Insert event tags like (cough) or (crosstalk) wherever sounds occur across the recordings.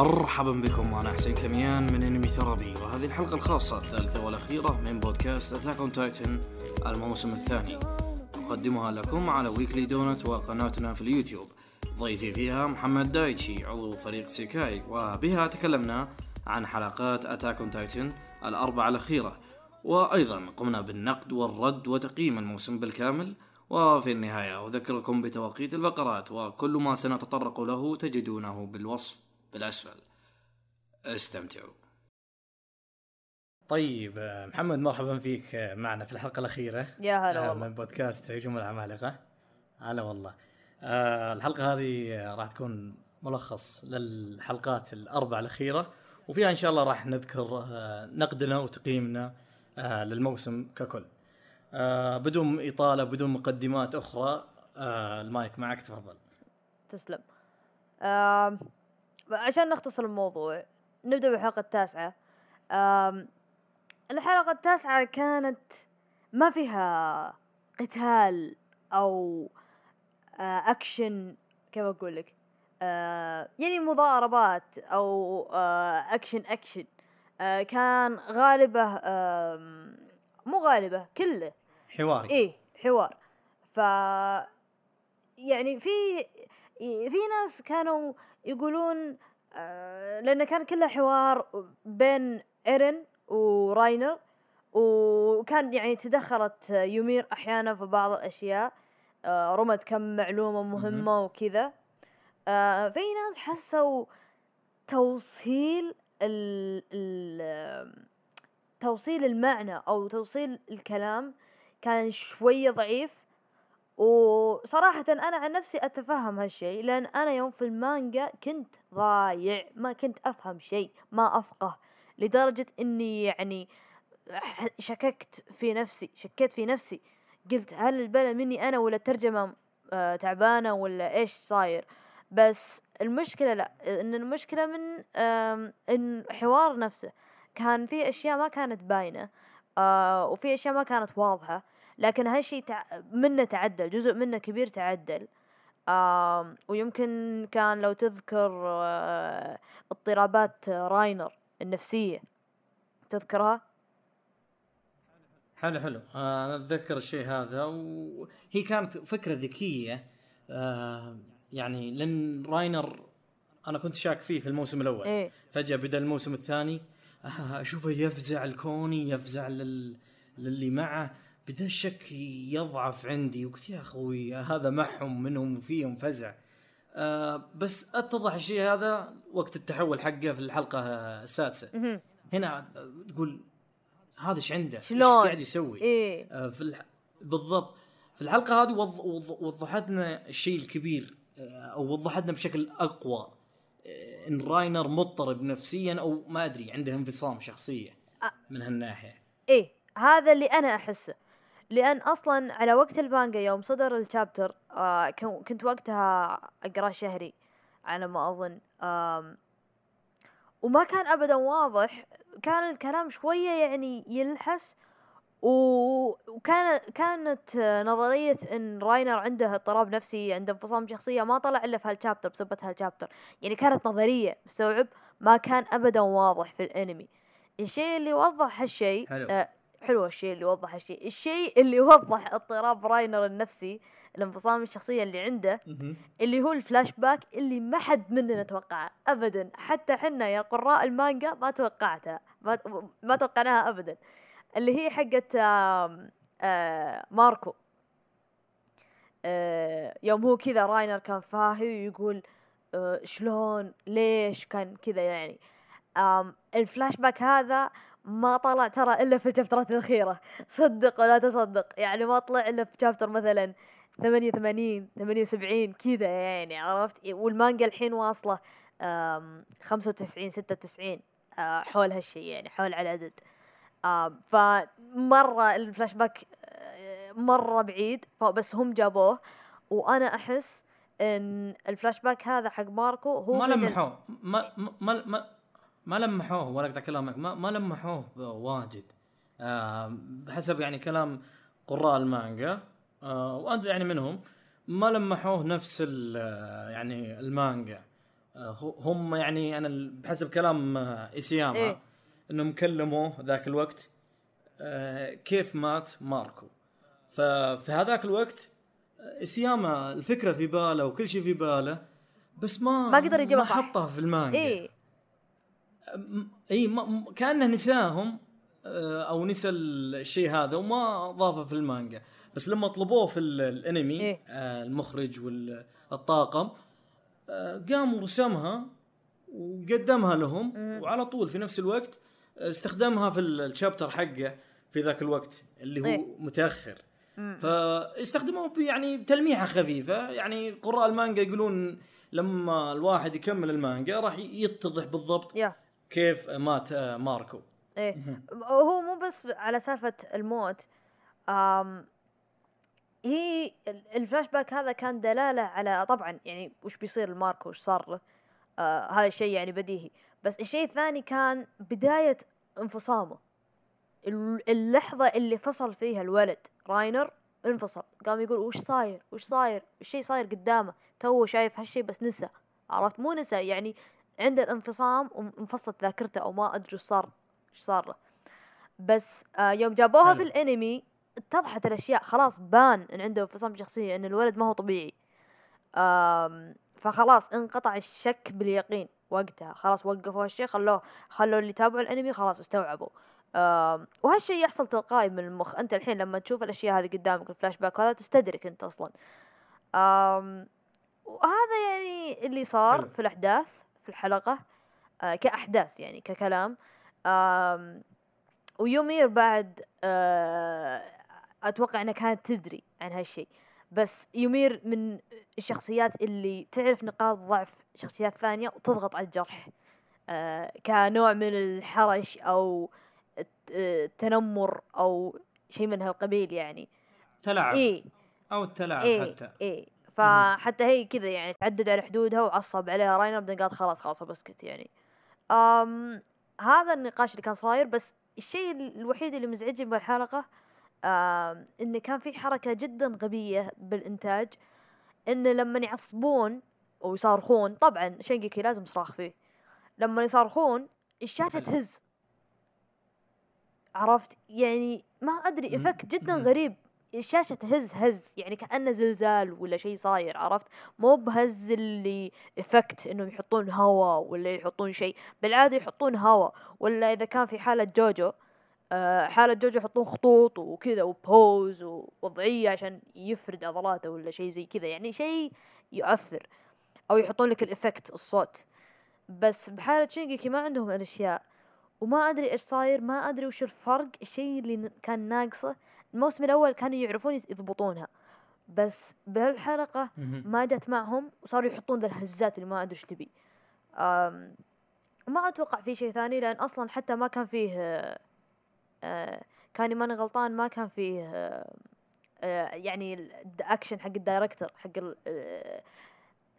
مرحبا بكم أنا حسين كميان من AnimeTherapy وهذه الحلقة الخاصة الثالثة والأخيرة من بودكاست Attack on Titan الموسم الثاني. أقدمها لكم على ويكلي دونت وقناتنا في اليوتيوب. ضيفي فيها محمد دايتشي عضو فريق سيكاي وبها تكلمنا عن حلقات Attack on Titan الأربعة الأخيرة. وأيضا قمنا بالنقد والرد وتقييم الموسم بالكامل. وفي النهاية أذكركم بتوقيت الفقرات وكل ما سنتطرق له تجدونه بالوصف. بالأسفل. استمتعوا. طيب آه، محمد مرحبا فيك آه، معنا في الحلقة الأخيرة. يا هلا آه، والله. من بودكاست هجوم العمالقة هلا والله. الحلقة هذه راح تكون ملخص للحلقات الأربع الأخيرة وفيها إن شاء الله راح نذكر نقدنا وتقييمنا للموسم ككل. بدون إطالة بدون مقدمات أخرى المايك معك تفضل. تسلم. عشان نختصر الموضوع نبدأ بالحلقة التاسعة. الحلقة التاسعة كانت ما فيها قتال أو آه، أكشن كيف أقول لك؟ آه، يعني مضاربات أو آه، أكشن أكشن. كان غالبه مو غالبه كله. حواري. إيه حوار. ف يعني في في ناس كانوا يقولون آه لأنه كان كله حوار بين إيرن وراينر وكان يعني تدخلت يومير أحيانا في بعض الأشياء آه رمت كم معلومة مهمة وكذا. آه في ناس حسوا توصيل ال ال توصيل المعنى أو توصيل الكلام كان شوية ضعيف. وصراحة أنا عن نفسي أتفهم هالشيء لأن أنا يوم في المانجا كنت ضايع ما كنت أفهم شيء ما أفقه لدرجة إني يعني شككت في نفسي شكيت في نفسي قلت هل البلا مني أنا ولا الترجمة آه تعبانة ولا إيش صاير؟ بس المشكلة لا إن المشكلة من إن الحوار نفسه كان في أشياء ما كانت باينة آه وفي أشياء ما كانت واضحة. لكن هالشي تع... منه تعدل جزء منه كبير تعدل. آم ويمكن كان لو تذكر آه اضطرابات راينر النفسية. تذكرها؟ حلو حلو. آه، أنا أتذكر الشيء هذا وهي كانت فكرة ذكية. آه، يعني لأن راينر أنا كنت شاك فيه في الموسم الأول. إيه. فجأة بدأ الموسم الثاني آه، أشوفه يفزع الكوني يفزع لل... للي معه. بدا الشك يضعف عندي وقلت يا أخوي هذا معهم منهم وفيهم فزع آه بس أتضح الشيء هذا وقت التحول حقه في الحلقة السادسة. هنا تقول هذا إيش عنده؟ إيش شلون؟ قاعد يسوي؟ إيه آه، في الح... بالضبط في الحلقة هذه وض... وض... وضحت لنا الشيء الكبير آه، أو وضحت لنا بشكل أقوى آه، إن راينر مضطرب نفسيا أو ما أدري عنده انفصام شخصية من هالناحية إيه هذا اللي أنا أحسه لأن أصلا على وقت المانجا يوم صدر الشابتر آه كن- كنت وقتها اقراه شهري على ما أظن آم وما كان ابدا واضح. كان الكلام شوية يعني يلحس و- وكان كانت نظرية إن راينر عنده اضطراب نفسي عنده انفصام شخصية ما طلع إلا في هال chapter بسبة هال chapter. يعني كانت نظرية مستوعب ما كان ابدا واضح في الأنمي. الشيء اللي وضح هالشيء. آه حلو الشيء اللي وضح هالشيء. الشيء اللي وضح اضطراب راينر النفسي الانفصام الشخصية اللي عنده اللي هو الفلاش باك اللي ما حد مننا توقعه ابدا. حتى حنا يا قراء المانجا ما توقعتها ما, ما توقعناها ابدا. اللي هي حقت آه ماركو. آه يوم هو كذا راينر كان فاهي ويقول آه شلون ليش كان كذا يعني. الفلاش باك هذا ما طلع ترى إلا في الشابترات الأخيرة. صدق ولا تصدق. يعني ما طلع إلا في chapter مثلا 88 78 كذا يعني عرفت؟ والمانجا الحين واصلة آم، 95 96 آه، حول هالشيء يعني حول على العدد. آم، فمرة الفلاش باك آه، مرة بعيد فبس هم جابوه. وأنا أحس إن الفلاش باك هذا حق ماركو هو ما لمحوه. ما ما ما, ما لمحوه ولا اقطع كلامك ما, ما لمحوه واجد. آه بحسب يعني كلام قراء المانجا. آه وأنت يعني منهم ما لمحوه نفس ال- يعني المانجا. آه، هم يعني أنا بحسب كلام آه، إسياما إيه. إنهم كلموه ذاك الوقت آه، كيف مات ماركو. ففي هذاك الوقت آه، إسياما الفكرة في باله وكل شيء في باله بس ما ما قدر يجيبها ما. حطها في المانجا. م- إي ما كأنه نساهم آه، أو نسى الشيء هذا وما ضافه في المانجا بس لما طلبوه في ال- الأنمي إيه. آه، المخرج والطاقم آه، قام ورسمها وقدمها لهم. وعلى طول في نفس الوقت استخدمها في ال- الشابتر حقه في ذاك الوقت اللي هو إيه. متأخر. فاستخدموه يعني تلميحة خفيفة يعني قراء المانجا يقولون لما الواحد يكمل المانجا راح يتضح بالضبط يا كيف مات آه، ماركو. إيه. هو مو بس على سالفة الموت آم هي ال- الفلاش باك هذا كان دلالة على طبعا يعني وش بيصير لماركو وش صار له؟ آه هذا الشيء يعني بديهي. بس الشيء الثاني كان بداية انفصامه. ال- اللحظة اللي فصل فيها الولد راينر انفصل. قام يقول وش صاير؟ وش صاير؟ الشيء صاير قدامه. تو شايف هالشيء بس نسى. عرفت؟ مو نسى. يعني عنده الانفصام وانفصلت ذاكرته أو ما أدري وش صار إيش صار له. بس آه يوم جابوها في. الانمي اتضحت الأشياء خلاص بان إن عنده انفصام شخصية إن الولد ما هو طبيعي. فخلاص انقطع الشك باليقين وقتها. خلاص وقفوا هالشيء خلوه خلوا اللي تابعوا الانمي خلاص استوعبوا. وهالشيء يحصل تلقائي من المخ. أنت الحين لما تشوف الأشياء هذه قدامك الفلاش باك هذا تستدرك أنت أصلا. وهذا يعني اللي صار. في الأحداث. في الحلقة آه كأحداث يعني ككلام. ويومير بعد آه أتوقع إنها كانت تدري عن هالشيء. بس يومير من الشخصيات اللي تعرف نقاط ضعف شخصيات ثانية وتضغط على الجرح. آه كنوع من الحرش آه، التنمر أو شيء من هالقبيل يعني. تلعب إيه. أو التلاعب إيه حتى. إيه. فحتى هي كذا يعني تعدد على حدودها وعصب عليها راينر بعدين قالت خلاص خلاص بسكت يعني أم هذا النقاش اللي كان صاير بس الشيء الوحيد اللي مزعجني بالحلقة انه كان في حركة جدا غبية بالإنتاج إن لما يعصبون أو يصارخون طبعا شنجيكي لازم صراخ فيه لما يصارخون الشاشة. تهز عرفت يعني ما أدري مم. effect جدا. غريب الشاشة تهز هز يعني كأنه زلزال ولا شيء صاير عرفت؟ مو بهز اللي effect إنهم يحطون هوا ولا يحطون شيء بالعادة يحطون هوا. ولا إذا كان في حالة جوجو آه، حالة جوجو يحطون خطوط وكذا و pose ووضعية عشان يفرد عضلاته ولا شيء زي كذا يعني شيء يؤثر. أو يحطون لك ال effect الصوت. بس بحالة شينجيكي ما عندهم الأشياء. وما أدري إيش صاير ما أدري وش الفرق الشيء اللي كان ناقصه الموسم الأول كانوا يعرفون يضبطونها بس بهالحلقة. ما جت معهم وصاروا يحطون ذا الهزات اللي ما أدري إيش تبي ما أتوقع في شيء ثاني لأن أصلا حتى ما كان فيه آه، آه، كان ماني غلطان ما كان فيه آه، آه، يعني الاكشن حق ال director حق ال-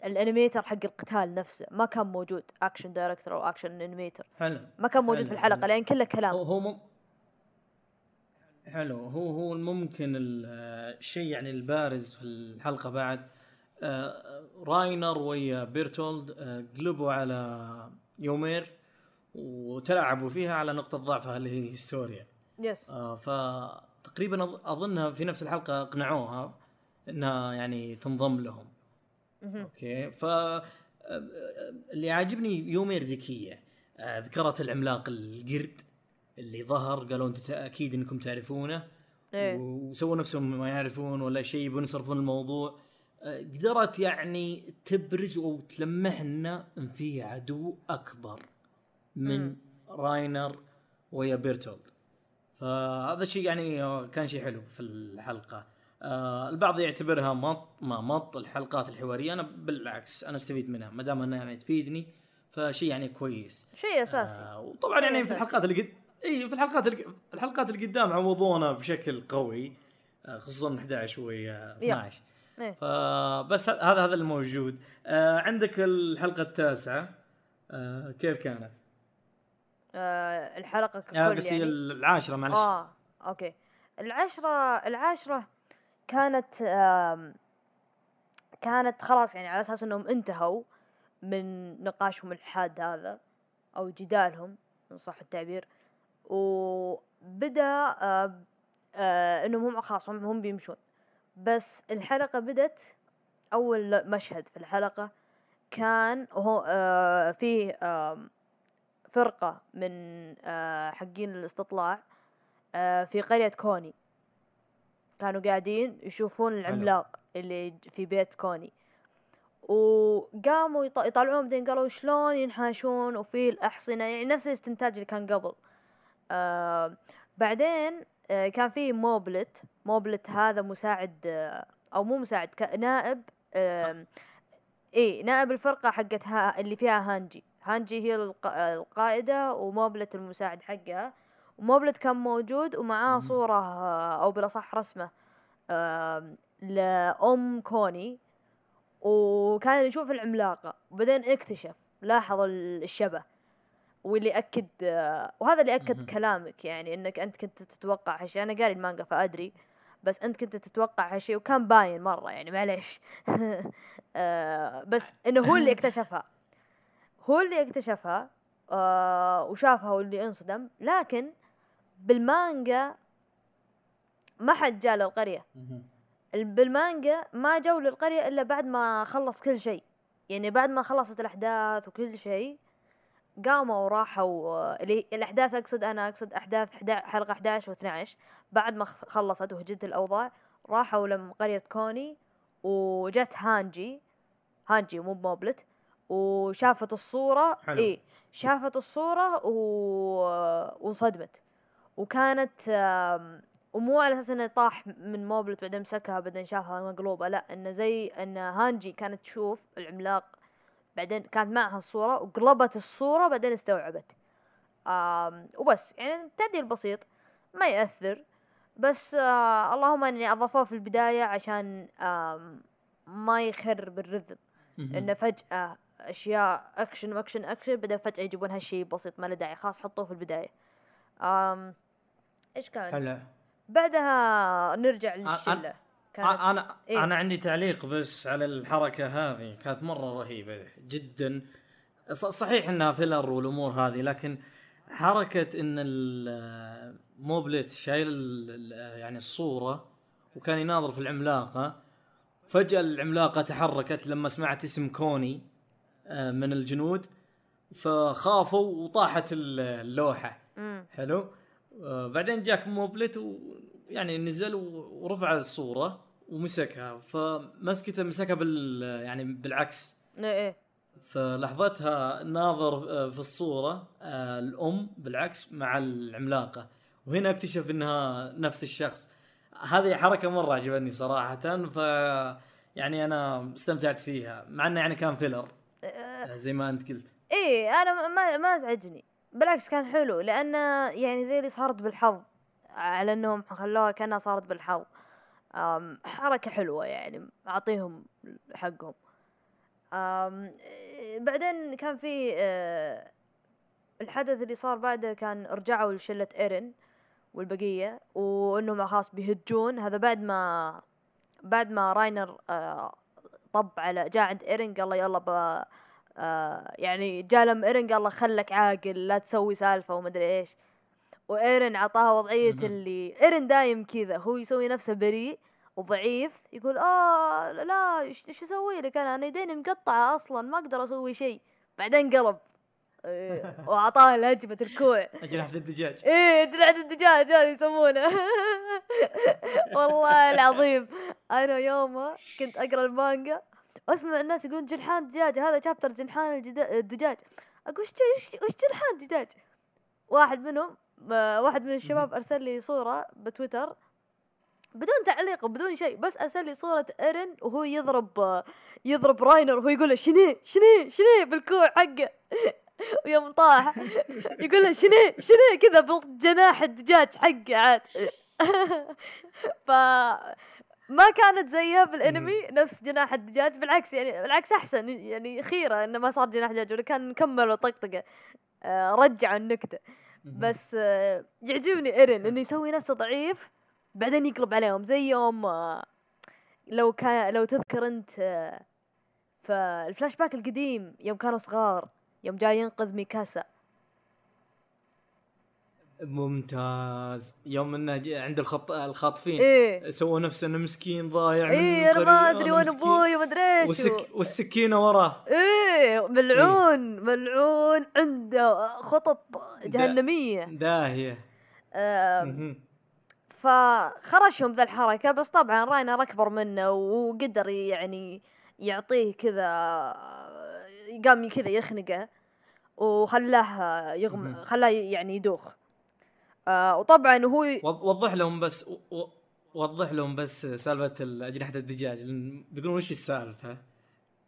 ال animator حق القتال نفسه ما كان موجود action director أو action animator حلو ما كان موجود في حلو، الحلقة حلو. لأن كله كلام هو. حلو. هو هو ممكن ال- الشيء يعني البارز في الحلقة بعد آه، راينر ويا بيرتولد آه، قلبوا على يومير وتلاعبوا فيها على نقطة ضعفها اللي هي هيستوريا. yes آه، فتقريبا أظنها في نفس الحلقة اقنعوها إنها يعني تنضم لهم. أوكي. ف اللي عاجبني يومير ذكية ذكرت العملاق القرد. اللي ظهر قالوا أنتم أكيد إنكم تعرفونه. إيه. وسووا نفسهم ما يعرفون ولا شيء يبون يصرفون الموضوع. آه، قدرت يعني تبرز أو تلمح لنا إن في عدو أكبر من مم. راينر ويا بيرتولد. فهذا شيء يعني كان شيء حلو في الحلقة. آه البعض يعتبرها مط ما مط الحلقات الحوارية. أنا بالعكس أنا استفيد منها. ما دام أنها يعني تفيدني فشيء يعني كويس. شيء أساسي. آه وطبعا يعني في أساسي. الحلقات اللي قد اي في الحلقات الحلقات اللي قدام عوضونا بشكل قوي آه خصوصا 11 و 12 إيه. فبس هذا هذا الموجود. آه عندك الحلقة التاسعة. آه كيف كانت؟ آه الحلقة ككل آه قصدي يعني؟ العاشرة معلش. آه أوكي. العشرة العاشرة كانت آم، كانت خلاص يعني على أساس إنهم انتهوا من نقاشهم الحاد هذا أو جدالهم إن صح التعبير. وبدأ آه آه إنهم هم خلاص هم, هم بيمشون. بس الحلقة بدت أول مشهد في الحلقة كان هو آه فيه فرقة من حقين الاستطلاع في قرية كوني. كانوا قاعدين يشوفون العملاق اللي في بيت كوني. وقاموا يطالعون بعدين قالوا شلون ينحاشون وفي الأحصنة يعني نفس الاستنتاج اللي كان قبل. آه بعدين آه كان في موبلت موبلت هذا مساعد آه أو مو مساعد نائب آه إي نائب الفرقة حقتها اللي فيها هانجي. هانجي هي القائدة وموبلت المساعد حقها. وموبلت كان موجود ومعاه صورة آه، أو بالأصح رسمة لأم كوني. وكان يشوف العملاقة وبعدين اكتشف لاحظ الشبه. واللي أكد آه، وهذا اللي أكد كلامك يعني إنك أنت كنت تتوقع هالشيء أنا قاري المانجا فأدري بس أنت كنت تتوقع هالشيء وكان باين مرة يعني معليش. (laughs) آه، بس إنه هو اللي اكتشفها. (laughs) هو اللي اكتشفها آه وشافها واللي انصدم. لكن بالمانجا ما حد جاء للقرية. بالمانجا ما جو للقرية إلا بعد ما خلص كل شيء. يعني بعد ما خلصت الأحداث وكل شيء قاموا وراحوا اللي الأحداث أقصد أنا أقصد أحداث حلقة 11 و 12 بعد ما خلصت وهجدت الأوضاع راحوا لم قرية كوني وجت هانجي هانجي مو بموبلت وشافت الصورة حلو. إي شافت الصورة و... وانصدمت وكانت ومو على أساس إنه طاح من موبلت بعدين مسكها بعدين شافها مقلوبة لا إنه زي إن هانجي كانت تشوف العملاق بعدين كانت معها الصورة وقلبت الصورة بعدين استوعبت. وبس يعني تعديل بسيط ما يأثر. بس آه اللهم إني اضافوه في البداية عشان ما يخر بالرذم. إنه فجأة أشياء أكشن وأكشن أكشن بعدين فجأة يجيبون هالشيء بسيط ما له داعي خلاص حطوه في البداية. إيش كان؟ هلا. بعدها نرجع للشلة. كانت أنا إيه؟ أنا عندي تعليق بس على الحركة هذه كانت مرة رهيبة جدا. صحيح إنها filler والأمور هذه لكن حركة إن الموبلت شايل يعني الصورة وكان يناظر في العملاقة فجأة العملاقة تحركت لما سمعت اسم كوني آه، من الجنود فخافوا وطاحت اللوحة. حلو؟ آه، بعدين جاك موبلت ويعني نزل ورفع الصورة ومسكها. فمسكته مسكها بال يعني بالعكس. إيه, إيه. فلحظتها ناظر آه، في الصورة الأم بالعكس مع العملاقة. وهنا اكتشف إنها نفس الشخص. هذه حركة مرة عجبتني صراحة. ف يعني أنا استمتعت فيها مع إنه يعني كان فيلر آه، زي ما أنت قلت. إيه أنا ما ما أزعجني. بالعكس كان حلو لأنه يعني زي اللي صارت بالحظ. على إنهم خلوها كأنها صارت بالحظ. حركة حلوة يعني أعطيهم حقهم. بعدين كان في آه، الحدث اللي صار بعده كان رجعوا لشلة ايرن والبقية وإنهم خلاص بيهجون. هذا بعد ما بعد ما راينر آه، طب على جاء عند إيرين قال له يلا ب آه يعني جاء لما إيرين قال له خلك عاقل لا تسوي سالفة ومدري إيش. وايرين عطاها وضعية اللي ايرين دايم كذا هو يسوي نفسه بريء وضعيف يقول آه لا إيش أسوي لك أنا؟ أنا يديني مقطعة أصلا ما أقدر أسوي شيء. بعدين قلب. إيه، (laughs) واعطاه الهجمة الكوع. أجنحة الدجاج. إيه أجنحة الدجاج هذا يسمونه (laughs) والله العظيم. أنا يومه كنت أقرأ المانجا أسمع الناس يقولون جنحان دجاج هذا شابتر جنحان الدجاج. أقول إيش إيش جنحان دجاج؟ واحد منهم واحد من الشباب أرسل لي صورة بتويتر بدون تعليق بدون شيء بس أرسل لي صورة إيرن وهو يضرب يضرب راينر وهو يقول له شنو؟ شنو؟ شنو؟ بالكوع حقه. (laughs) ويوم طاح. (laughs) يقول له شنو؟ شنو؟ كذا بالجناح الدجاج حقه عاد. (laughs) ف ما كانت زيها بالانمي نفس جناح الدجاج بالعكس يعني بالعكس أحسن. يعني خيرة إنه ما صار جناح دجاج ولا كان كمل طقطقه آه رجعوا النكتة. بس آه يعجبني إيرين إنه يسوي نفسه ضعيف بعدين يقلب عليهم زي يوم آه لو كان لو تذكر أنت آه فالفلاش باك القديم يوم كانوا صغار يوم جاي ينقذ ميكاسا. ممتاز. يوم إنه عند الخط الخاطفين. إيه. سووا نفسه إنه مسكين ضايع إيه أنا ما أدري وين. أبوي وما ادري إيش والسك... والسكينة وراه. إيه ملعون ملعون عنده خطط جهنمية. داهية. مهم. فخرشهم ذا الحركة بس طبعا راينر أكبر منه وقدر يعني يعطيه كذا قام كذا يخنقه وخلاه يغم. خلاه يعني يدوخ. آه وطبعا هو وضح لهم بس و... وضح لهم بس سالفة ال- أجنحة الدجاج بيقولون وش السالفة؟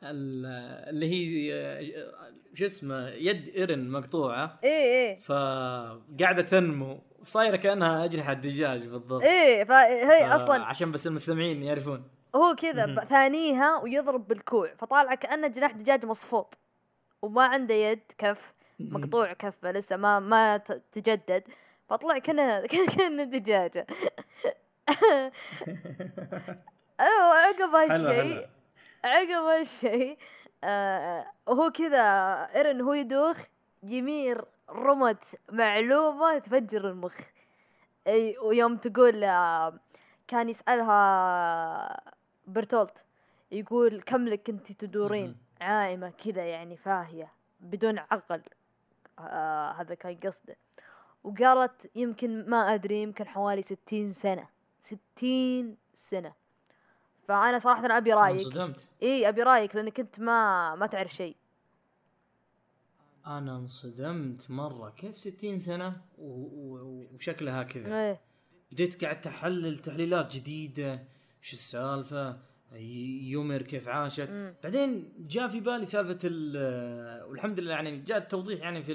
ال- اللي هي آه، شو اسمه يد إيرن مقطوعة. إيه إيه. فقاعدة تنمو صايرة كأنها أجنحة دجاج بالضبط. إيه فهي ف- أصلا عشان بس المستمعين يعرفون. هو كذا ثانيها ويضرب بالكوع فطالع كأنه جناح دجاج مصفوط وما عنده يد كف مقطوع كفه لسه ما ما تجدد. فطلع كأنه (laughs) دجاجة. (laughs) أيوة عقب هالشيء عقب هالشيء آه وهو كذا إيرن هو يدوخ يمير رمت معلومة تفجر المخ. أي ويوم تقول آه كان يسألها برتولت يقول كم لك أنت تدورين. عائمة كذا يعني فاهية بدون عقل. آه هذا كان قصده. وقالت يمكن ما أدري يمكن حوالي ستين سنة. ستين سنة. فأنا صراحة أنا أنا رأيك. انصدمت. إي أبي رأيك لانك انت ما ما تعرف شيء. أنا انصدمت مرة. كيف 60 سنة؟ و... و... وشكلها كذا. إيه. بديت قاعد تحلل تحليلات جديدة. إيش السالفة؟ ي- يومر كيف عاشت. مم. بعدين جاء في بالي سالفة ال والحمد لله يعني جاء التوضيح يعني في.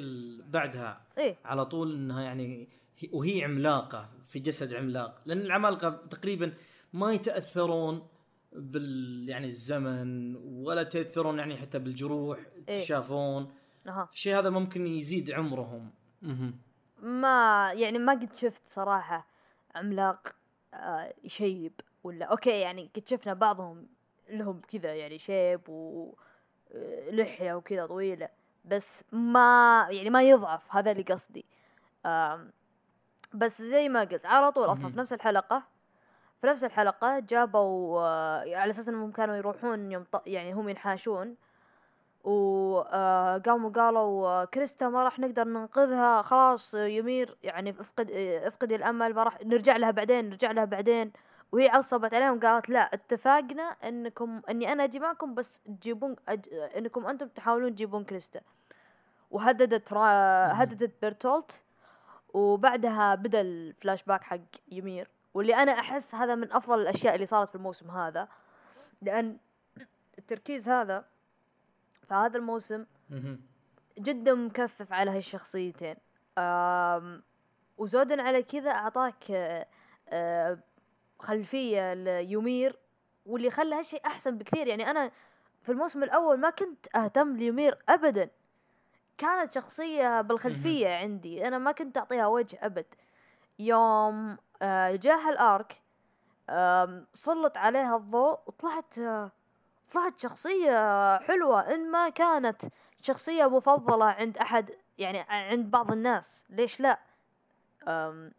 بعدها. إيه. على طول إنها يعني هي- وهي عملاقة في جسد عملاق. لأن العمالقة تقريبا ما يتأثرون بال يعني الزمن ولا يتاثرون يعني حتى بالجروح إيه. يتشافون أها. الشيء هذا ممكن يزيد عمرهم. ما يعني ما قد شفت صراحة عملاق آه يشيب. ولا أوكي يعني قد شفنا بعضهم لهم كذا يعني شيب و آه، وكذا طويلة بس ما يعني ما يضعف هذا اللي قصدي بس زي ما قلت على طول أصلا. في نفس الحلقة في نفس الحلقة جابوا آه، على أساس إنهم كانوا يروحون يوم يعني هم ينحاشون وقاموا قالوا آه، كريستا ما راح نقدر ننقذها خلاص يمير يعني افقد افقدي الأمل ما راح نرجع لها بعدين نرجع لها بعدين وهي عصبت عليهم قالت لا اتفقنا إنكم إني أنا أجي معكم بس تجيبون أج... إنكم أنتم تحاولون تجيبون كريستا. وهددت را... هددت بيرتولت وبعدها بدأ الفلاش باك حق يمير. واللي أنا أحس هذا من أفضل الأشياء اللي صارت في الموسم هذا لأن التركيز هذا في هذا الموسم. جدا مكثف على هالشخصيتين وزودا على كذا أعطاك خلفية ليومير واللي خلى هالشيء أحسن بكثير. يعني أنا في الموسم الأول ما كنت أهتم ليومير ابدا. كانت شخصية بالخلفية عندي. أنا ما كنت أعطيها وجه أبد. يوم جاء هالآرك آم، سلط عليها الضوء وطلعت آه، طلعت شخصية حلوة. إن ما كانت شخصية مفضلة عند أحد يعني عند بعض الناس ليش لا؟ أم.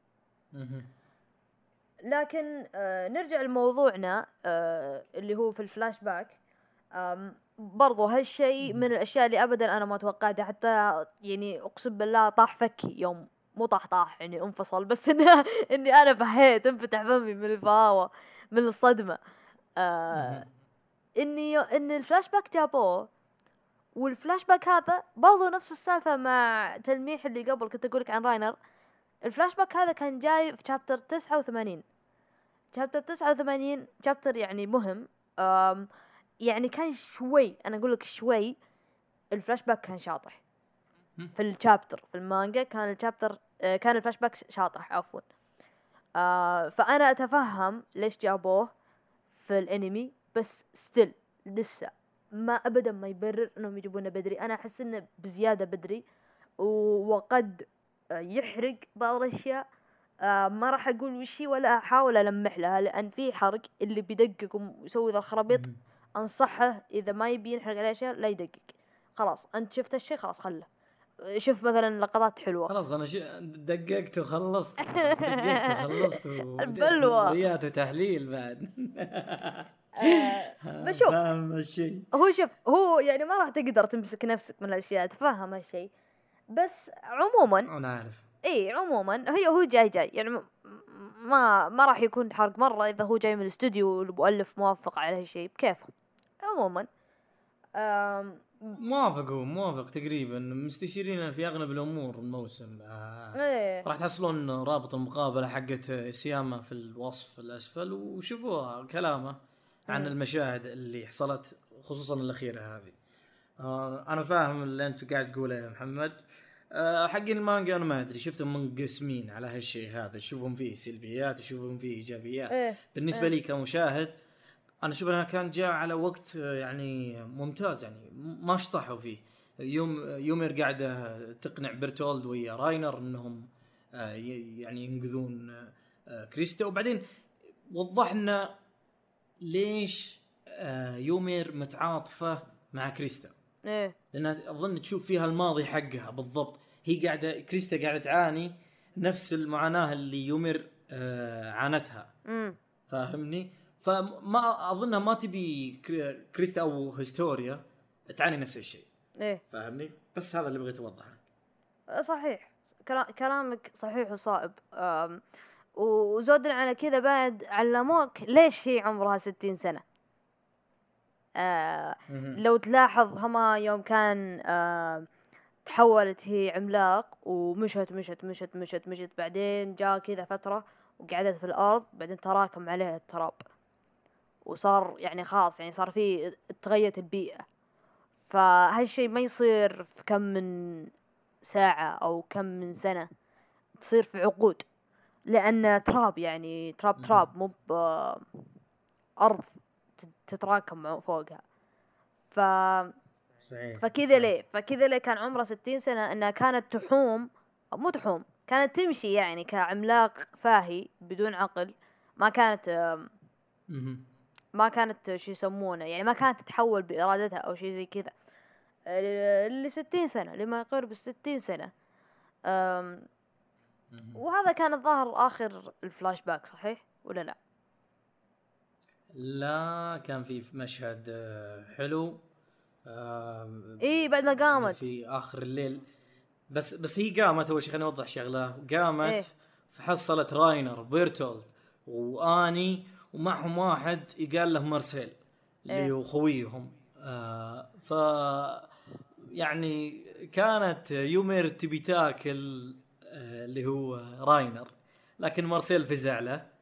لكن آه نرجع لموضوعنا آه اللي هو في الفلاش باك. برضو هالشيء من الأشياء اللي أبدا أنا ما توقعتها حتى يعني أقسم بالله طاح فكي يوم مو طاح طاح يعني انفصل بس إني, (laughs) إني أنا فهيت انفتح فمي من الفهاوة من الصدمة. آه. إني إن الفلاش باك جابوه والفلاش باك هذا برضو نفس السالفة مع تلميح اللي قبل كنت أقولك عن راينر. الفلاش باك هذا كان جاي في chapter تسعة وثمانين. chapter تسعة وثمانين chapter يعني مهم. أم يعني كان شوي أنا أقول لك شوي الفلاش باك كان شاطح. في ال chapter في المانجا كان ال chapter آه، كان الفلاش باك شاطح عفوا. آه فأنا أتفهم ليش جابوه في الانمي بس ستيل لسه ما ابدا ما يبرر إنهم يجيبونه بدري. أنا أحس إنه بزيادة بدري وقد يحرق بعض الأشياء. ما راح أقول وشي ولا أحاول ألمح لها لأن في حرق اللي بيدقق ويسوي ذا الخرابيط. أنصحه إذا ما يبي ينحرق عليه أشياء لا يدقق. خلاص أنت شفت الشيء خلاص خله. شوف مثلا لقطات حلوة. خلاص أنا شو دققت وخلصت. (laughs) دققت وخلصت البلوى. وتحليل بعد. (laughs) آه، بشوف فاهم الشيء هو شوف هو يعني ما راح تقدر تمسك نفسك من الأشياء تفهم هالشيء بس عموما أنا عارف اي عموما هي هو جاي جاي يعني م- ما ما راح يكون حرق مرة إذا هو جاي من الاستوديو والمؤلف موافق على هالشيء بكيفه عموما موافق هو موافق تقريبا مستشيرين في أغلب الأمور الموسم آه. إيه راح تحصلون رابط المقابلة حقت سياما في الوصف الأسفل وشوفوها كلامه عن مم. المشاهد اللي حصلت خصوصا الأخيرة هذه آه أنا فاهم اللي أنت قاعد تقوله يا محمد آه حقين المانجا أنا ما أدري شفتهم منقسمين على هالشيء هذا. يشوفون فيه سلبيات يشوفون فيه إيجابيات. إيه بالنسبة لي كمشاهد أنا أشوف أنها كان جاء على وقت آه، يعني ممتاز يعني ما شطحوا فيه. يوم يومير قاعدة تقنع بيرتولد ويا راينر إنهم آه، يعني ينقذون آه، آه، كريستا. وبعدين وضح لنا ليش آه، يومير متعاطفة مع كريستا. إيه. لأن أظن تشوف فيها الماضي حقها بالضبط. هي قاعدة كريستا قاعدة تعاني نفس المعاناة اللي يومير آه، عانتها. امم فاهمني؟ فما أظنها ما تبي كري- كريستا أو هيستوريا تعاني نفس الشيء. إيه. فاهمني؟ بس هذا اللي بغيت أوضحه. صحيح. كلا- كلامك صحيح وصائب. آم، وزودا على كذا بعد علموك ليش هي عمرها ستين سنة. آه لو تلاحظ هما يوم كان آه تحولت هي عملاق ومشت مشت مشت مشت مشت. بعدين جاء كذا فترة وقعدت في الأرض بعدين تراكم عليها التراب. وصار يعني خلاص يعني صار في تغيرت البيئة. فهالشي ما يصير في كم من ساعة أو كم من سنة تصير في عقود. لأن تراب يعني تراب. تراب. مو ب- أرض. تتراكم فوقها. ف صحيح. فكذا ليه؟ فكذا ليه كان عمره ستين سنة إنها كانت تحوم مو تحوم كانت تمشي يعني كعملاق فاهي بدون عقل ما كانت. ما كانت شو يسمونه يعني ما كانت تتحول بإرادتها أو شيء زي كذا. لستين سنة لما يقارب الستين سنة. وهذا كان الظاهر آخر الفلاش باك صحيح؟ ولا لا؟ لا كان في مشهد آه، حلو. آه، إيه بعد ما قامت. في آخر الليل. بس بس هي قامت أول شيء خليني أوضح شغلة. قامت إيه. فحصلت راينر بيرتولد وآني ومعهم واحد يقال له مارسيل اللي إيه. هو خويهم. آه ف يعني كانت يومير تبي تاكل آه اللي هو راينر. لكن مارسيل فزع له و-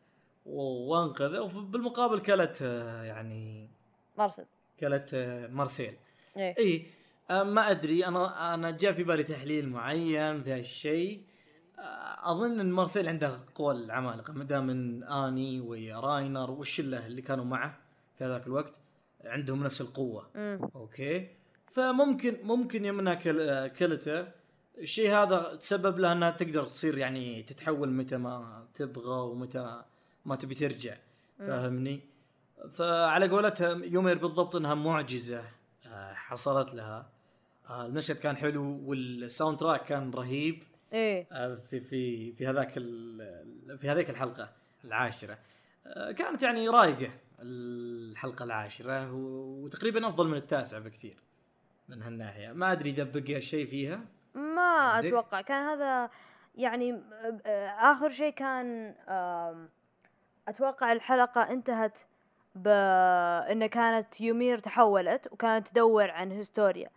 وانقذه وبالمقابل كلت آه يعني مرسل كلت آه مارسيل. إيه. اي آه، ما أدري أنا أنا جاء في بالي تحليل معين في هالشيء. أظن إن مارسيل عنده قوى العمالقه ما دام إن آني ويا راينر والشله اللي كانوا معه في هذاك الوقت عندهم نفس القوة. أمم أوكي؟ فممكن ممكن آه، كلته. الشيء هذا تسبب لها إنها تقدر تصير يعني تتحول متى ما تبغى ومتى ما تبي ترجع فاهمني؟ فعلى قولتها يومير بالضبط إنها معجزة آه، حصلت لها. آه، المشهد كان حلو والساوند تراك كان رهيب إيه. آه، في في في هذاك في هذيك الحلقة العاشرة. كانت يعني رايقة الحلقة العاشرة وتقريبا أفضل من التاسعة بكثير من هالناحية. ما أدري إذا بقي شيء فيها. ما؟ أتوقع. كان هذا يعني آخر شيء كان آم، أتوقع الحلقة انتهت بان كانت يومير تحولت وكانت تدور عن هيستوريا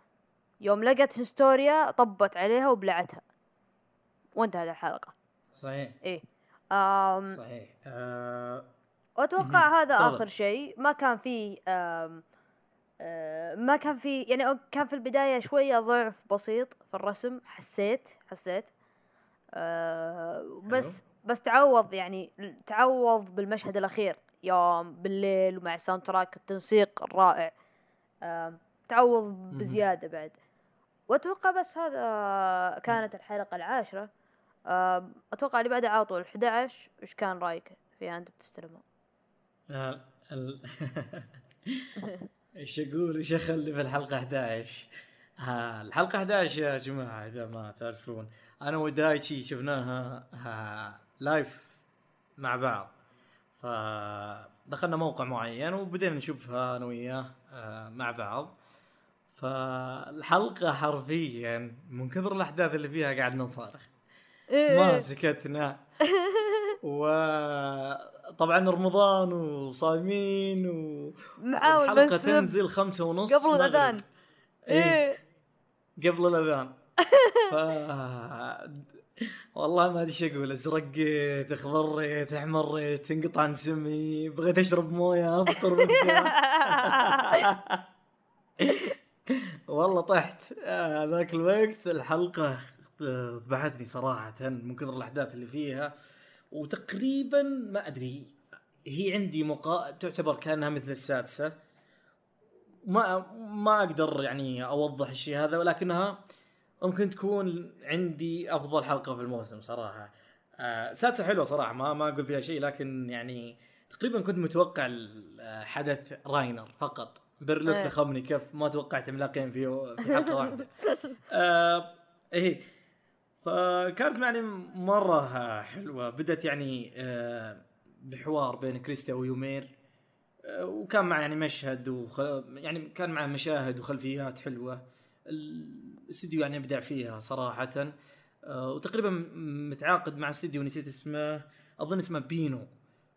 يوم لقت هيستوريا طبت عليها وبلعتها. وانتهت الحلقة. صحيح. إيه. آم صحيح. آه وأتوقع مهم. هذا تفضل. آخر شيء. ما كان فيه آم آه، ما كان في يعني كان في البداية شوية ضعف بسيط في الرسم. حسيت حسيت. آه، بس بس تعوض يعني تعوض بالمشهد الأخير يوم بالليل ومع الساوند تراك التنسيق الرائع. تعوض بزيادة بعد. وأتوقع بس هذا كانت الحلقة العاشرة. آم، أتوقع اللي بعدها على طول 11 وش كان رأيك فيها أنت بتستلمها آه، (laughs) إيش أقول؟ إيش أخلي في الحلقة 11 ها الحلقة 11 يا جماعة إذا ما تعرفون. أنا ودايتشي شفناها ها. لايف مع بعض. فدخلنا موقع معين وبدينا نشوفها أنا وياه آه، مع بعض. فالحلقة حرفيا من كثر الأحداث اللي فيها قاعد نصارخ إيه، ما إيه. سكتنا وطبعا رمضان وصايمين و معاون الحلقة تنزل خمسة ونص قبل. الأذان. إيه. إيه. قبل الأذان. (laughs) ف... والله ما أدري إيش أقول أزرقيت أخضريت أحمريت انقطع نسمي بغيت أشرب موية بكره (laughs) والله طحت. آه، ذاك الوقت الحلقة آه، ذبحتني صراحة من كثر الأحداث اللي فيها وتقريبا ما أدري هي عندي مقا... تعتبر كأنها مثل السادسة. ما ما أقدر يعني أوضح الشيء هذا ولكنها ممكن تكون عندي أفضل حلقة في الموسم صراحة. آه سادسة حلوة صراحة ما ما أقول فيها شيء لكن يعني تقريبا كنت متوقع ال- حدث راينر فقط. برلوت إيه. لخمني كيف ما توقعت عملاقين في في (laughs) حلقة واحدة. آه إيه. فكانت يعني مرة حلوة. بدت يعني آه بحوار بين كريستا ويومير. آه، وكان معه يعني مشهد وخ... يعني كان معه مشاهد وخلفيات حلوة. الاستديو يعني أبدع فيها صراحة. آه، وتقريبا متعاقد مع استديو نسيت اسمه أظن اسمه بينو.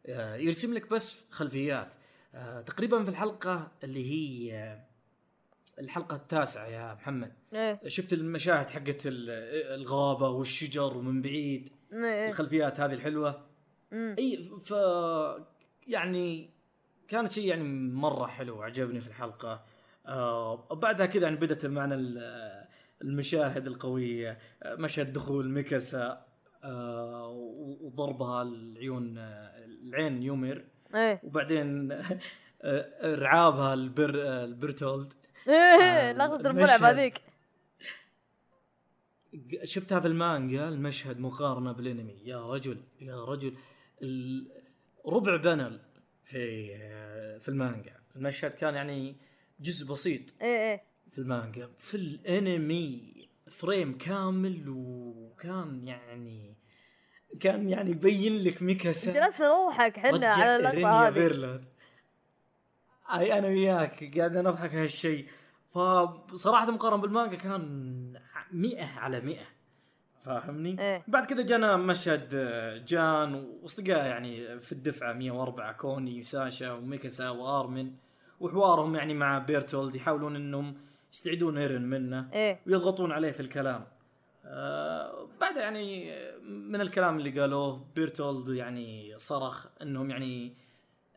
آه، يرسم لك بس خلفيات. آه، تقريبا في الحلقة اللي هي الحلقة التاسعة يا محمد. إيه. شفت المشاهد حقت ال- الغابة والشجر ومن بعيد؟ إيه. الخلفيات هذه الحلوة؟ أمم. إي ف يعني كانت شيء يعني مرة حلو عجبني في الحلقة. آه وبعدها كذا يعني بدت معنا المشاهد القوية مشهد دخول ميكاسا آه وضربها العيون العين يومير. إيه. وبعدين آه، رعابها البر آه، البرتولد. إيه لقطة الملعب. هذيك شفتها في المانجا المشهد مقارنة بالأنمي. يا رجل يا رجل. ربع panel في في المانجا. المشهد كان يعني جزء بسيط. إيه إيه. في المانجا في الانمي frame كامل وكان يعني كان يعني يبين لك ميكاسا. جلسنا نضحك حنا على اللقطة هذه. أي أنا وياك قاعدين نضحك هالشيء فصراحه مقارنة بالمانجا كان مئة على مئة. فاهمني؟ إيه. بعد كذا جانا مشهد جان وأصدقاء يعني في الدفعة 104 كوني وساشا وميكاسا وآرمن. وحوارهم يعني مع بيرتولد يحاولون إنهم يستعيدون ايرن منه إيه. ويضغطون عليه في الكلام. آه بعد يعني من الكلام اللي قالوه بيرتولد يعني صرخ إنهم يعني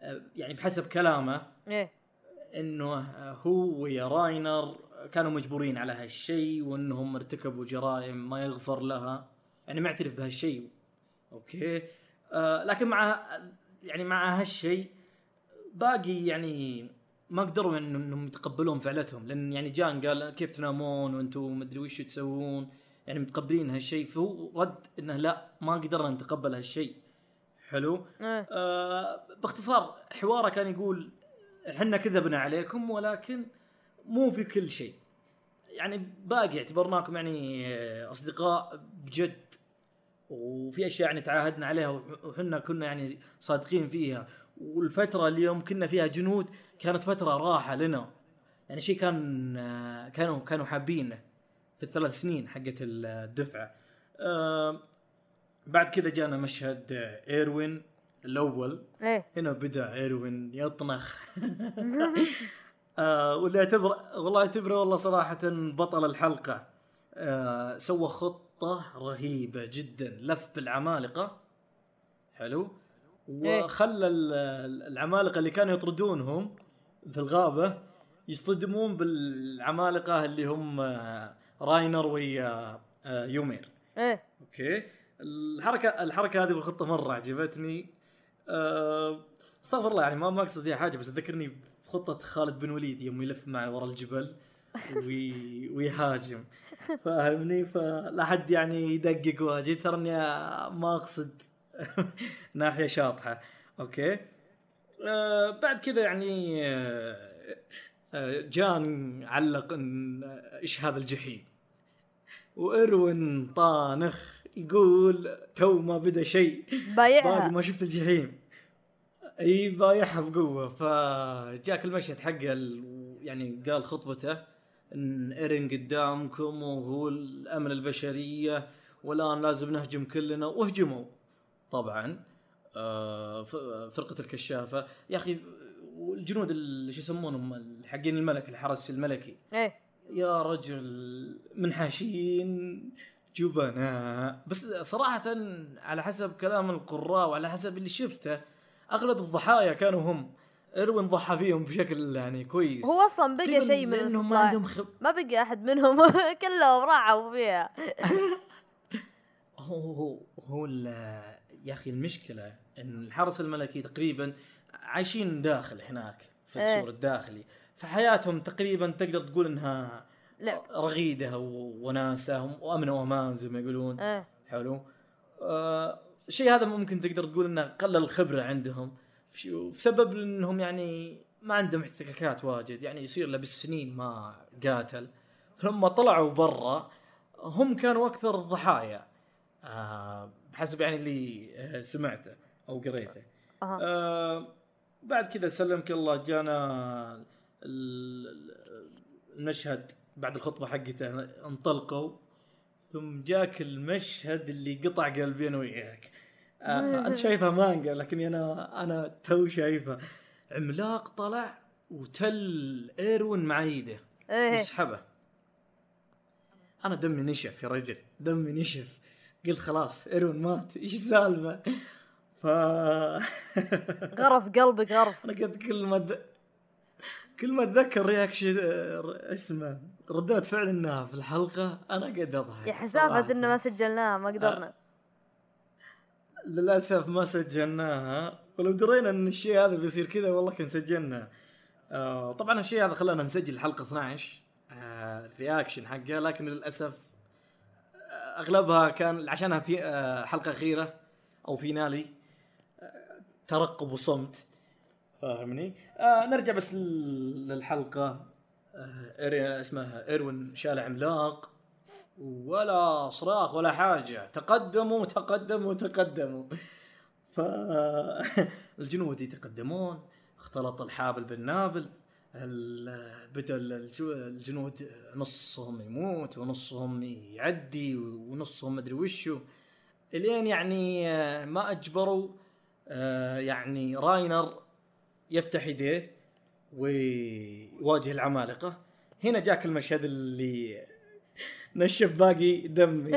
آه يعني بحسب كلامه إيه. إنه هو ويا راينر كانوا مجبورين على هالشيء وإنهم ارتكبوا جرائم ما يغفر لها. يعني معترف بهالشيء. أوكي؟ آه لكن مع يعني مع هالشيء باقي يعني ما قدروا يعني إنهم يتقبلون فعلتهم لأن يعني جان قال كيف تنامون وأنتم مدري وش تسوون؟ يعني متقبلين هالشيء فهو رد إنه لا ما قدرنا نتقبل هالشيء. حلو؟ إيه. آه باختصار حواره كان يقول إحنا كذبنا عليكم ولكن مو في كل شيء. يعني باقي اعتبرناكم يعني آه، أصدقاء بجد وفي أشياء يعني تعاهدنا عليها وح- وحنا كنا يعني صادقين فيها. والفترة اللي يوم كنا فيها جنود كانت فترة راحة لنا. يعني شيء كان آه، كانوا كانوا حابينه في الثلاث سنين حقت الدفعة. آه بعد كذا جانا مشهد إيروين الأول. إيه. هنا بدأ إيروين يطنخ. (laughs) (laughs) آه واللي أعتبر والله أعتبره والله صراحة بطل الحلقة. آه سوى خطة رهيبة جدا لف بالعمالقة. حلو. إيه. وخلى ال- العمالقة اللي كانوا يطردونهم في الغابة يصطدمون بالعمالقة اللي هم آه، راينر ويا آه، يومير. إيه. أوكي. الحركة الحركة هذه والخطه مرة عجبتني. أه... أستغفر الله يعني ما ما أقصد فيها حاجة بس تذكرني بخطة خالد بن وليد يوم يلف مع ورا الجبل وي... (laughs) ويهاجم. فاهمني؟ فلا حد يعني يدقق واجد ترى إني ما أقصد (laughs) ناحية شاطحة. أوكي. أه بعد كذا يعني أه آه، جان علق إن آه، إيش هذا الجحيم؟ وإروين طانخ يقول تو ما بدا شيء. باقي بايعها ما شفت الجحيم. أي بايعها بقوة. فجاك المشهد حقه ال- يعني قال خطبته إن ايرين قدامكم وهو أمل البشرية والآن لازم نهجم كلنا. وهجموا طبعا آه، فرقة الكشافة. يا أخي والجنود اللي شو يسمونهم حقين الملك الحرس الملكي. إيه. يا رجل منحاشين جبناء. بس صراحة على حسب كلام القراء وعلى حسب اللي شفته أغلب الضحايا كانوا هم. إروين ضحى فيهم بشكل يعني كويس. هو أصلا بقى شيء من ما عندهم خب ما بقى أحد منهم. (laughs) كلهم راحوا فيها. (laughs) هو هو هو يا أخي المشكلة إن الحرس الملكي تقريبا عايشين داخل هناك في إيه. السور الداخلي. فحياتهم تقريبا تقدر تقول إنها لعب رغيدة وناسة وأمن وأمان زي ما يقولون. إيه. حلو. آه الشيء هذا ممكن تقدر تقول إنه قلل الخبرة عندهم بسبب إنهم يعني ما عندهم احتكاكات واجد يعني يصير له بالسنين ما قاتل. فلما طلعوا برا هم كانوا أكثر الضحايا آه بحسب يعني اللي آه، سمعته أو قريته. أها. آه بعد كذا سلمك الله جانا ال- ال- المشهد بعد الخطبة حقته انطلقوا ثم جاك المشهد اللي قطع قلبي أنا وياك. آه أنت شايفها مانجا لكني أنا أنا تو شايفها. عملاق طلع وتل إيروين مع إيده. إيه. يسحبه أنا دمي نشف يا رجل دمي نشف. قلت خلاص ايروين مات. إيش السالفة؟ ف (laughs) غرف قلبك غرف. أنا قد كل ما أد... كل ما أتذكر reaction اسمه ردات فعل إنها في الحلقة أنا قد أضحك. يا صراحة. إنه ما سجلناها ما قدرنا. للأسف ما سجلناها. ولو درينا إن الشيء هذا بيصير كذا والله كان سجلنا. آه طبعا الشيء هذا خلانا نسجل الحلقة 12 آه الرياكشن حقه لكن للأسف آه أغلبها كان عشانها في آه حلقة أخيرة أو فينالي آه ترقب وصمت. فاهمني؟ آه نرجع بس لل- للحلقة. آه اسمها إيروين شال عملاق ولا صراخ ولا حاجة. تقدموا تقدموا تقدموا. ف (laughs) الجنود يتقدمون اختلط الحابل بالنابل. ال- بدأ الجنود نصهم يموت ونصهم يعدي ونصهم مدري وشو. الين يعني آه، ما أجبروا آه، يعني راينر يفتح يديه ويواجه العمالقة. هنا جاك المشهد اللي نشف باقي دمي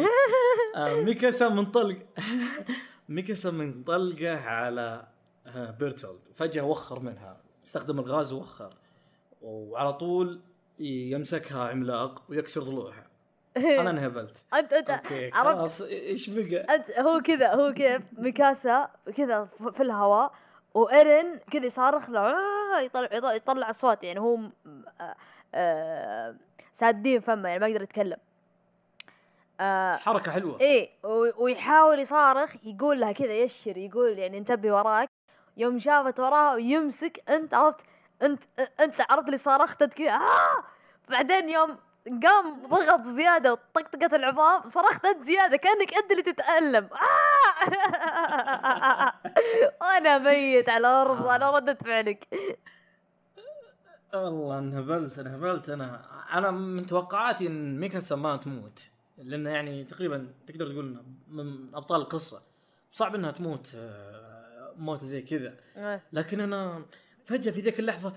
آه ميكاسا منطلق (laughs) ميكاسا منطلقه على بيرتولد. فجأة وخر منها. استخدم الغاز ووخر وعلى طول يمسكها عملاق ويكسر ضلوعها. (laughs) أنا انهبلت. انت انت خلاص إيش بقى؟ انت هو كذا هو كيف؟ ميكاسا كذا في الهواء وإيرن كذا يصارخ له آه، يطلع يطلع, يطلع أصوات يعني هو آه، آه، سادين فمه يعني ما يقدر يتكلم. آه، حركة حلوة. إيه ويحاول يصارخ يقول لها كذا يشر يقول يعني انتبهي وراك. يوم شافت وراها ويمسك أنت عرفت انت انت عرفت اللي صارخت انت كذا. آه! بعدين يوم قام ضغط زيادة وطقطقت العظام صرخت انت زيادة كأنك انت اللي تتألم. آه! (laughs) وأنا ميت على الأرض على ردة فعلك. والله انهبلت انهبلت أنا. أنا من توقعاتي إن ميكاسا ما تموت لأنه يعني تقريبا تقدر تقول من أبطال القصة. صعب إنها تموت آه، موت زي كذا. لكن أنا فجأة في ذيك اللحظة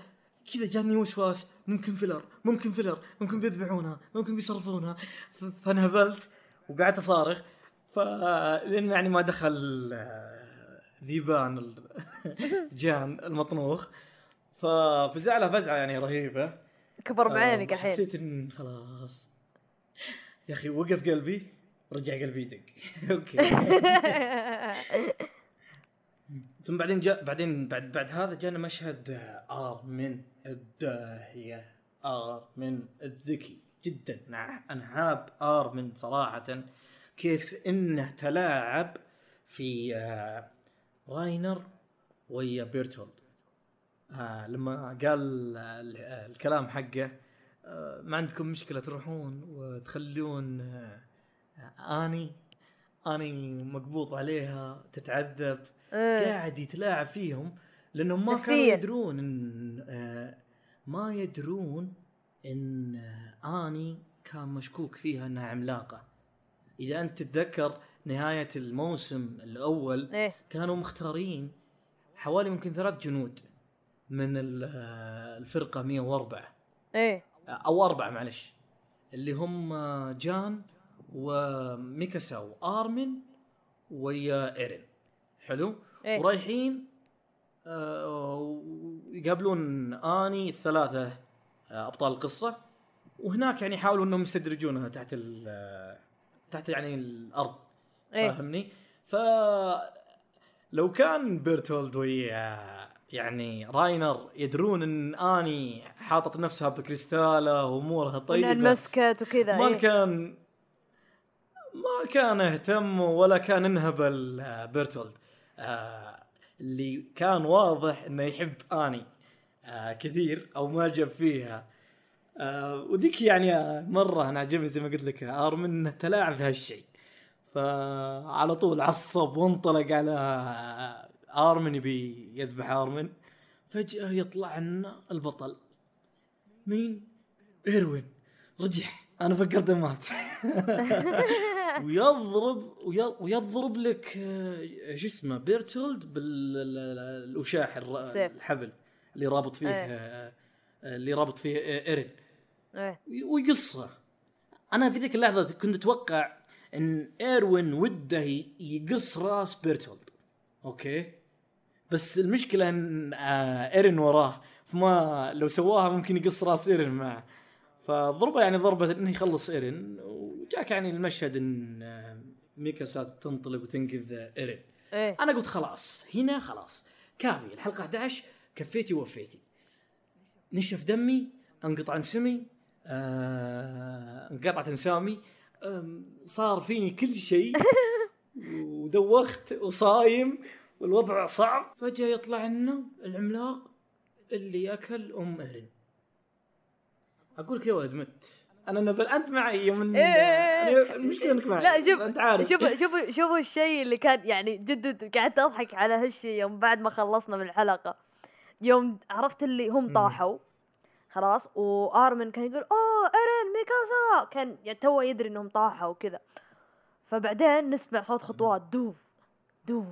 كذا جاني وسواس. ممكن filler ممكن filler ممكن بيذبحونها ممكن بيصرفونها. ف- فانهبلت وقعدت أصارخ. ف لأن يعني ما دخل آه، ذيبان (laughs) جان المطنوخ. ففزع له فزعة يعني رهيبة. كبر بعينك آه، الحين. حسيت إن خلاص. يا أخي وقف قلبي رجع قلبي يدق. (laughs) okay. (laughs) ثم بعدين جاء بعدين بعد بعد هذا جانا مشهد آرمن الداهية. آرمن الذكي. جدا. أنا حاب آرمن صراحة. كيف إنه تلاعب في آه، راينر ويا بيرتولد. آه لما قال ال- آه، الكلام حقه آه ما عندكم مشكلة تروحون وتخلون آه آني. آني مقبوض عليها تتعذب. إيه. قاعد يتلاعب فيهم لأنهم ما كانوا. يدرون إن آه ما يدرون إن آه آني كان مشكوك فيها إنها عملاقة. إذا أنت تتذكر نهاية الموسم الأول إيه. كانوا مختارين حوالي يمكن ثلاث جنود من آه، الفرقة 104 إيه. أو أربعة معلش. اللي هم جان وميكاسا وارمن ويا إيرين. حلو إيه. ورايحين آه، يقابلون آني الثلاثة آه، أبطال القصة وهناك يعني يحاولوا إنهم يستدرجونها تحت آه، تحت يعني الأرض إيه فاهمني؟ ف لو كان بيرتولد ويا يعني راينر يدرون إن آني حاطط نفسها بكريستاله وأمورها طيبة انمسكت وكذا ما إيه. كان ما كان اهتم ولا كان انهبل آه، بيرتولد آه، اللي كان واضح إنه يحب آني آه، كثير أو معجب فيها. آه، وذيك يعني مرة أنا عجبني زي ما قلت لك ارمن إنه تلاعب في هالشيء. فعلى طول عصب وانطلق على آه، آرمن يبي يذبح آرمن. فجأة يطلع لنا البطل. مين؟ إيروين. رجع. أنا فكرته مات (laughs) (laughs) ويضرب وي- ويضرب لك آه، شو اسمه بيرتولد بالوشاح. الحبل اللي رابط فيه إيه. آه، آه، اللي رابط فيه إيرين. إيه. ويقصه. أنا في ذيك اللحظة كنت أتوقع إن إيروين وده يقص راس بيرتولد. okay؟ بس المشكلة إن إيرين وراه فما لو سواها ممكن يقص راس إيرين معه. فضربه يعني ضربه إنه يخلص إيرين وجاك يعني المشهد إن آه، ميكاسا تنطلق وتنقذ إيرين. إيه. أنا قلت خلاص هنا خلاص. كافي الحلقة 11 كفيتي ووفيتي نشف دمي انقطع انسمي آه انقطعت انسامي آم، صار فيني كل شيء. (laughs) ودوخت وصايم والوضع صعب. فجأة يطلع لنا العملاق اللي أكل أم إيرين. أقول لك يا ولد مت أنا نبل أنت معي يوم إيه. أنا- المشكلة إنك معي. لا شوف أنت عارف. شوف (laughs) شوف شوف الشيء اللي كان يعني جد قعدت أضحك على هالشيء يوم بعد ما خلصنا من الحلقة. يوم عرفت اللي هم. طاحوا. خلاص؟ وآرمن كان يقول أوه ايرين ميكاسا. كان يعني تو يدري إنهم طاحوا وكذا. فبعدين نسمع صوت خطوات دوف دوف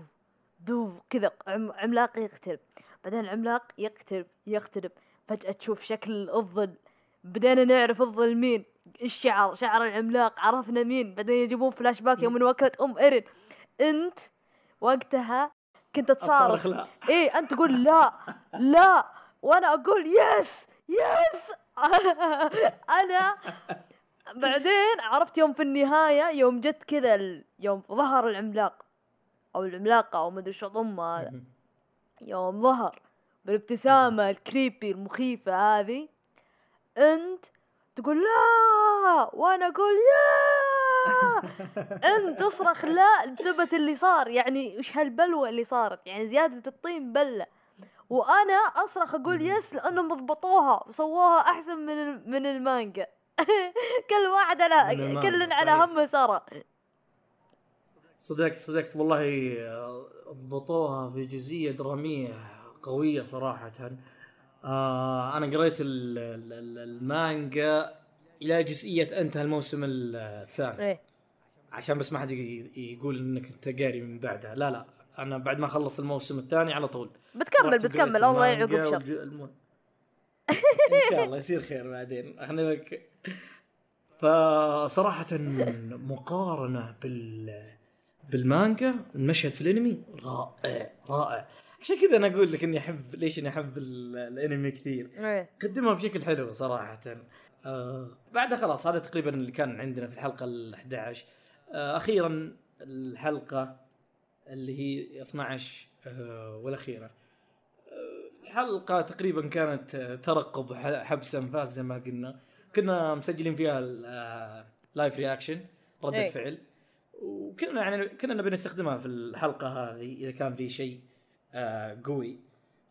دوف كذا عم عملاق يقترب. بعدين العملاق يقترب يقترب. فجأة تشوف شكل الظل بدينا نعرف الظل مين الشعر شعر العملاق عرفنا مين. بعدين يجيبون فلاش باك يوم وكلت أم إيرين. أنت وقتها كنت تصارخ. لا. إيه أنت تقول لا لا. وأنا أقول yes yes. (laughs) أنا بعدين عرفت يوم في النهاية يوم جت كذا ال- يوم ظهر العملاق. أو العملاقة أو مدري وش اسمه هذا. يوم ظهر بالابتسامة ال creepy المخيفة هذه. أنت تقول لا وأنا أقول يا! (laughs) أنت تصرخ لا بسبب اللي صار يعني وش هالبلوة اللي صارت؟ يعني زيادة الطين بلة. وأنا أصرخ أقول يس لأنهم ضبطوها وسووها أحسن من (laughs) من المانجا. كل واحد على كل على. همه سرى صدقت صدقت والله آه، ضبطوها في جزئية درامية قوية صراحة. آه أنا قريت ال- ال- ال- المانجا إلى جزئية أنتهى الموسم ال- الثاني. إيه. عشان بس ما حد يقول إنك أنت قاري من بعدها لا لا أنا بعد ما أخلص الموسم الثاني على طول. بتكمل بتكمل الله يعقب شر الم- إن شاء الله يصير خير بعدين. إحنا لك. فصراحة مقارنة بال بالمانجا المشهد في الأنمي رائع رائع. عشان كذا أنا أقول لك إني أحب ليش إني أحب ال- الأنمي كثير؟ إيه. قدمها بشكل حلو صراحة. آه بعدها خلاص هذا تقريبا اللي كان عندنا في الحلقة ال 11 آه أخيرا الحلقة اللي هي 12 آه والأخيرة. آه الحلقة تقريبا كانت آه، ترقب حبس انفاس زي ما قلنا. كنا مسجلين فيها live reaction ردة إيه. فعل. وكنا يعني كنا نبي نستخدمها في الحلقة هذه إذا كان في شيء. آه قوي.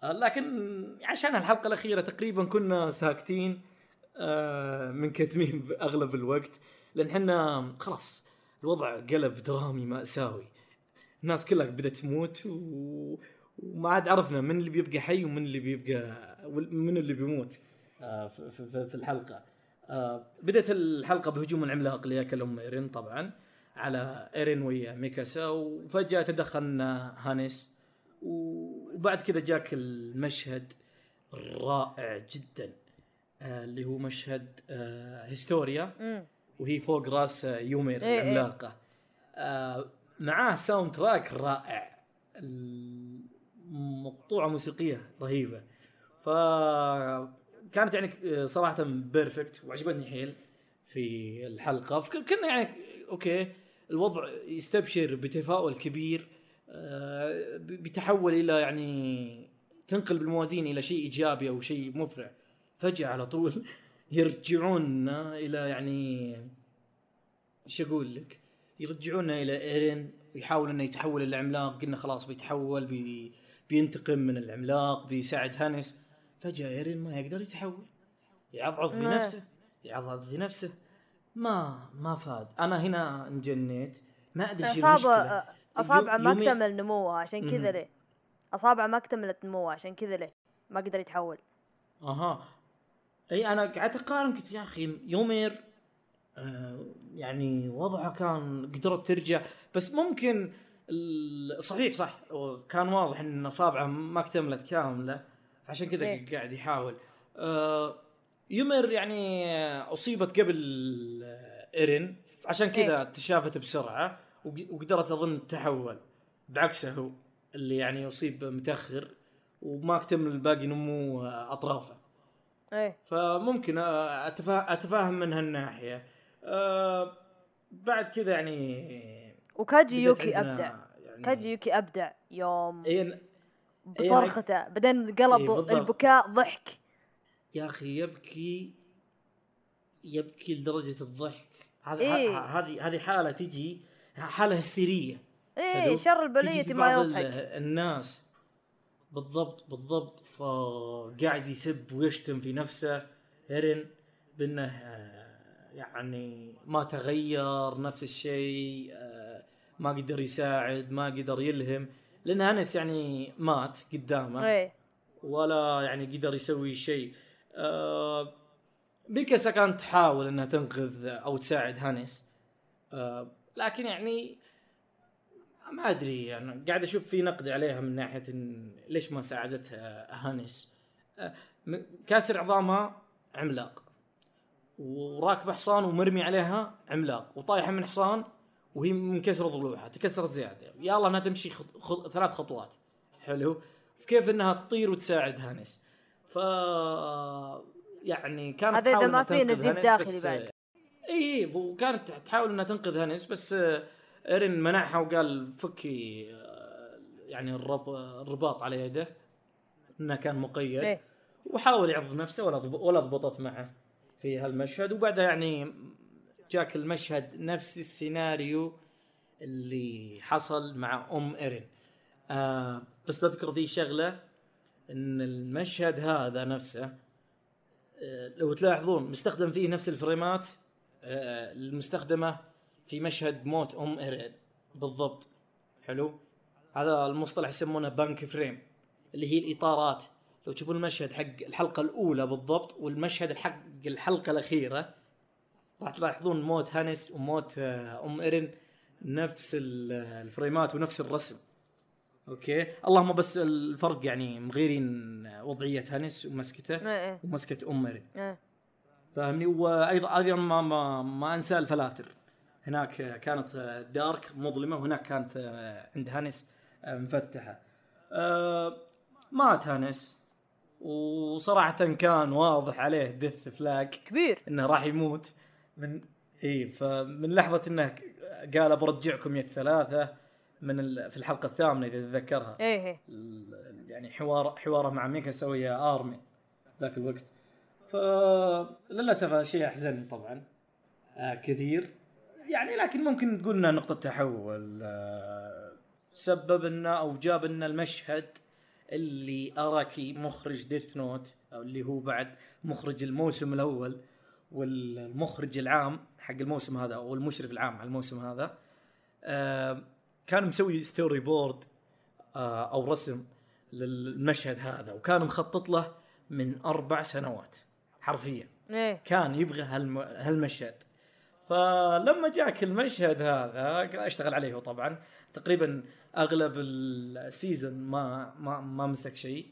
آه، لكن عشان الحلقة الأخيرة تقريبا كنا ساكتين آه، منكتمين (laughs) أغلب الوقت لأن إحنا خلاص الوضع قلب درامي مأساوي. الناس كلها بدأت تموت و... وما عاد عرفنا من اللي بيبقى حي ومن اللي بيبقى من اللي بيموت. آه، في, الحلقة. آه، بدأت الحلقة بهجوم العملاق اللي ياكل ام إيرين طبعا على إيرين ويا ميكاسا وفجأة تدخل هانيس. وبعد كذا جاك المشهد الرائع جدا آه، اللي هو مشهد هيستوريا. وهي فوق راس يومير إيه، إيه. العملاقة. معاه soundtrack رائع. مقطوعه موسيقية رهيبة. ف كانت يعني صراحة perfect وعجبتني حيل في الحلقة. كنا يعني okay الوضع يستبشر بتفاؤل كبير. آه، بتحول إلى يعني تنقل بالموازين إلى شيء إيجابي أو شيء مفرح فجأة على طول (laughs) يرجعون إلى يعني إيش أقول لك؟ يرجعونا إلى إيرين ويحاول إنه يتحول إلى عملاق قلنا خلاص بيتحول بي بينتقم من العملاق بيساعد هانس فجأة إيرين ما يقدر يتحول. يعضعض في نفسه يعضعض في نفسه ما ما فاد. أنا هنا انجنيت ما أدري إيش اصابع اصابعه ما اكتمل نموها عشان كذا ليه؟ اصابعه ما اكتملت نموها عشان كذا ليه؟ ما قدر يتحول. أها. إي أنا قعدت أقارن قلت يا أخي يومير آه يعني وضعه كان قدرت ترجع. بس ممكن صحيح صح. كان واضح إن أصابعه ما اكتملت كاملة عشان كذا إيه؟ قاعد يحاول. آه يمر يعني أصيبت قبل إيرين عشان كذا إيه؟ تشافت بسرعة. وقدرت أظن تحول بعكسه هو اللي يعني اصيب متأخر وما أكتمل باقي نمو أطرافه. إيه. فممكن أتفاهم من هالناحية. أه بعد كذا يعني وكاجي يوكي أبدع. يعني كاجي يوكي أبدع يوم إيه بصرخته. إيه بعدين قلب إيه البكاء ضحك. يا أخي يبكي يبكي لدرجة الضحك. هذه إيه؟ هذه هذه حالة تجي حالة هستيرية. إيه شر البلية ما يضحك الناس بالضبط بالضبط فقاعد يسب ويشتم في نفسه. إيرين بأنه آه، يعني ما تغير نفس الشيء آه، ما قدر يساعد ما قدر يلهم. لأن هانس يعني مات قدامه. إيه. ولا يعني قدر يسوي شيء. آه ميكاسا كانت تحاول إنها تنقذ أو تساعد هانس لكن يعني ما أدري يعني قاعد أشوف في نقد عليها من ناحية إن ليش ما ساعدتها هانس آه كاسر عظامها عملاق وراكبه حصان ومرمي عليها عملاق وطايحة من حصان وهي منكسرة ضلوعها تكسرت زيادة. يا الله إنها تمشي خط... خط... ثلاث خطوات. حلو. كيف إنها تطير وتساعد هانس ف يعني كانت هذا إذا ما في نزيف داخلي بعد. إي إي وكانت تحاول إنها تنقذ هانس بس ايرين منعها وقال فكي يعني الرب الرباط على يده. إنه كان مقيد. إيه؟ وحاول يعض نفسه ولا ولا ضبطت معه في هالمشهد. وبعدها يعني جاك المشهد نفس السيناريو اللي حصل مع أم ايرين آه بس بذكر فيه شغلة إن المشهد هذا نفسه آه لو تلاحظون مستخدم فيه نفس الفريمات آه المستخدمة في مشهد موت أم ايرين بالضبط. حلو؟ هذا المصطلح يسمونه bank frame اللي هي الإطارات. لو تشوفون المشهد حق الحلقة الأولى بالضبط والمشهد حق الحلقة الأخيرة راح تلاحظون موت هانس وموت آه، أم ايرين نفس الفريمات ونفس الرسم. okay؟ اللهم بس الفرق يعني مغيرين وضعية هانس ومسكته إيه، إيه. ومسكة أم ايرين إيه. فاهمني؟ وأيضا أيضا ما, ما ما أنسى الفلاتر. هناك كانت dark مظلمة وهناك كانت عند هانس مفتحة. مات هانس وصراحة كان واضح عليه death flag كبير. إنه راح يموت. من إي فمن لحظة إنه قال برجعكم يا الثلاثة من ال... في الحلقة الثامنة إذا تتذكرها إيه, إيه. يعني حوار حواره مع ميكاسا وآرمن ذاك الوقت. فللاسف شيء احزنني طبعا آه كثير. يعني لكن ممكن تقول إنها نقطة تحول آه سبب لنا أو جاب لنا المشهد اللي اراكي مخرج Death Note أو اللي هو بعد مخرج الموسم الأول والمخرج العام حق الموسم هذا أو المشرف العام على الموسم هذا آه كان مسوي storyboard أو رسم للمشهد هذا وكان مخطط له من أربع سنوات. حرفيا. إيه. كان يبغى هالم... هالمشهد. فلما جاك المشهد هذا اشتغل عليه طبعا. تقريبا أغلب ال season ما ما ما مسك شيء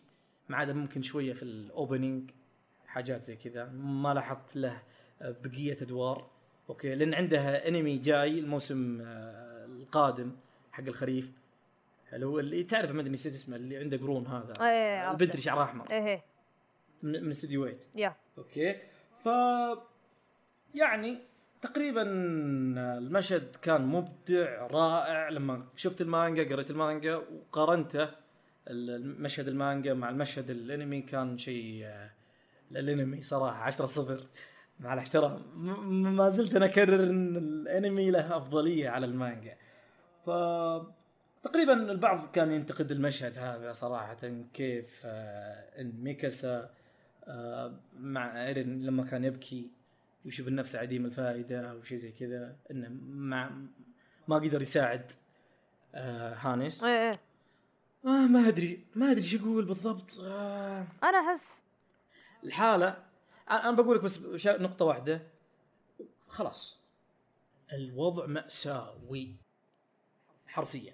ما عدا ممكن شوية في ال opening حاجات زي كذا. ما لاحظت له بقية أدوار. okay لأن عنده أنمي جاي الموسم آه، القادم حق الخريف. حلو اللي تعرف ما أدري نسيت اسمه اللي عنده قرون هذا. إيه عرفته. البدري شعره احمر إيه إيه. من من استديو Wit. yeah. Okay. ف يعني تقريبا المشهد كان مبدع رائع. لما شفت المانجا قريت المانجا وقارنته المشهد المانجا مع المشهد الأنمي كان شيء آه، الأنمي صراحة 10 صفر مع الاحترام. ما زلت أنا أكرر إن الأنمي له أفضلية على المانجا. ف تقريبا البعض كان ينتقد المشهد هذا صراحة كيف آه، إن ميكاسا مع إيرين لما كان يبكي ويشوف النفس عديم الفائدة أو شيء زي كذا إنه مع ما قدر يساعد آه، هانس إيه إيه. آه ما أدري ما أدري إيش أقول بالضبط. آه أنا أحس الحالة أنا بقول لك بس نقطة واحدة. خلاص. الوضع مأساوي. حرفيا.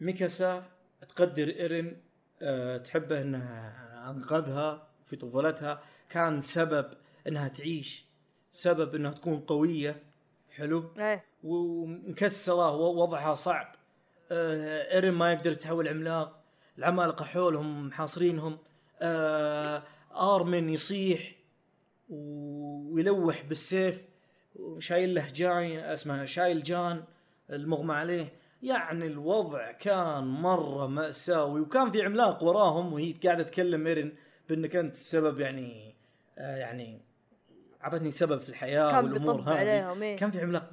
ميكاسا تقدر إيرين أه تحبه إنها أنقذها. في طفولتها كان سبب إنها تعيش سبب إنها تكون قوية. حلو؟ إيه. ومكسرة ووضعها صعب. آه، ايرين ما يقدر يتحول عملاق العمالقة حولهم محاصرينهم. آه، آرمن يصيح ويلوح بالسيف وشايل له جاين اسمه شايل جان المغمى عليه. يعني الوضع كان مرة مأساوي وكان في عملاق وراهم وهي قاعدة تكلم ايرين بانك انت السبب يعني آه يعني أعطتني سبب في الحياة كان والأمور هذه. إيه. كان في عملاق.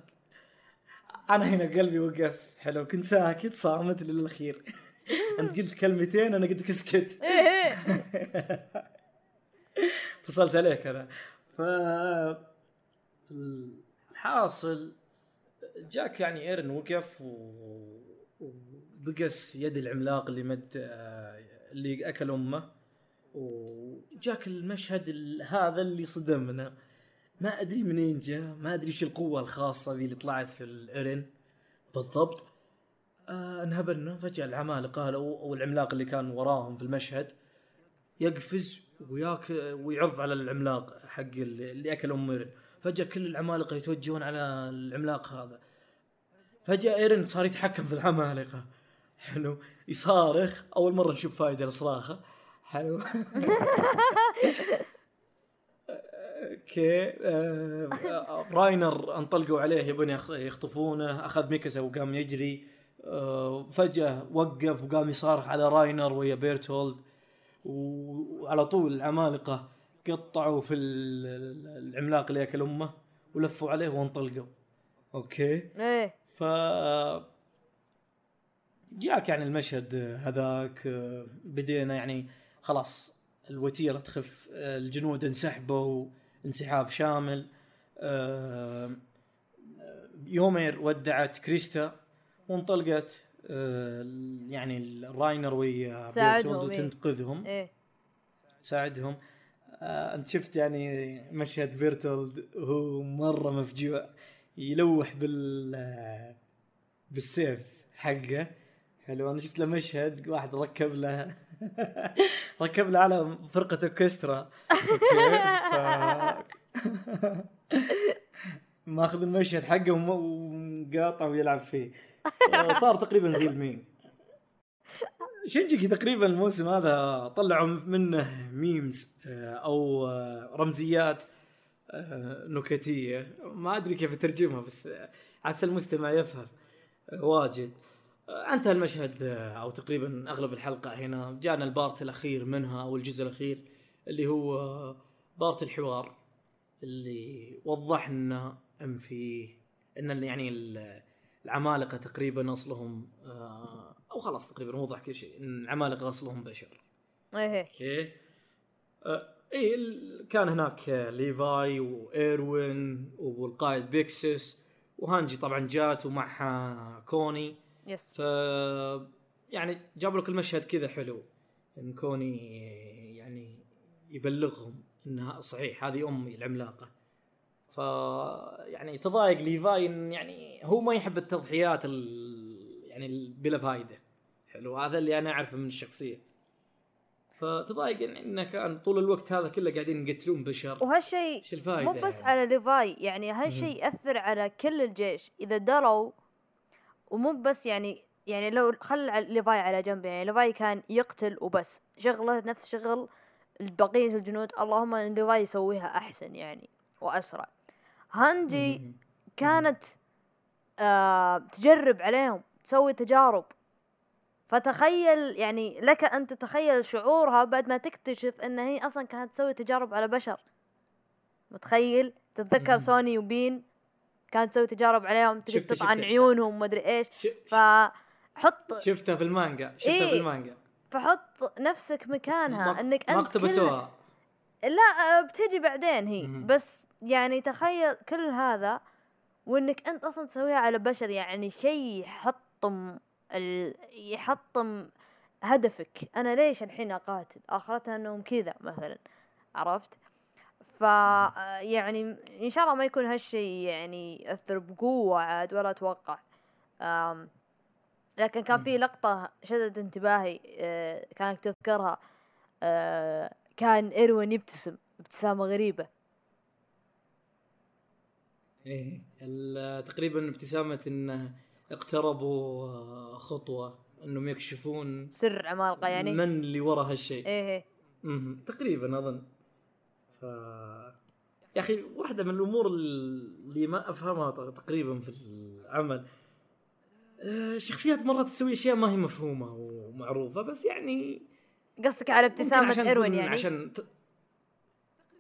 أنا هنا قلبي وقف حلو كنت ساكت صامت للاخير (laughs) أنت قلت كلمتين أنا قلت اسكت إيه إيه. (laughs) فصلت عليك أنا. ف الحاصل جاك يعني إيرن وقف و... وبقس يد العملاق اللي مد آه، اللي أكل أمه. وجاك المشهد ال- هذا اللي صدمنا. ما أدري منين جاء ما أدري إيش القوة الخاصة ذي اللي طلعت في الايرن بالضبط. آه انهبلنا فجأة العمالقة أو العملاق اللي كان وراهم في المشهد يقفز وياكل ويعض على العملاق حق اللي اللي أكل أم ايرن فجأة كل العمالقة يتوجهون على العملاق هذا. فجأة ايرن صار يتحكم في العمالقة. حلو. يصارخ. أول مرة نشوف فايدة لصراخه. حلو. (laughs) okay آه، آه، راينر انطلقوا عليه يبون يخ- يخطفونه أخذ ميكاسا وقام يجري آه، فجأة وقف وقام يصارخ على راينر ويا بيرتولد وعلى طول العمالقة قطعوا في ال- العملاق اللي ياكل أمه ولفوا عليه وانطلقوا. okay؟ إيه. ف جاك يعني المشهد هذاك بدينا يعني خلاص الوتيرة تخف الجنود انسحبوا انسحاب شامل. آه، يومير ودعت كريستا وانطلقت آه، يعني الراينر ويا ساعدهم، بيرتولد إيه. وتنقذهم إيه. تساعدهم آه انت شفت يعني مشهد بيرتولد وهو مرة مفجوع يلوح بال آه، بالسيف حقه. حلو أنا شفت له مشهد واحد ركب له (laughs) ركب له على فرقة أوركسترا. (laughs) ماخذ المشهد حقه وم- ومقاطع ويلعب فيه. صار تقريبا زي الميم. شنجيكي تقريبا الموسم هذا طلعوا منه memes آه، أو آه، رمزيات آه، نكتية. ما أدري كيف أترجمها بس عسى المستمع يفهم واجد. انتهى المشهد آه، أو تقريبا أغلب الحلقة هنا. جانا ال part الأخير منها أو الجزء الأخير اللي هو part الحوار اللي وضح لنا أن في أن يعني ال- العمالقة تقريبا أصلهم آه، أو خلاص تقريبا وضح كل شيء إن العمالقة أصلهم بشر. إيه. Okay. آه إي كان هناك ليفاي وإيروين والقائد بيكسس وهانجي طبعا جات ومعها كوني. Yes ف يعني جابوا لك المشهد كذا حلو إن كوني يعني يبلغهم إنها صحيح هذه أمي العملاقة. ف يعني تضايق ليفاي ان يعني هو ما يحب التضحيات ال... يعني بلا فائده حلو هذا اللي أنا أعرفه من الشخصية. فتضايق إن- إنه كان طول الوقت هذا كله قاعدين يقتلون بشر. وهالشيء مو بس يعني؟ على ليفاي يعني هالشيء يأثر على كل الجيش. إذا دروا ومو بس يعني يعني لو خل ليفاي على جنب يعني ليفاي كان يقتل وبس. شغلة نفس شغل بقية الجنود اللهم إن ليفاي يسويها أحسن يعني وأسرع. هانجي. كانت آه تجرب عليهم تسوي تجارب. فتخيل يعني لك أن تتخيل شعورها بعد ما تكتشف أن هي أصلا كانت تسوي تجارب على بشر. متخيل؟ تتذكر. سوني وبين؟ كانت تسوي تجارب عليهم شفت- تطعن. عيونهم ومدري إيش. فحط شفتها في المانجا شفتها إيه. في المانجا فحط نفسك مكانها ما- إنك ما انت اقتبسوها لا آه، بتجي بعدين هي مهم. بس يعني تخيل كل هذا وإنك أنت أصلا تسويها على بشر يعني شيء يحطم ال... يحطم هدفك أنا ليش الحين أقاتل آخرتها إنهم كذا مثلا عرفت ف يعني إن شاء الله ما يكون هالشيء يعني يأثر بقوة عاد ولا أتوقع. لكن كان في. لقطة شدت انتباهي آه، كانك تذكرها. آه، كان إيروين يبتسم ابتسامة غريبة. إيه تقريبا ابتسامة إنه اقتربوا آه، خطوة إنهم يكشفون سر عمالقة يعني. من اللي ورا هالشيء. إيه إيه. تقريبا أظن. ف يا أخي واحدة من الأمور اللي ما أفهمها تقريبا في العمل آه، شخصيات مرات تسوي أشياء ما هي مفهومة ومعروفة بس يعني قصدك على ابتسامة تكون- يعني عشان ت...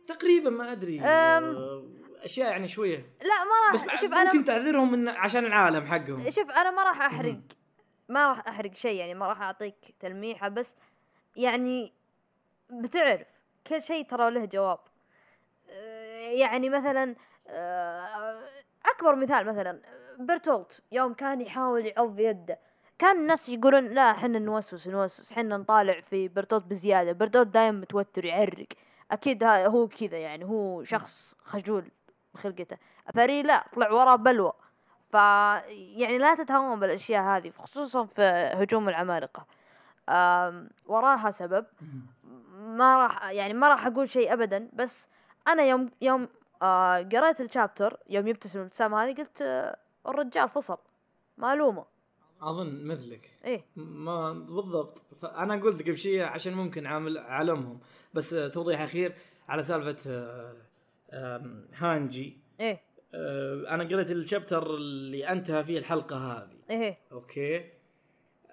تقريبا ما أدري أم. آه، أشياء يعني شوية لا ما راح بس شوف أنا ممكن تعذرهم من عشان العالم حقهم شوف أنا ما راح أحرق. ما راح أحرق شيء يعني ما راح أعطيك تلميحة بس يعني بتعرف كل شيء ترى له جواب يعني مثلا آه، أكبر مثال مثلا برتولت يوم كان يحاول يعض يده كان الناس يقولون لا إحنا نوسوس نوسوس إحنا نطالع في برتولت بزيادة برتولت دايم متوتر يعرق. أكيد ها- هو كذا يعني هو شخص خجول بخلقته أثري لا طلع وراه بلوى. ف يعني لا تتهاون بالأشياء هذه خصوصا في هجوم العمالقة. آم، وراها سبب. ما راح يعني ما راح أقول شيء ابدا بس أنا يوم يوم آه قريت الشابتر يوم يبتسم الابتسامة هذه قلت آه الرجال فصل ما الومه أظن مثلك. إيه. ما بالضبط. فأنا قلت قبل شيء عشان ممكن عامل عالمهم بس آه، توضيح أخير على سالفة آه، آم، هانجي. إيه. آه، أنا قريت ال chapter اللي أنتهى فيه الحلقة هذه. إيه. Okay.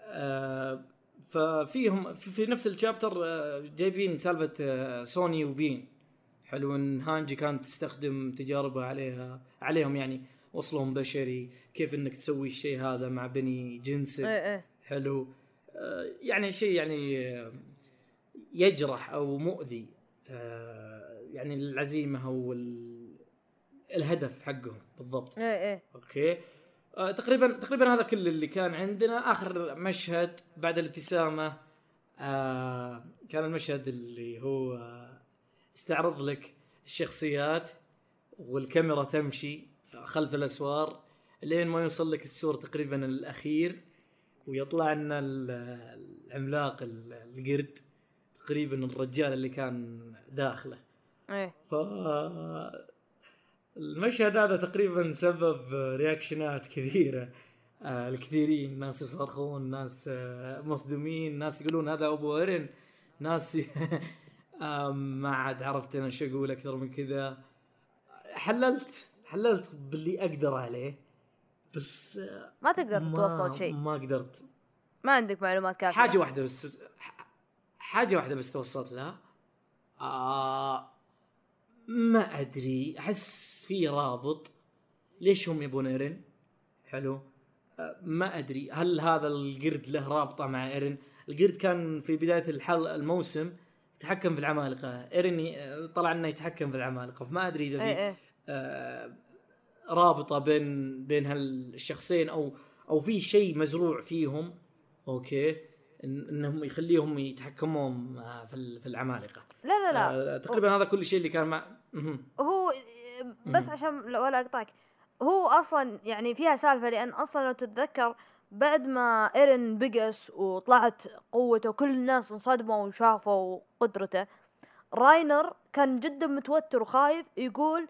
آه ففيهم في في نفس ال chapter آه جايبين سالفة آه سوني وبين. حلو إن هانجي كانت تستخدم تجاربها عليها عليهم يعني وصلهم بشري كيف إنك تسوي الشيء هذا مع بني جنسك. إيه إيه. حلو. آه يعني شيء يعني آه يجرح أو مؤذي. آه يعني العزيمة أو ال- الهدف حقهم بالضبط. إيه إيه. أوكي. آه تقريبا تقريبا هذا كل اللي كان عندنا. آخر مشهد بعد الابتسامة آه كان المشهد اللي هو آه استعرض لك الشخصيات والكاميرا تمشي خلف الأسوار لين ما يوصل لك السور تقريبا الأخير ويطلع لنا ال- العملاق ال- القرد تقريبا الرجال اللي كان داخله. إيه. ف المشهد هذا تقريبا سبب reactions ات كثيرة. آه الكثيرين ناس يصرخون ناس آه مصدومين ناس يقولون هذا أبو ايرن ناس (laughs) ما عاد عرفت أنا شو أقول أكثر من كذا. حللت حللت باللي أقدر عليه بس آه ما تقدر ما- تتوصل شيء. ما قدرت. ما عندك معلومات كافية. حاجة واحدة بس حاجة واحدة بس توصلت لها. آه ما أدري أحس في رابط. ليش هم يبون ايرن حلو. آه، ما أدري هل هذا القرد له رابطة مع ايرن القرد كان في بداية الحل الموسم يتحكم في العمالقة. ايرن ي- طلع إنه يتحكم في العمالقة. فما أدري إذا في إيه إيه. آه، رابطة بين بين هالشخصين أو أو في شيء مزروع فيهم okay إنهم يخليهم يتحكمون آه، في ال- في العمالقة. لا لا لا. آه، تقريبا هذا كل شيء اللي كان مع. هو بس. عشان لا- ولا أقطعك. هو أصلا يعني فيها سالفة لأن أصلا لو تتذكر بعد ما ايرن بقس وطلعت قوته كل الناس انصدموا وشافوا قدرته. راينر كان جدا متوتر وخايف يقول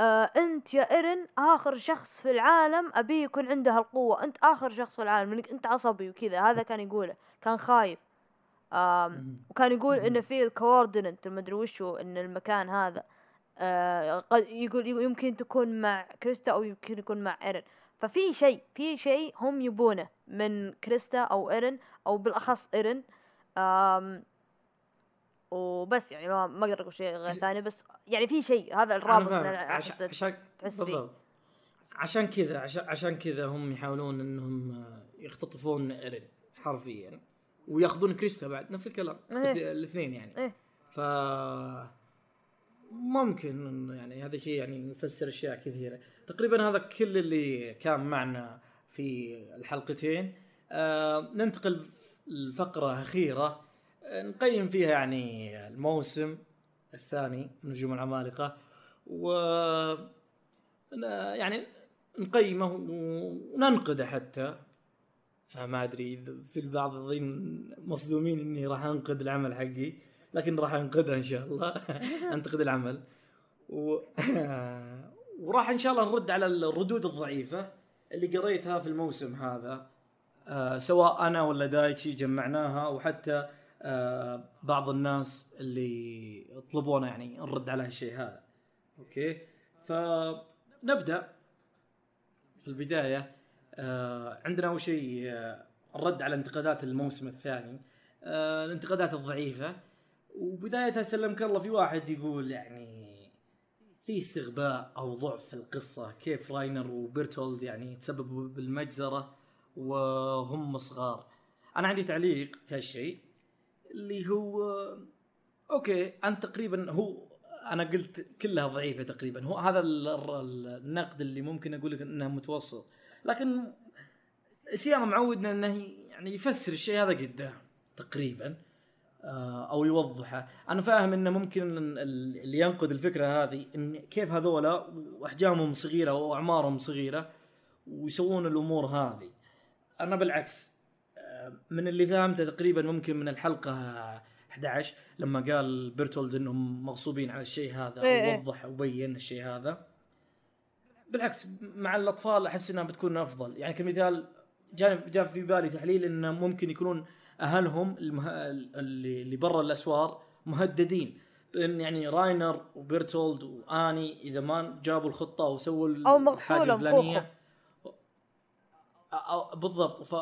آه أنت يا ايرن آخر شخص في العالم ابي يكون عنده هالقوة. أنت آخر شخص في العالم لانك أنت عصبي وكذا. هذا كان يقوله. كان خايف. وكان يقول. إنه في ال coordinate المدري وشو إن المكان هذا. آه قد يقول يقول يمكن تكون مع كريستا أو يمكن يكون مع ايرن ففي شيء في شيء هم يبونه من كريستا أو إيرن أو بالأخص إيرن آم وبس يعني ما ما أقدر أقول شيء غير ثاني بس يعني في شيء هذا الرابط عشان عشان تحس فيه. عشان كذا عشان عشان كذا هم يحاولون إنهم آه، يختطفون ايرين حرفيا ويأخذون كريستا بعد نفس الكلام إيه. الاث- الاثنين يعني إيه ف ممكن يعني هذا شيء يعني يفسر أشياء كثيرة. تقريبا هذا كل اللي كان معنا في الحلقتين. آه ننتقل لفقرة أخيرة. آه، نقيم فيها يعني الموسم الثاني من نجوم العمالقة. و يعني نقيمه وننقده حتى. آه، ما أدري في البعض مصدومين إني راح أنقد العمل حقي. لكن راح انقدها إن شاء الله. (laughs) أنتقد العمل. و... (laughs) وراح إن شاء الله نرد على الردود الضعيفة اللي قريتها في الموسم هذا. آه سواء أنا ولا دايتشي جمعناها أو حتى آه بعض الناس اللي طلبونا يعني نرد على هالشيء هذا. أوكي؟ فنبدأ. في البداية آه عندنا أول شيء آه الرد على انتقادات الموسم الثاني. آه الانتقادات الضعيفة. وبداية سلمك الله في واحد يقول يعني في استغباء أو ضعف في القصة كيف راينر وبرتولد يعني تسببوا بالمجزرة وهم صغار. أنا عندي تعليق في هالشيء اللي هو أوكي أنت تقريبا هو أنا قلت كلها ضعيفة تقريبا هو هذا ال- ال- النقد اللي ممكن أقول لك إنه متوسط. لكن سياما معودنا إنه يعني يفسر الشيء هذا قدام تقريبا. أو يوضحه. أنا فاهم إنه ممكن ال- ال- اللي ينقد الفكرة هذه إن كيف هذولا واحجامهم صغيرة واعمارهم صغيرة ويسوون الأمور هذه. أنا بالعكس آه، من اللي فهمته تقريبا ممكن من الحلقة 11 لما قال بيرتولد إنهم مغصوبين على الشيء هذا إيه إيه. ووضح وبين الشيء هذا. بالعكس مع الأطفال أحس إنها بتكون أفضل. يعني كمثال جاء جاء في بالي تحليل إنه ممكن يكونون أهلهم المه... اللي اللي برا الأسوار مهددين بأن يعني راينر وبرتولد وآني إذا ما جابوا الخطة وسووا ال- أو الحاجة مغسولة الفلانية أو بالضبط ف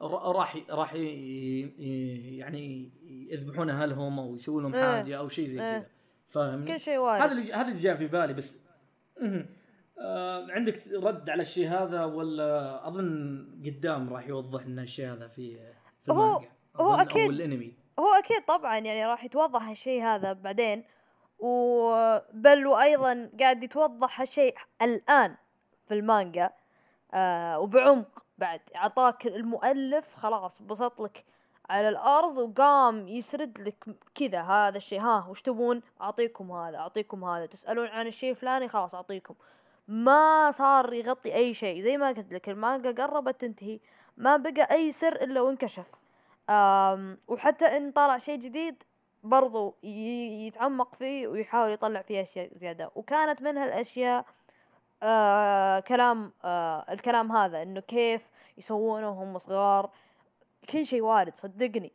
راح راح يعني يذبحون أهلهم أو يسوون لهم إيه. حاجة أو شيء زي إيه. كذا فاهمني؟ كل شيء هذا وارد اللي هذا اللي جاء في بالي بس. آه عندك رد على الشيء هذا ولا أظن قدام راح يوضح لنا الشيء هذا في في هو- هو. أو الأنمي. هو أكيد طبعا يعني راح يتوضح هالشيء هذا بعدين. وبل وأيضا قاعد يتوضح هالشيء الآن في المانجا. آه وبعمق بعد. اعطاك المؤلف خلاص بسط لك على الأرض وقام يسرد لك كذا هذا الشيء. ها وش تبون؟ أعطيكم هذا أعطيكم هذا. تسألون عن الشيء الفلاني خلاص أعطيكم. ما صار يغطي أي شيء. زي ما قلت لك المانجا قربت تنتهي. ما بقى أي سر إلا وانكشف. وحتى إن طلع شيء جديد برضو يتعمق فيه ويحاول يطلع فيه أشياء زيادة. وكانت من هالأشياء آه كلام آه الكلام هذا إنه كيف يسوونه وهم صغار. كل شيء وارد صدقني.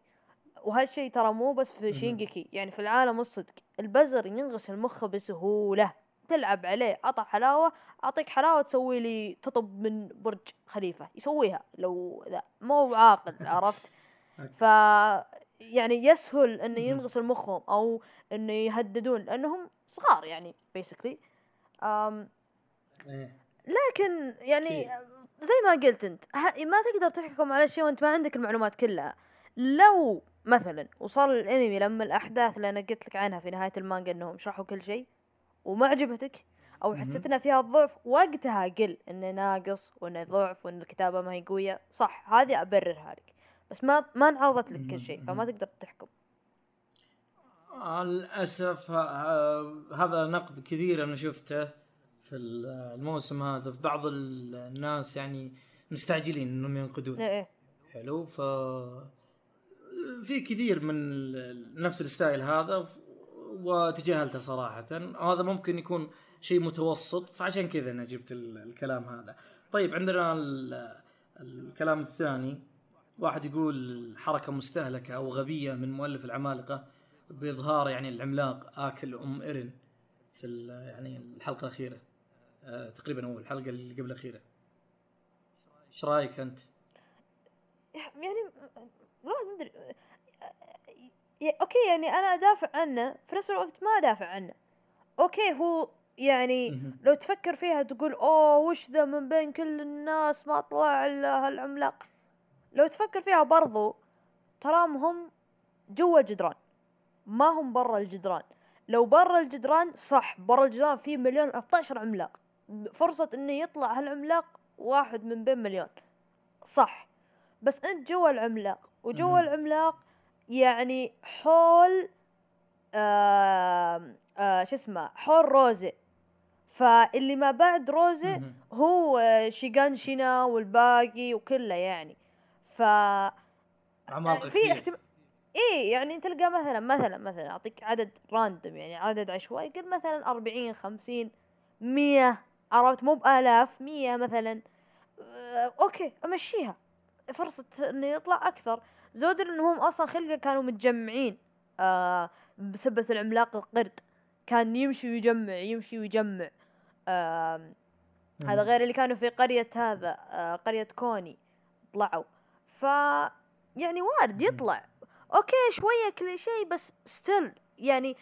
وهالشيء ترى مو بس في. شينجيكي يعني في العالم الصدق. البزر ينغش المخ بسهولة. تلعب عليه عطى حلاوة أعطيك حلاوة تسوي لي تطب من برج خليفة يسويها لو ذا مو عاقل (laughs) عرفت ف يعني يسهل انه. ينغص مخهم أو انه يهددون لأنهم صغار يعني بيسكلي إيه. لكن يعني. زي ما قلت أنت ما تقدر تحكم على شيء وأنت ما عندك المعلومات كلها لو مثلا وصل الأنمي لما الأحداث اللي أنا قلت لك عنها في نهاية المانجا إنهم شرحوا كل شيء وما عجبتك أو. حسيت انها فيها ضعف وقتها قل إنه ناقص وإنه ضعف وإن الكتابة ما هي قوية. صح هذه أبررها لك. بس ما ما انعرضت لك كل شيء فما تقدر تحكم. للأسف هذا نقد كثير أنا شفته في الموسم هذا. في بعض الناس يعني مستعجلين إنهم ينقدون. إيه إيه. حلو ف في كثير من نفس الستايل هذا وتجاهلته صراحة. هذا ممكن يكون شيء متوسط فعشان كذا أنا جبت ال- الكلام هذا. طيب عندنا ال- الكلام الثاني. واحد يقول حركة مستهلكة أو غبية من مؤلف العمالقة بإظهار يعني العملاق آكل أم ايرن في يعني الحلقة الأخيرة. آه تقريبا هو الحلقة اللي قبل الأخيرة. إيش رأيك أنت؟ يعني ما ادري okay يعني أنا أدافع عنه في نفس الوقت ما أدافع عنه. okay هو يعني. لو تفكر فيها تقول أوه وش ذا من بين كل الناس ما طلع إلا هالعملاق. لو تفكر فيها برضو تراهم هم جوا الجدران ما هم برا الجدران. لو برا الجدران صح برا الجدران في مليون 12 عملاق. فرصة انه يطلع هالعملاق واحد من بين مليون. صح. بس أنت جوا العملاق وجوا. العملاق يعني حول آه آه شو اسمه حول روزي. فاللي ما بعد روزي. هو آه، شيغانشينا والباقي وكله يعني. ف عمالقة في كثير. احتمال إيه يعني تلقى مثلا مثلا مثلا أعطيك عدد random يعني عدد عشوائي. قل مثلا أربعين خمسين مية عرفت؟ مو بآلاف مية مثلا. آه، okay أمشيها. فرصة إنه يطلع أكثر. زود إنهم أصلا خلقه كانوا متجمعين آه بسبة العملاق القرد. كان يمشي ويجمع يمشي ويجمع. آه هذا. غير اللي كانوا في قرية هذا آه قرية كوني. طلعوا. ف يعني وارد. يطلع. okay شوية كليشيه بس still يعني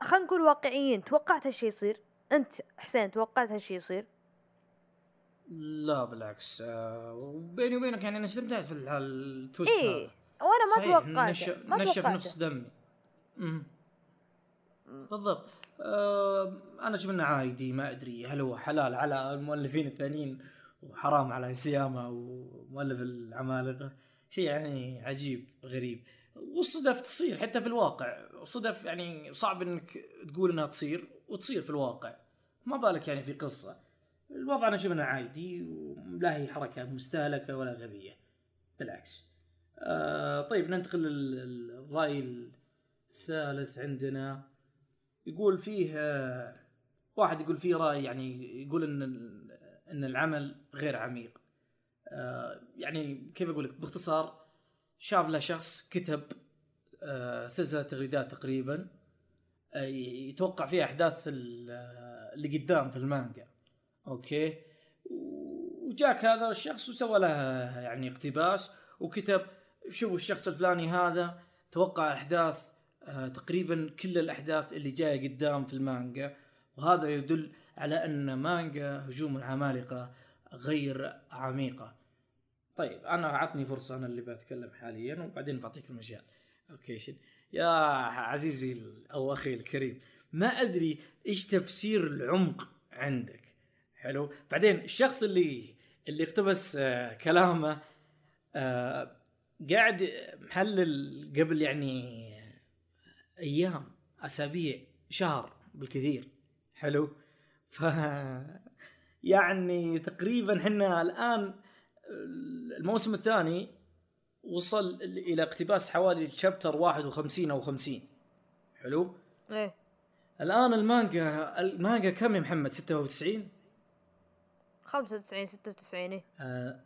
خلينا نكون واقعيين. توقعت هالشي يصير؟ أنت حسين توقعت هالشي يصير؟ لا بالعكس. آه وبيني وبينك يعني أنا استمتعت في ال- ال twist هذا. وأنا ما توقعت نشف, ما نشف. نفس دمي. مم. بالضبط. آه أنا إنه عادي ما أدري هل هو حلال على المؤلفين الثانيين وحرام على سياما ومؤلف العمالقة. شيء يعني عجيب غريب. والصدف تصير حتى في الواقع. صدف يعني صعب إنك تقول إنها تصير وتصير في الواقع. ما بالك يعني في قصة. الوضع أنا إنه عادي ولا هي حركة مستهلكة ولا غبية. بالعكس. آه طيب ننتقل للرأي الثالث عندنا. يقول فيه واحد يقول فيه رأي يعني يقول إن إن العمل غير عميق. آه، يعني كيف أقول لك؟ باختصار شاف له شخص كتب آه، سلسلة تغريدات تقريبا يتوقع فيها أحداث ال- اللي قدام في المانجا. okay؟ وجاك هذا الشخص وسوى له يعني اقتباس وكتب شوفوا الشخص الفلاني هذا توقع احداث آه، تقريبا كل الأحداث اللي جاية قدام في المانجا وهذا يدل على أن مانجا هجوم العمالقه غير عميقة. طيب أنا عطني فرصة أنا اللي بتكلم حاليا وبعدين بعطيك المجال. okay شن. يا عزيزي أو أخي الكريم ما أدري إيش تفسير العمق عندك. حلو بعدين الشخص اللي اللي اقتبس آه، كلامه آه، قاعد محلل قبل يعني أيام أسابيع شهر بالكثير. حلو؟ ف (laughs) يعني تقريبا إحنا الآن الموسم الثاني وصل إلى اقتباس حوالي الشابتر 51 أو 50 حلو؟ إيه. الآن المانجا المانجا كم يا محمد؟ 96 خمسة وتسعين ستة وتسعين إيه. آه،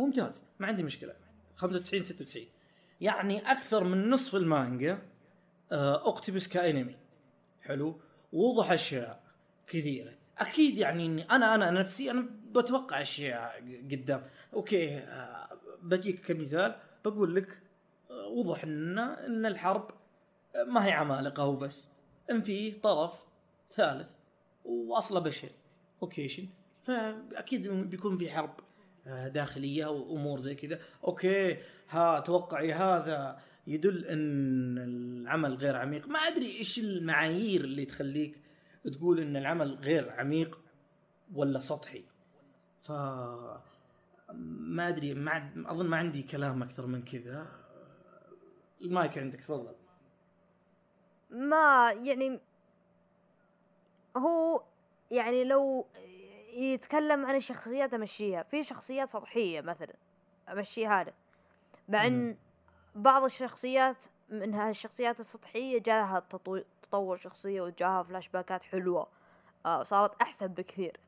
ممتاز ما عندي مشكلة. 95 96 يعني أكثر من نصف المانجا آه، اقتبس كأنمي. حلو؟ ووضح أشياء كثيرة. أكيد يعني إني أنا أنا نفسي أنا بتوقع أشياء قدام. okay آه، بجيك كمثال. بقول لك آه، وضح ان إن الحرب آه، ما هي عمالقة وبس إن في طرف ثالث وأصله بشر. okay شن فأكيد بيكون في حرب. آه، داخلية وأمور زي كذا. okay ها توقعي هذا يدل إن العمل غير عميق. ما أدري إيش المعايير اللي تخليك تقول إن العمل غير عميق ولا سطحي. ف ما أدري ما أظن ما عندي كلام أكثر من كذا. المايك عندك تفضل. ما يعني هو يعني لو يتكلم عن الشخصيات أمشيها. في شخصيات سطحية مثلا امشيها له مع إن بعض الشخصيات من هالشخصيات السطحية جاها تطور شخصية وجاها فلاش باكات حلوة. آه صارت أحسن بكثير.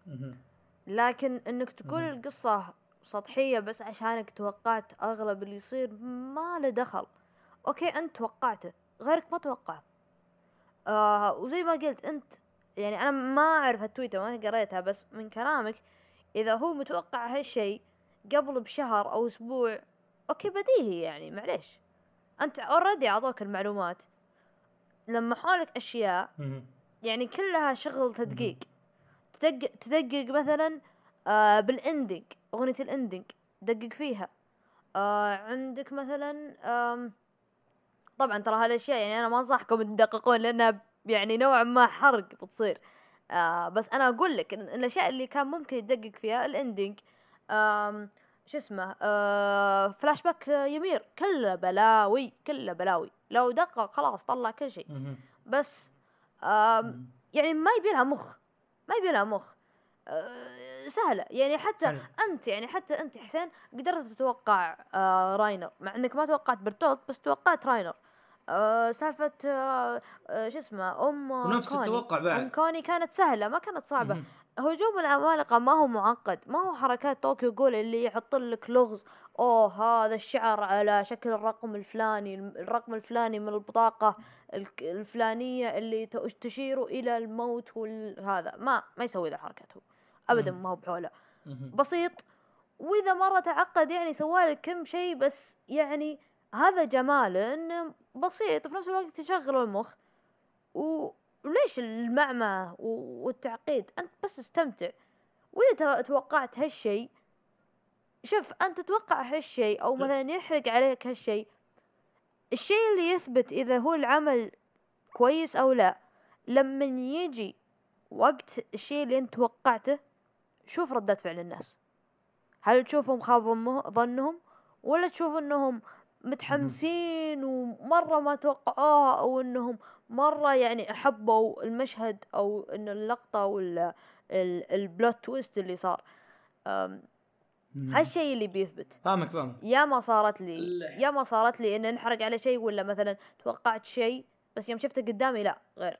لكن إنك تقول القصة سطحية بس عشانك توقعت أغلب اللي يصير ما له دخل. okay أنت توقعته غيرك ما توقع آه وزي ما قلت أنت يعني أنا ما أعرف التويتر ما قريتها بس من كلامك إذا هو متوقع هالشيء قبل بشهر أو أسبوع okay بديهي يعني معليش. أنت already أعطوك المعلومات. لمحوا لك أشياء يعني كلها شغل تدقيق. تدقق تدقق مثلا آه بال ending أغنية ال ending دقق فيها. آه عندك مثلا آم طبعا ترى هالأشياء يعني أنا ما انصحكم تدققون لأنها يعني نوعا ما حرق بتصير. آه بس أنا أقول لك إن الأشياء اللي كان ممكن يدقق فيها ال ending شو اسمه؟ آه فلاش باك يمير كله بلاوي كله بلاوي. لو دقق خلاص طلع كل شيء. بس يعني ما يبي لها مخ. ما يبي لها مخ. آه سهلة. يعني حتى حلو. أنت يعني حتى أنت حسين قدرت تتوقع آه راينر. مع إنك ما توقعت برتولت بس توقعت راينر. آه سالفة آه آه شو اسمه أم ونفس كوني. التوقع بعد. أم كوني كانت سهلة ما كانت صعبة. م- هجوم العمالقة ما هو معقد ما هو حركات طوكيو جول اللي يحط لك لغز. أوه هذا الشعر على شكل الرقم الفلاني الرقم الفلاني من البطاقة الفلانية اللي تشير إلى الموت وهذا ما ما يسوي ذا الحركات هو. ابدا ما هو بحوله. بسيط. وإذا مرة تعقد يعني سوالك كم شيء بس يعني هذا جماله انه بسيط في نفس الوقت تشغل المخ. وليش المعمعة والتعقيد؟ أنت بس استمتع. وإذا توقعت هالشيء شوف أنت تتوقع هالشيء أو مثلا يحرق عليك هالشيء الشيء اللي يثبت إذا هو العمل كويس أو لا لما يجي وقت الشيء اللي أنت توقعته شوف ردة فعل الناس. هل تشوفهم خابوا ظنهم ولا تشوف إنهم متحمسين ومرة ما توقعوها أو إنهم مرة يعني أحبوا المشهد أو إن اللقطة ولا البلوت تويست اللي صار. هالشيء اللي بيثبت. فاهمك فاهمك. يا ما صارت لي يا ما صارت لي إن أنحرق على شيء ولا مثلا توقعت شيء بس يوم شفته قدامي لا غير.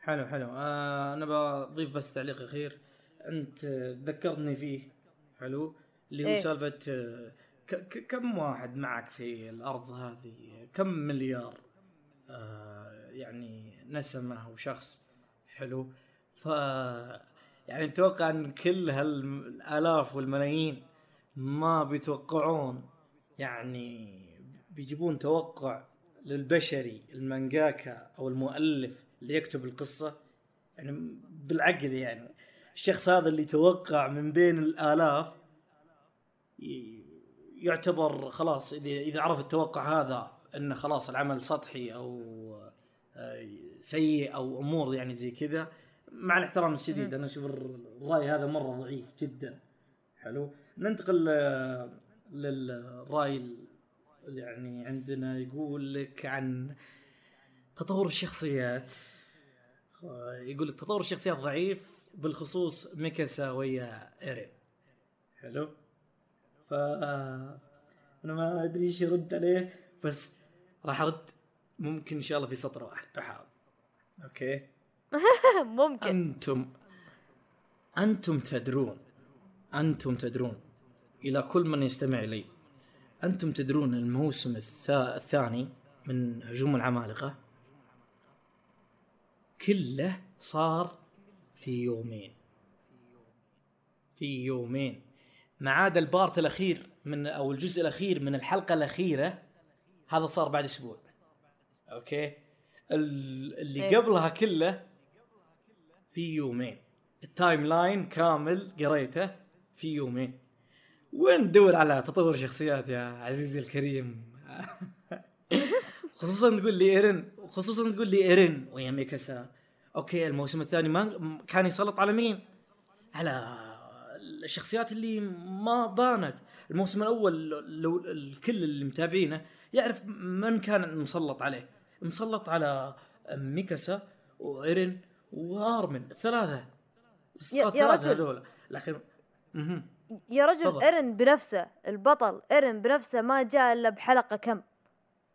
حلو حلو. آه أنا بضيف بس تعليق أخير. أنت ذكرتني فيه حلو اللي هو إيه؟ سالفة آه، كم واحد معك في الأرض هذه؟ كم مليار؟ آه يعني نسمه وشخص حلو. ف يعني أتوقع إن كل هالآلاف والملايين ما بيتوقعون يعني بيجيبون توقع للبشري المانجاكا أو المؤلف اللي يكتب القصة. يعني بالعقل يعني الشخص هذا اللي توقع من بين الآلاف يعتبر خلاص اذا إذا عرف التوقع هذا إنه خلاص العمل سطحي أو آه، سيء أو أمور يعني زي كذا مع الاحترام الشديد. أنا أشوف الرأي هذا مرة ضعيف جدا. حلو؟ ننتقل آه، للرأي يعني عندنا يقول لك عن تطور الشخصيات. يقول لك تطور الشخصيات ضعيف بالخصوص ميكاسا ويا إيرين. حلو؟ ف أنا ما أدري إيش يرد عليه بس راح أرد ممكن إن شاء الله في سطر واحد بحاول. okay؟ (laughs) ممكن. أنتم أنتم تدرون أنتم تدرون إلى كل من يستمع لي أنتم تدرون الموسم الثاني من هجوم العمالقة؟ كله صار في يومين. في يومين. ما عدا ال part الأخير من أو الجزء الأخير من الحلقة الأخيرة. هذا صار بعد أسبوع. okay؟ اللي إيه؟ قبلها كله في يومين. ال timeline كامل قريته في يومين. وين تدور على تطور شخصيات يا عزيزي الكريم؟ (laughs) خصوصا تقول لي إيرن. خصوصا تقول لي إيرن ويا ميكاسا. أوكي الموسم الثاني ما كان يسلط على مين؟ على الشخصيات اللي ما بانت. الموسم الأول لو الكل اللي متابعينه يعرف من كان مسلط عليه. مسلط على ميكاسا وإيرين وآرمن الثلاثة. يا, يا رجل. هذول. لكن يا رجل فضل. ايرن بنفسه البطل ايرن بنفسه ما جاء إلا بحلقة كم؟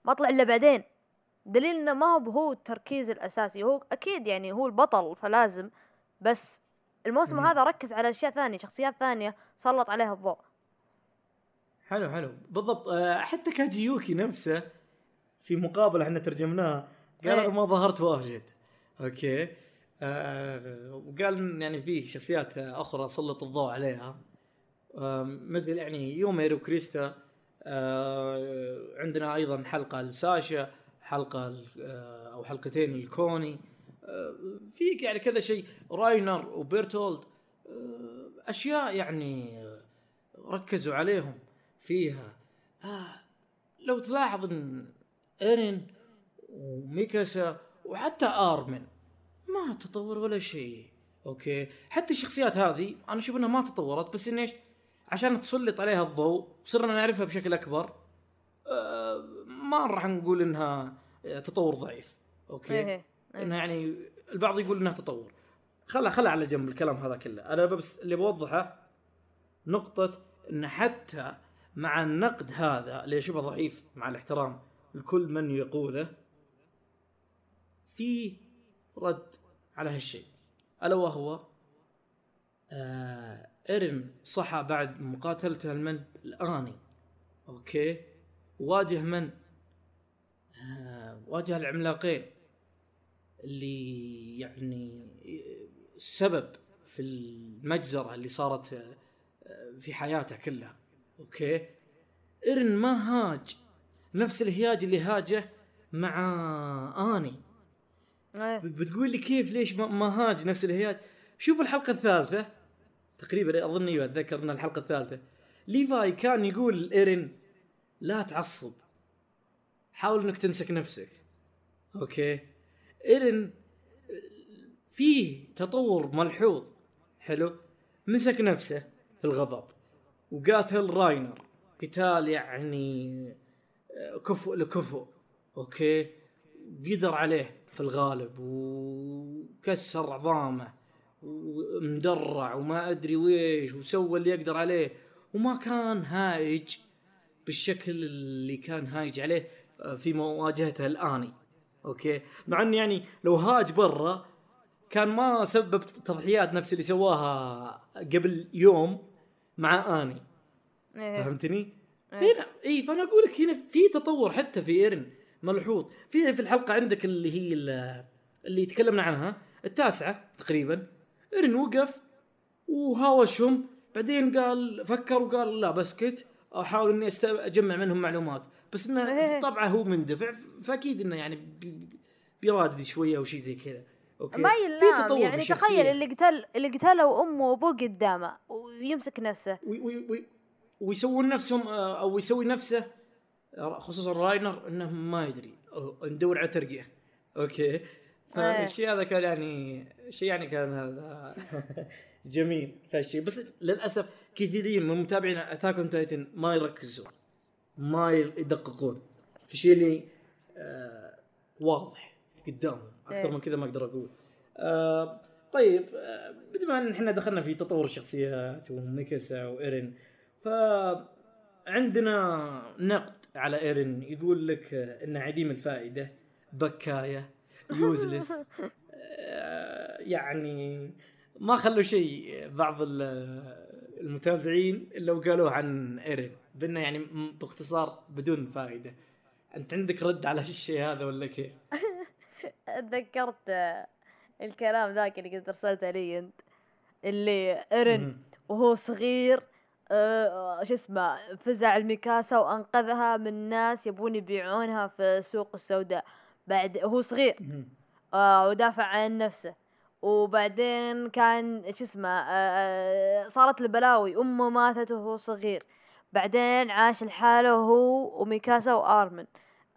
ما طلع إلا بعدين. دليل إنه ما هو هو التركيز الأساسي. هو أكيد يعني هو البطل فلازم بس الموسم مم. هذا ركز على أشياء ثانية شخصيات ثانية سلط عليها الضوء. حلو حلو. بالضبط. آه، حتى كاجيوكي نفسه في مقابلة إحنا ترجمناها قال أنا إيه. ما ظهرت واجد أوكي. آه وقال يعني في شخصيات أخرى سلط الضوء عليها. آه مثل يعني يوميرو كريستا. آه عندنا أيضا حلقة لساشا حلقة آه أو حلقتين لكوني. آه في يعني كذا شيء. راينر وبيرتولد آه أشياء يعني ركزوا عليهم فيها. آه لو تلاحظ إن إيرين وميكاسا وحتى آرمن ما تطور ولا شيء أوكي؟ حتى الشخصيات هذه أنا أشوف إنها ما تطورت بس إن إيش؟ عشان تسلط عليها الضوء صرنا نعرفها بشكل أكبر آه ما راح نقول إنها تطور ضعيف أوكي؟ إيه،. انها يعني البعض يقول انها تطور. خلها خلها على جنب الكلام هذا كله. أنا بس اللي بوضحه نقطة إن حتى مع النقد هذا اللي أشوفه ضعيف مع الاحترام لكل من يقوله في رد على هالشيء. ألا وهو آه ايرن صحى بعد مقاتلته الآني أوكي؟ واجه من؟ آه واجه العملاقين. اللي يعني السبب في المجزرة اللي صارت في حياته كلها. أوكي؟ ايرن ما هاج. نفس الهياج اللي هاجه مع آني. أيه. بتقول لي كيف ليش ما هاج نفس الهياج؟ شوف الحلقة الثالثة. تقريبا اظن أيوه اتذكر ان الحلقة الثالثة. ليفاي كان يقول ايرن لا تعصب. حاول إنك تمسك نفسك. أوكي؟ ايرن فيه تطور ملحوظ. حلو. مسك نفسه في الغضب. وقاتل راينر قتال يعني آه، كفؤ لكفؤ أوكي. قدر عليه في الغالب وكسر عظامه ومدرع وما أدري ويش وسوى اللي يقدر عليه. وما كان هايج بالشكل اللي كان هايج عليه آه، في مواجهته الآني. أوكي مع إنه يعني لو هاج برا كان ما سبب تضحيات نفس اللي سواها قبل يوم مع آني إيه. فهمتني؟ إيه. هنا إي فأنا أقول لك هنا في تطور حتى في إيرن ملحوظ في في الحلقة عندك اللي هي اللي تكلمنا عنها التاسعة تقريبا إيرن وقف وهاوشهم بعدين قال فكر وقال لا بسكت أحاول إني أجمع منهم معلومات بس إنه إيه. طبعه هو مندفع فأكيد إنه يعني بيرادد شوية أو شيء زي كذا. أوكي. ما يلام يعني تخيل اللي قتل اللي قتله امه وأبوه قدامه ويمسك نفسه. وي وي وي ويسوون نفسهم آه، أو يسوي نفسه خصوصا راينر إنه ما يدري. ندور على ترقية. أوكي. فالشيء إيه. هذا كان يعني شيء يعني كان هذا (laughs) جميل فالشيء. بس للأسف كثيرين من متابعين Attack on Titan ما يركزون. ما يدققون. في شيء اللي آه واضح قدامهم أكثر إيه. من كذا ما أقدر أقول. آه طيب آه بما إن إحنا دخلنا في تطور الشخصيات وميكاسا وإيرين ف عندنا نقد على ايرن يقول لك انه عديم الفائدة بكاية useless (laughs) آه، يعني ما خلوا شيء بعض المتابعين إلا وقالوه عن ايرن بأنه يعني باختصار بدون فائدة. أنت عندك رد على الشيء هذا ولا كيف؟ (laughs) تذكرت الكلام ذاك اللي قد أرسلته لي أنت اللي ايرن وهو صغير آه شو اسمه فزع الميكاسا وأنقذها من ناس يبون يبيعونها في السوق السوداء. بعد هو صغير آه ودافع عن نفسه. وبعدين كان شو اسمه آه، صارت له بلاوي أمه ماتت وهو صغير. بعدين عاش لحاله هو وميكاسا وآرمن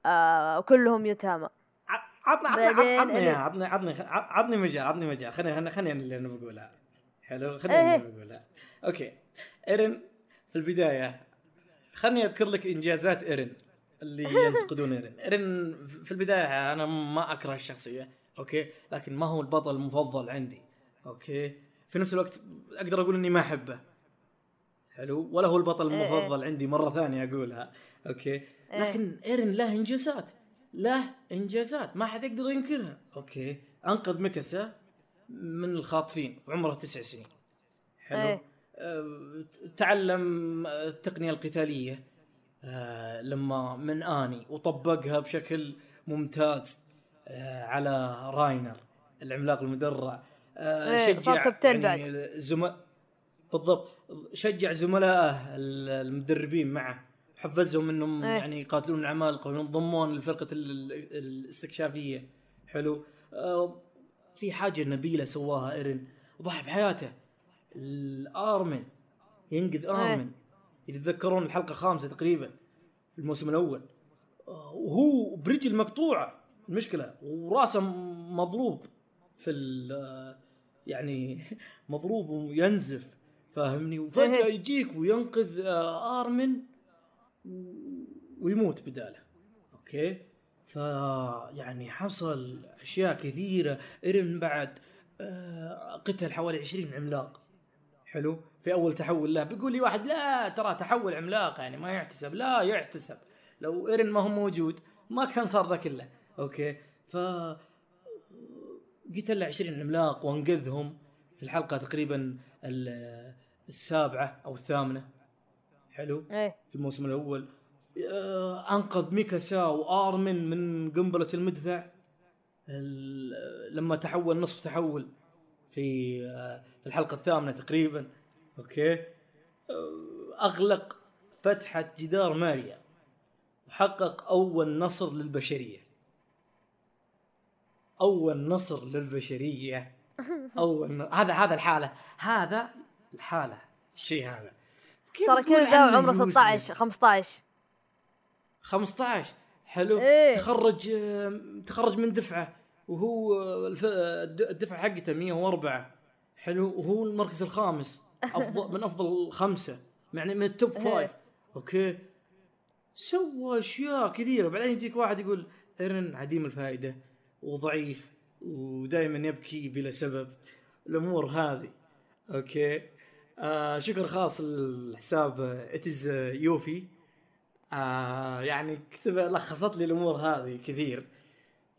آه كلهم يتامى ع- عطني عطني عطني عطني عطني عطني مجال عطني مجال. خليني خليني اللي أنا بقولها. حلو؟ خليني إيه. اللي بقولها. أوكي. إيرن في البداية خلني أذكر لك إنجازات إيرن اللي (laughs) ينتقدون إيرن. إيرن في البداية أنا ما أكره الشخصية أوكي؟ لكن ما هو البطل المفضل عندي أوكي؟ في نفس الوقت أقدر أقول إني ما أحبه. حلو. ولا هو البطل إيه إيه. المفضل عندي مرة ثانية أقولها. أوكي. لكن إيرن له إنجازات. له إنجازات. ما حد يقدر ينكرها. أوكي. أنقذ ميكاسا من الخاطفين. وعمره تسع سنين. حلو. إيه. أه، تعلم التقنية القتالية. أه، لما من آني وطبقها بشكل ممتاز. أه، على راينر العملاق المدرع. أه، إيه، شجع يعني زم... بالضبط. شجع زملائه ال- المدربين معه. حفزهم إنهم إيه. يعني يقاتلون العمالقة وينضمون لفرقة ال- ال- الاستكشافية. حلو. آه في حاجة نبيلة سواها إيرن. وضحى بحياته. الأرمن. ينقذ أرمن. اذا تذكرون الحلقة الخامسة تقريبا في الموسم الأول. آه، وهو برجل مقطوعة. المشكلة وراسه مضروب في آه، يعني (laughs) مضروب وينزف. فاهمني؟ وفجأة إيه. يجيك وينقذ آه، آرمن ويموت بداله. أوكي؟ ف يعني حصل أشياء كثيرة. ايرن بعد آه، قتل حوالي 20 عملاق. حلو؟ في أول تحول له. بيقول لي واحد لا ترى تحول عملاق يعني ما يحتسب. لا يحتسب. لو ايرن ما هو موجود ما كان صار ذا كله. أوكي؟ ف قتل له 20 عملاق وانقذهم. في الحلقة تقريبا ال- السابعة أو الثامنة. حلو؟ إيه. في الموسم الأول. آه، أنقذ ميكاسا وآرمن من قنبلة المدفع. ال- لما تحول نصف تحول في آه، الحلقة الثامنة تقريبا. أوكي؟ آه، أغلق فتحة جدار ماريا. وحقق أول نصر للبشرية. أول نصر للبشرية. (laughs) أول. هذا هذا الحالة. هذا الحالة. الشيء هذا. كيف ترى كل ذا عمره useless؟ 16 15 15 حلو. إيه. تخرج تخرج من دفعة وهو الف- الد- الدفعة حقته 104 حلو. وهو المركز الخامس. (laughs) أفضل من أفضل خمسة. يعني من ال top إيه. five أوكي. سوى أشياء كثيرة. بعدين يجيك واحد يقول إيرن عديم الفائدة وضعيف ودائما يبكي بلا سبب. الأمور هذه. أوكي. آه شكر خاص للحساب اتز يوفي آه يعني كتب لخصت لي الأمور هذه كثير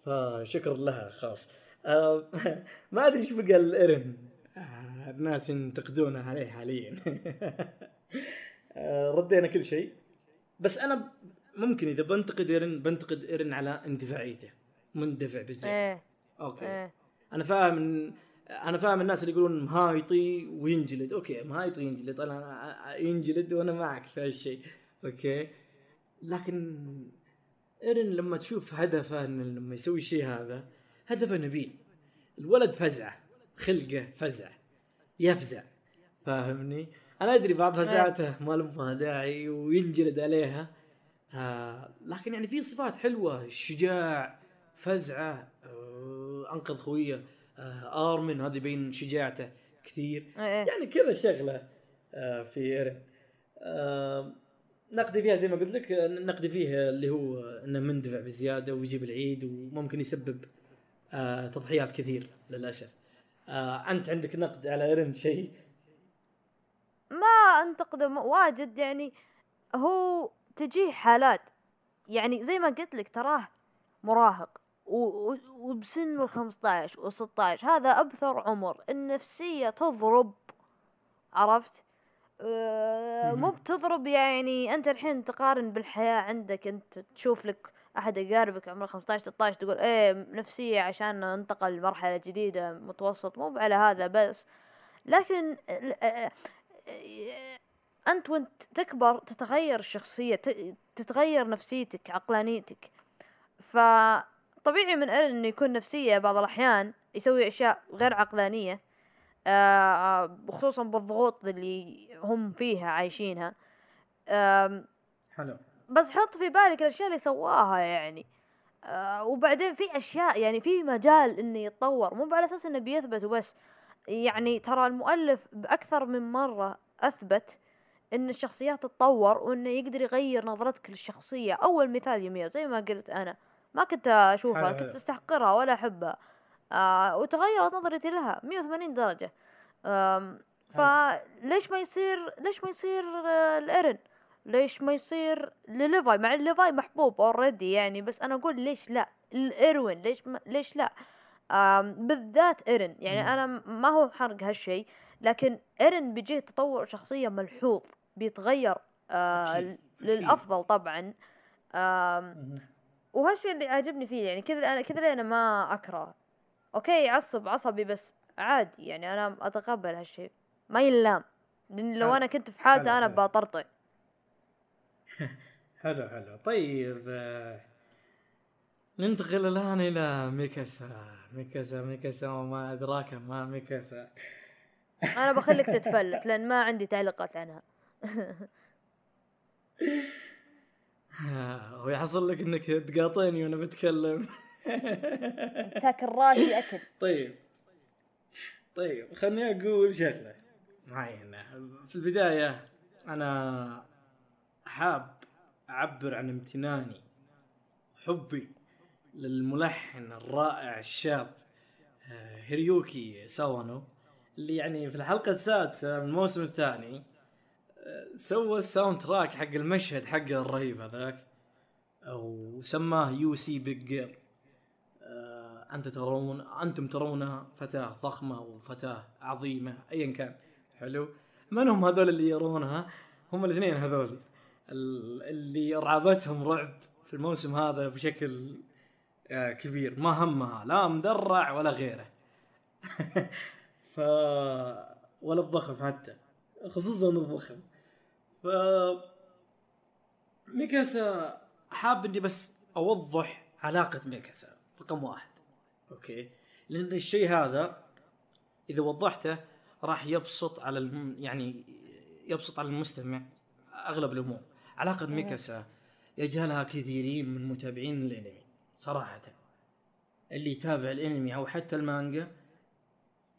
فشكر لها خاص. آه (laughs) ما أدري إيش بقى الايرن آه الناس ينتقدونه عليه حاليا. (laughs) آه ردينا كل شيء. بس أنا ممكن إذا بنتقد ايرن بنتقد ايرن على اندفاعيته مندفع بزياده إيه. أوكي. إيه. أنا فاهم أنا فاهم الناس اللي يقولون مهايطي وينجلد. أوكي مهايطي ينجلد أنا ينجلد وأنا معك في هالشيء. أوكي؟ لكن إيرن لما تشوف هدفه إن لما يسوي الشيء هذا هدفه نبيل الولد فزعه خلقه فزع يفزع. فاهمني؟ أنا أدري بعض فزعته ما لها داعي وينجلد عليها. آه لكن يعني في صفات حلوة شجاع فزعة آه أنقذ خويه. آرمن هذا يبين شجاعته كثير. إيه إيه. يعني كذا شغلة آه في إيرن. آه نقدي فيها زي ما قلت لك آه، نقدي فيه اللي هو إنه مندفع بزيادة ويجيب العيد وممكن يسبب آه تضحيات كثير للأسف. آه أنت عندك نقد على إيرن شيء؟ ما انتقده واجد. يعني هو تجيه حالات. يعني زي ما قلت لك تراه مراهق. وبسن ال 15 و 16 هذا أبثر عمر النفسية تضرب عرفت؟ آه، مو. بتضرب يعني أنت الحين تقارن بالحياة عندك أنت تشوف لك أحد اقاربك عمره 15 16 تقول إيه نفسية عشان انتقل لمرحلة جديدة متوسط مو على هذا بس. لكن آه، آه، أنت وأنت تكبر تتغير الشخصية تتغير نفسيتك عقلانيتك. فطبيعي من ايرن إنه يكون نفسية بعض الأحيان يسوي أشياء غير عقلانية آه خصوصا بالضغوط اللي هم فيها عايشينها. حلو. بس حط في بالك الأشياء اللي سواها يعني. آه وبعدين في أشياء يعني في مجال إنه يتطور مو على أساس إنه بيثبت وبس. يعني ترى المؤلف بأكثر من مرة أثبت إن الشخصيات تتطور وإنه يقدر يغير نظرتك للشخصية. أول مثال يمير زي ما قلت أنا. ما كنت أشوفها حلو، كنت حلو. أستحقرها ولا أحبها. آه وتغيرت نظرتي لها 180 درجة. آم، فليش ما يصير ليش ما يصير آه، لإيرن؟ ليش ما يصير لليفاي؟ مع الليفاي محبوب already يعني بس أنا أقول ليش لا؟ الايروين ليش ما ليش لا؟ آم بالذات ايرن يعني مم. أنا م- ما هو حرق هالشيء لكن ايرن بيجيه تطور شخصية ملحوظ بيتغير آه أكيد، أكيد. للأفضل طبعا. آم مهم. وهالشيء اللي عاجبني فيه يعني كذا أنا كذا أنا ما أكره. أوكي يعصب عصبي بس عادي يعني أنا أتقبل هالشيء. ما ينلام لأن لو حلو. أنا كنت في حالته حلو، أنا حلو. بطرطع (laughs) حلو حلو. طيب آه، ننتقل الآن إلى ميكاسا. ميكاسا ميكاسا وما أدراك ما ميكاسا. أنا بخليك (laughs) تتفلت لأن ما عندي تعليقات عنها. (laughs) هو يحصل لك إنك تقاطعني وأنا بتكلم. (laughs) تاكل راسي اكل طيب. طيب خليني أقول شغلة. معينه في البداية أنا حاب أعبر عن امتناني حبي للملحن الرائع الشاب آه، هيريوكي ساوانو اللي يعني في الحلقة السادسة من الموسم الثاني آه، سوى ال soundtrack حق المشهد حقه الرهيب هذاك. أو سماه you see big girl آه، أنت ترون أنتم ترون فتاة ضخمة وفتاة عظيمة ايا كان. حلو. من هم هذول اللي يرونها هم الاثنين هذول. ال- اللي رعبتهم رعب في الموسم هذا بشكل آه، كبير. ما همها لا مدرع ولا غيره. (laughs) ف ولا الضخم حتى. خصوصا الضخم. ف ميكاسا حاب إني بس أوضح علاقة ميكاسا رقم واحد. أوكي؟ لأن الشيء هذا إذا وضحته راح يبسط على الم... يعني يبسط على المستمع أغلب الأمور. علاقة ميكاسا يجهلها كثيرين من متابعين الانمي صراحة. اللي يتابع الأنمي أو حتى المانجا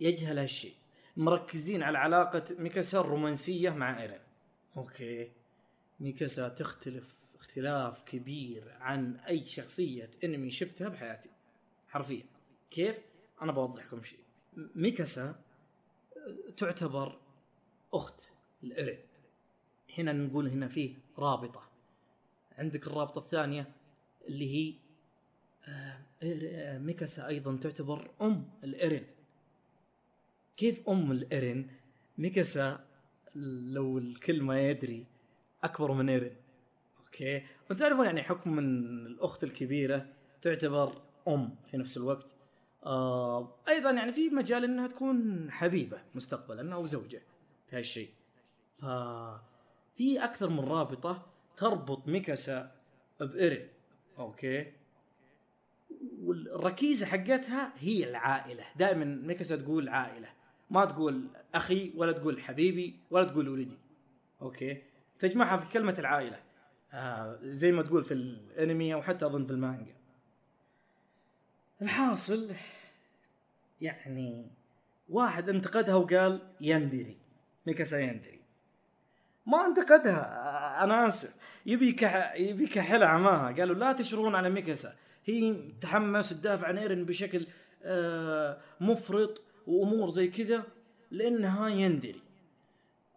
يجهل هالشيء. مركزين على علاقة ميكاسا الرومانسية مع أيرين. أوكي. ميكاسا تختلف اختلاف كبير عن أي شخصية أنمي شفتها بحياتي حرفيا. كيف؟ أنا بوضح لكم شيء ميكاسا تعتبر أخت الايرين هنا نقول هنا فيه رابطة. عندك الرابطة الثانية اللي هي آه، إير- آه، ميكاسا أيضا تعتبر أم الايرين كيف أم الايرين ميكاسا لو الكل ما يدري أكبر من إيرين. أوكي؟ وأنتم تعرفون يعني حكم من الأخت الكبيرة تعتبر أم في نفس الوقت. آه أيضا يعني في مجال إنها تكون حبيبة مستقبلا أو زوجة في هالشيء. ف في أكثر من رابطة تربط ميكاسا بإيرين. أوكي؟ والركيزة حقتها هي العائلة. دائما ميكاسا تقول عائلة. ما تقول أخي ولا تقول حبيبي ولا تقول ولدي. أوكي؟ تجمعها في كلمة العائلة. آه زي ما تقول في الأنمي أو حتى أظن في المانجا. الحاصل يعني واحد انتقدها وقال يندري. ميكاسا يندري. ما انتقدها أنا آسف. يبي كح... يبي كحل عماها. قالوا لا تشرون على ميكاسا. هي تحمس تدافع عن ايرن بشكل آه مفرط وأمور زي كذا لأنها يندري.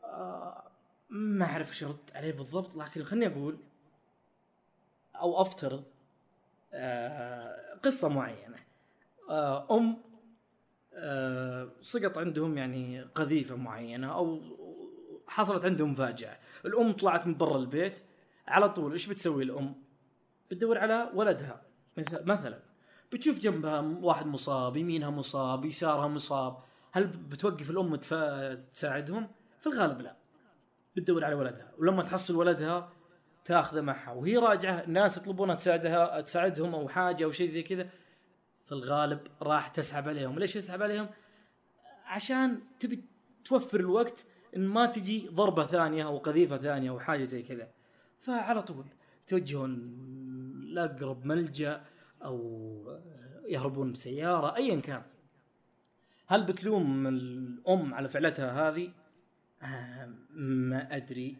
آه ما أعرف إيش أرد عليه بالضبط لكن خليني أقول أو أفترض آه قصة معينة. آه أم آه سقط عندهم يعني قذيفة معينة أو حصلت عندهم فاجعة. الأم طلعت من برا البيت على طول إيش بتسوي الأم؟ بتدور على ولدها مثل مثلا. بتشوف جنبها واحد مصاب يمينها مصاب يسارها مصاب. هل بتوقف الأم. تساعدهم؟ في الغالب لا. بتدور على ولدها. ولما تحصل ولدها تاخذه معها. وهي راجعة الناس يطلبونها تساعدها تساعدهم أو حاجة أو شيء زي كذا. في الغالب راح تسحب عليهم. ليش تسحب عليهم؟ عشان تبي توفر الوقت إن ما تجي ضربة ثانية أو قذيفة ثانية أو حاجة زي كذا. فعلى طول يتوجهون لأقرب ملجأ. أو يهربون بسيارة ايا كان. هل بتلوم الأم على فعلتها هذه؟ آه ما أدري.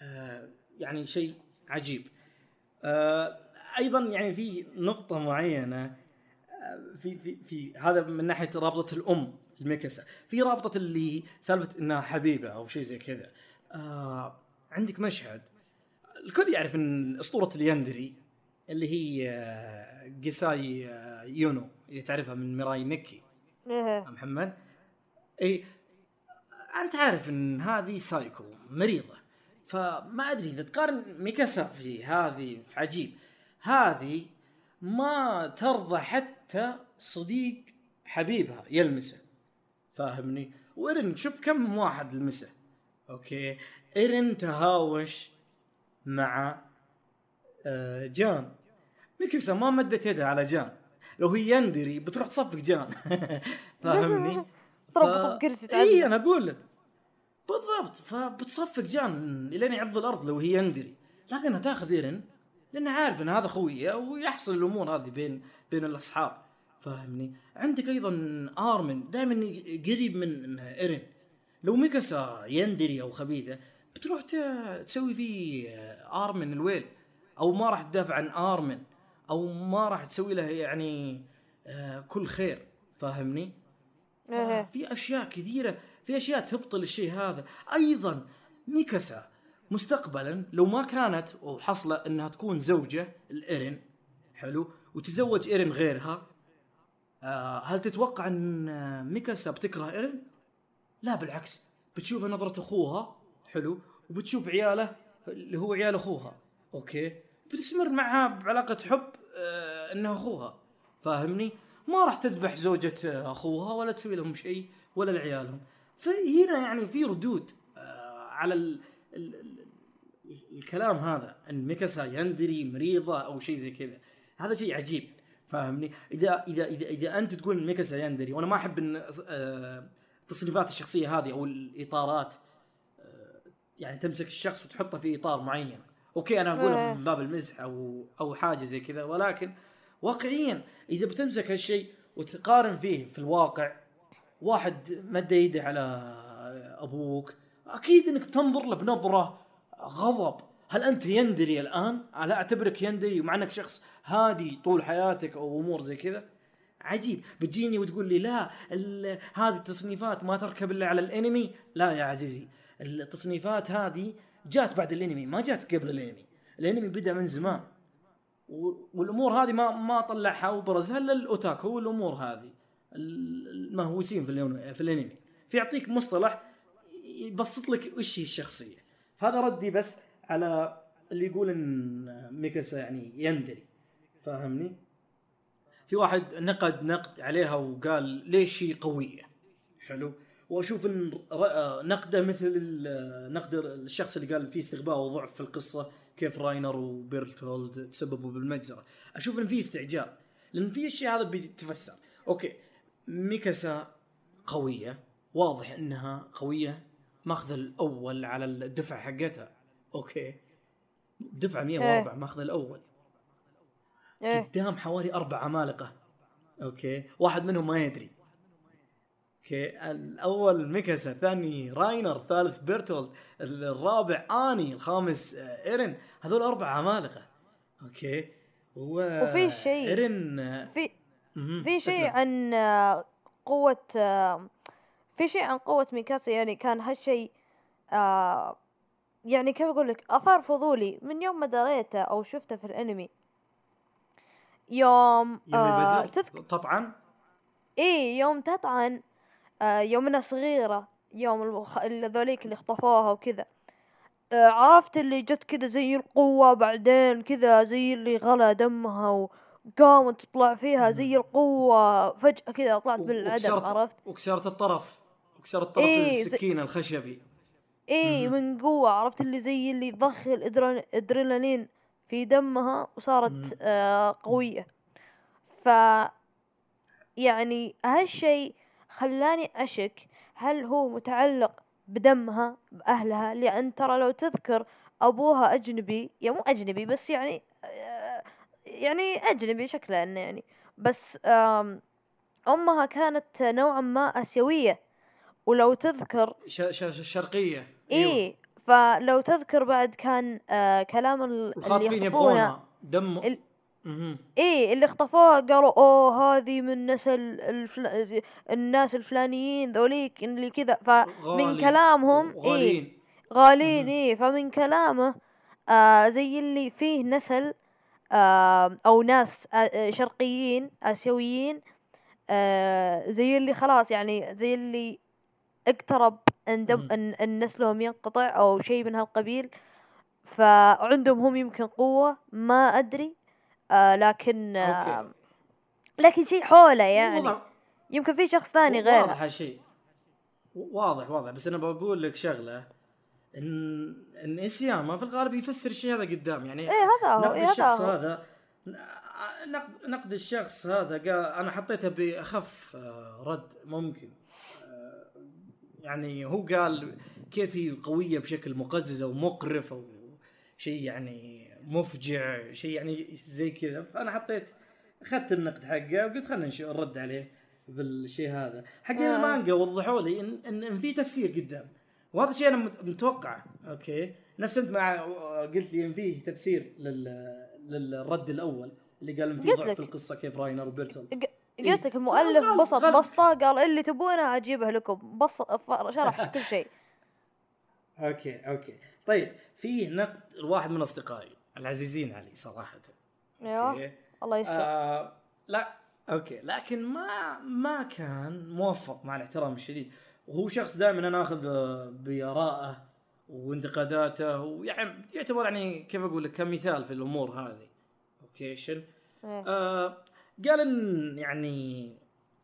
آه يعني شيء عجيب. آه أيضا يعني في نقطة معينة آه، في في في هذا من ناحية رابطة الأم المكسه في رابطة اللي سالفة إنها حبيبة أو شيء زي كذا. آه عندك مشهد. الكل يعرف إن أسطورة ال yandere اللي هي آه، جيساي آه، يونو اللي تعرفها من ميراي نيكي إيه. محمد. إي أنت عارف إن هذه سايكو مريضة. فما أدري إذا تقارن ميكاسا في هذه في عجيب. هذه ما ترضى حتى صديق حبيبها يلمسه. فاهمني؟ وإيرن شوف كم واحد لمسه. okay. إيرن تهاوش مع آه، جان. ميكاسا ما مدت يدها على جان. لو هي yandere بتروح تصفق جان. (laughs) فاهمني؟ تربطه بكرسي اي أنا أقول لك. بالضبط. فبتصفق جان لين يعض الأرض لو هي yandere. لكنها تاخذ إيرن لانها عارف إن هذا خويه ويحصل الأمور هذه بين بين الأصحاب. فاهمني؟ عندك أيضا آرمن دائما قريب من إيرن. لو ميكاسا yandere أو خبيثة بتروح تسوي في آرمن الويل. أو ما راح تدافع عن آرمن. أو ما راح تسوي له يعني آه، كل خير فاهمني؟ إيه. في أشياء كثيرة في أشياء تبطل الشيء هذا. أيضا ميكاسا مستقبلا لو ما كانت وحصله إنها تكون زوجة الايرن حلو وتزوج ايرن غيرها آه هل تتوقع إن ميكاسا بتكره ايرن؟ لا بالعكس. بتشوف نظرة أخوها حلو وبتشوف عياله اللي هو عيال أخوها okay؟ بتستمر معها بعلاقة حب انه أخوها. فاهمني؟ ما راح تذبح زوجة آه، أخوها ولا تسوي لهم شيء ولا لعيالهم. فهنا يعني في ردود آه على ال ال ال الكلام هذا إن ميكاسا yandere مريضة أو شيء زي كذا. هذا شيء عجيب فاهمني؟ إذا إذا إذا إذا أنت تقول ميكاسا yandere وأنا ما أحب إن آه، تصنيفات الشخصية هذه أو الإطارات آه، يعني تمسك الشخص وتحطه في إطار معين. okay أنا اقولها إيه. من باب المزح أو أو حاجة زي كذا ولكن واقعيا إذا بتمسك هالشيء وتقارن فيه في الواقع واحد مد يده على أبوك أكيد إنك بتنظر له بنظرة غضب. هل أنت يندري الآن؟ لا أعتبرك يندري ومع أنك شخص هادي طول حياتك أو أمور زي كذا؟ عجيب. بتجيني وتقول لي لا هذه التصنيفات ما تركب إلا على الإنمي؟ لا يا عزيزي. التصنيفات هذه جات بعد الانمي ما جات قبل الانمي. الانمي بدأ من زمان. والأمور هذه ما ما طلعها وبرزها إلا الأوتاكو والأمور هذه ال- المهووسين في في الانمي. فيعطيك مصطلح يبسط لك وش هي الشخصية. فهذا ردي بس على اللي يقول إن ميكاسا يعني يندري. فاهمني؟ في واحد نقد نقد عليها وقال ليش هي قوية؟ حلو. وأشوف إن ر- نقدة مثل ال- نقد الشخص اللي قال في استغباء وضعف في القصة كيف راينر وبيرتولد تسببوا بالمجزرة. أشوف إن في استعجال لأن في أشياء هذا بيتفسر okay ميكاسا قوية واضح إنها قوية ماخذ الأول على الدفع حقتها. okay دفعه 104 ماخذ الأول. إيه. قدام حوالي أربع عمالقه okay واحد منهم ما يدري. okay الأول ميكاسا الثاني راينر الثالث بيرتولد الرابع آني الخامس آه، ايرن هذول أربع عمالقة. okay. و وفي شيء- ايرن آه، في مهم. في شيء. عن آه، قوة آه، في شيء عن قوة ميكاسا يعني كان هالشيء آه، يعني كيف أقول لك آثار فضولي من يوم ما دريته أو شفته في الأنمي. يوم يوم آه تذكر تطعن؟ إيه يوم تطعن. آه يوم انها صغيرة يوم. ذوليك اللي اخطفوها وكذا آه عرفت اللي جت كذا زي القوة بعدين كذا زي اللي غلى دمها وقامت تطلع فيها زي القوة فجأة كذا طلعت بالعدم وكسرت- عرفت وكسرت الطرف وكسرت الطرف إيه، زي- السكين الخشبي مهم. من قوة عرفت اللي زي اللي ضخ الادرينالين في دمها. وصارت آه قوية ف يعني هالشيء خلاني أشك هل هو متعلق بدمها بأهلها لأن ترى لو تذكر أبوها أجنبي يعني مو أجنبي بس يعني آه، يعني أجنبي شكله إنه يعني بس أمها كانت نوعا ما آسيوية ولو تذكر ش... ش... ش- شرقية. إيه فلو تذكر بعد كان آه كلام ال- اللي يبغونها دم مهم. إيه اللي خطفوها قالوا أوه هذه من نسل الفل... الناس الفلانيين ذوليك اللي كذا فمن غالي كلامهم إيه غاليين غالين مهم. إيه فمن كلامه آه زي اللي فيه نسل آه أو ناس آه شرقيين آسيويين آه زي اللي خلاص يعني زي اللي اقترب أن دم مهم. ان, إن نسلهم ينقطع أو شيء من هالقبيل فعندهم هم يمكن قوة ما أدري آه لكن آه أوكي. لكن شيء حوله يعني. واضح. يمكن في شخص ثاني واضح غيره. هالشيء. واضح واضح. بس أنا بقول لك شغلة إن إن انسياما في الغالب يفسر الشيء هذا قدام. يعني إيه هذا هو نقد هذا الشخص هو. هذا نقد نقد الشخص هذا قال أنا حطيته بأخف آه، رد ممكن. يعني هو قال كيف هي قوية بشكل مقزز أو مقرف أو شيء يعني مفجع شيء يعني زي كذا. فأنا حطيت أخذت النقد حقه وقلت خلينا الرد عليه بالشيء هذا. حق آه. المانجا وضحوا لي إن إن, إن في تفسير قدام. وهذا الشيء أنا مت- متوقعه. okay؟ نفس أنت مع قلت لي إن فيه تفسير لل للرد الأول اللي قال إن في ضعف. في القصة كيف راينر وبيرتل ق- إيه. قلت لك المؤلف غلط- بسط غلط. بسطة قال اللي تبونه أجيبه لكم. بس ف- شرح كل شيء. (laughs) okay okay. طيب فيه نقد الواحد من أصدقائي. العزيزين علي صراحة. أيوه okay؟ الله يستر. آه لا okay. لكن ما ما كان موفق مع الاحترام الشديد. وهو شخص دائما أنا آخذ بارائه وانتقاداته ويعني يعتبر يعني كيف أقول لك كمثال في الأمور هذه. okay شن؟ إيه. آه قال إن يعني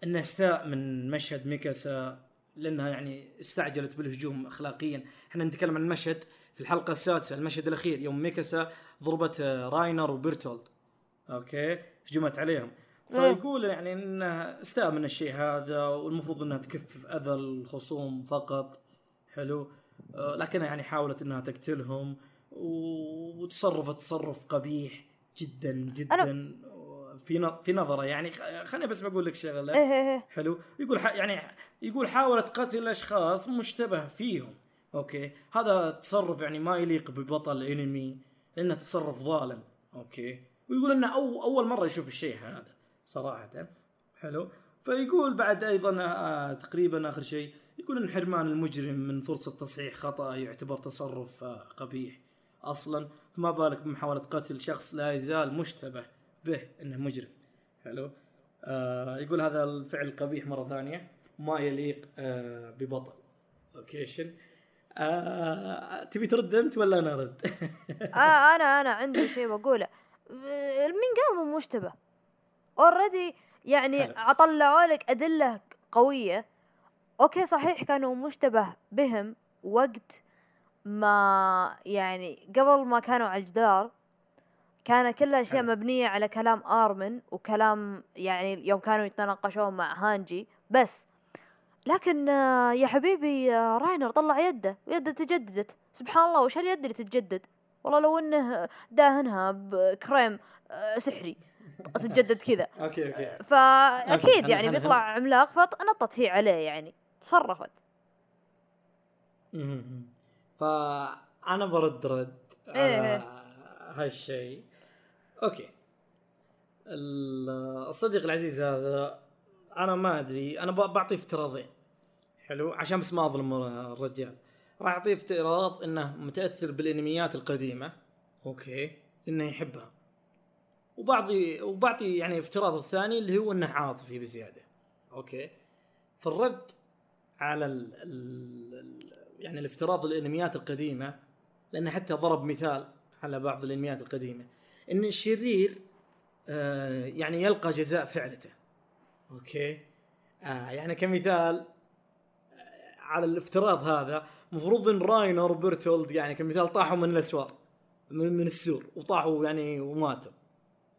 إن أستاء من مشهد ميكاسا لأنها يعني استعجلت بالهجوم اخلاقيا. إحنا نتكلم عن المشهد في الحلقة السادسة المشهد الأخير يوم ميكاسا ضربت آه، راينر وبرتولد okay؟ هجمت عليهم. إيه. فيقول يعني انها استاء من الشيء هذا والمفروض إنها تكف أذى الخصوم فقط. حلو. آه، لكنها يعني حاولت إنها تقتلهم وتصرفت تصرف قبيح جدا جدا. في في نظرة يعني خليني بس بقول لك شغلة. إيه إيه إيه. حلو. يقول ح... يعني يقول حاولت قتل أشخاص مشتبه فيهم. okay؟ هذا تصرف يعني ما يليق ببطل انمي لأنه تصرف ظالم. okay. ويقول إنه أو أول مرة يشوف الشيء هذا صراحة. حلو. فيقول بعد أيضا آه تقريبا آخر شيء يقول إن حرمان المجرم من فرصة تصحيح خطأ يعتبر تصرف آه قبيح أصلا. فما بالك بمحاولة قتل شخص لا يزال مشتبه به إنه مجرم. حلو. آه يقول هذا الفعل قبيح مرة ثانية. ما يليق آه ببطل. okay شن آه تبي ترد أنت ولا أنا أرد؟ (laughs) آه أنا أنا عندي شيء بقوله آه، مين قال مو مشتبه already يعني. طلعوا لك أدلة قوية okay صحيح كانوا مشتبه بهم وقت ما يعني قبل ما كانوا على الجدار كان كل الاشياء حلو. مبنية على كلام آرمن وكلام يعني يوم كانوا يتناقشون مع هانجي بس لكن آه، يا حبيبي آه، راينر طلع يده ويده تجددت. سبحان الله وش هاليد اللي تتجدد؟ والله لو إنه داهنها بكريم آه، سحري تتجدد كذا. (laughs) okay okay. فاكيد خلنا- يعني بيطلع عملاق فنطت هي عليه يعني تصرفت. فانا برد رد إيه. على هالشيء. okay. ال- الصديق العزيز هذا أنا ما أدري أنا بعطيه افتراضين. حلو عشان بس ما أظلم الرجال. راح أعطيه افتراض إنه متأثر بالأنميات القديمة okay إنه يحبها. وبعضي وبعطي يعني افتراض الثاني اللي هو إنه عاطفي بزيادة okay. فالرد على ال ال ال يعني الافتراض الأنميات القديمة لأنه حتى ضرب مثال على بعض الأنميات القديمة إن الشرير آه يعني يلقى جزاء فعلته okay. آه يعني كمثال على الافتراض هذا مفروض إن راينر وبرتولد يعني كمثال طاحوا من الاسوار من, من السور وطاحوا يعني وماتوا.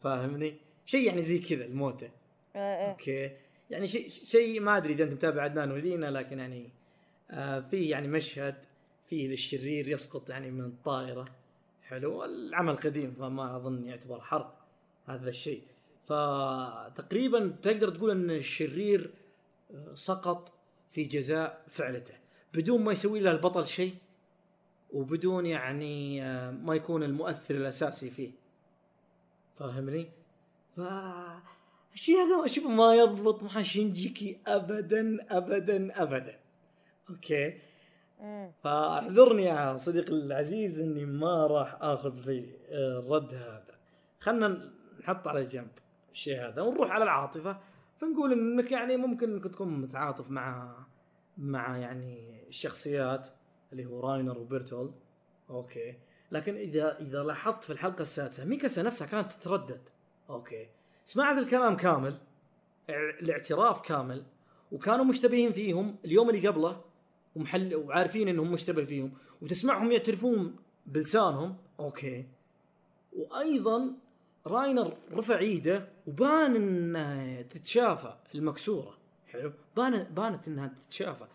فاهمني؟ شيء يعني زي كذا الموتة. إيه إيه. أوكي. يعني شيء شيء ما أدري إذا أنت متابع عدنان ولينا لكن يعني آه في يعني مشهد فيه للشرير يسقط يعني من الطائرة. حلو. العمل قديم فما أظن يعتبر حرب هذا الشيء. فتقريبا تقدر تقول إن الشرير آه، سقط في جزاء فعلته. بدون ما يسوي له البطل شيء وبدون يعني آه، ما يكون المؤثر الأساسي فيه. فاهمني؟ ف الشيء هذا أشوف ما يضبط مع شينجيكي ابدا ابدا ابدا. أوكي. فاعذرني يا صديقي العزيز إني ما راح آخذ في الرد هذا. خلنا نحط على جنب الشيء هذا ونروح على العاطفة. فنقول إنك يعني ممكن إنك تكون متعاطف مع مع يعني الشخصيات اللي هو راينر وبرتولد okay. لكن إذا إذا لاحظت في الحلقة السادسة ميكاسا نفسها كانت تتردد. okay. سمعت الكلام كامل الاعتراف كامل وكانوا مشتبهين فيهم اليوم اللي قبله ومحل وعارفين إنهم مشتبه فيهم وتسمعهم يعترفون بلسانهم. okay. وأيضا راينر رفع إيده وبان إنها تتشافى المكسورة. حلو؟ بان بانت إنها تتشافى.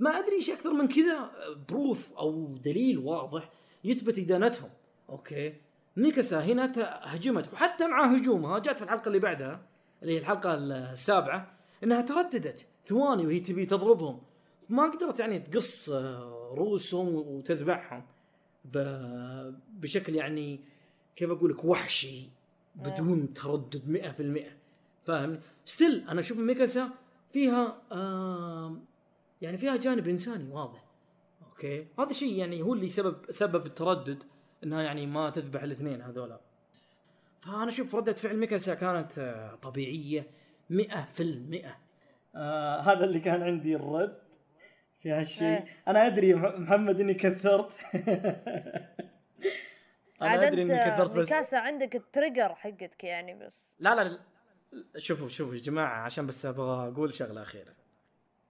ما أدري إيش أكثر من كذا proof أو دليل واضح يثبت إدانتهم. okay؟ ميكاسا هنا هجمت. وحتى مع هجومها جات في الحلقة اللي بعدها اللي هي الحلقة السابعة إنها ترددت ثواني وهي تبي تضربهم. ما قدرت يعني تقص آه، رؤوسهم وتذبحهم. بشكل يعني كيف أقول لك وحشي. بدون تردد 100% فاهم still أنا أشوف ميكاسا فيها آه يعني فيها جانب إنساني واضح. okay؟ هذا شيء يعني هو اللي سبب سبب التردد إنها يعني ما تذبح الاثنين هذولا. فأنا أشوف ردة فعل ميكاسا كانت آه، طبيعية 100% آه هذا اللي كان عندي الرد في هالشيء. إيه. أنا أدري محمد إني كثرت. (laughs) أنا أدري إني كثرت بس ميكاسا عندك ال trigger حقتك يعني بس. لا لا لا. شوفوا شوفوا يا جماعة عشان بس أبغى أقول شغلة أخيرة.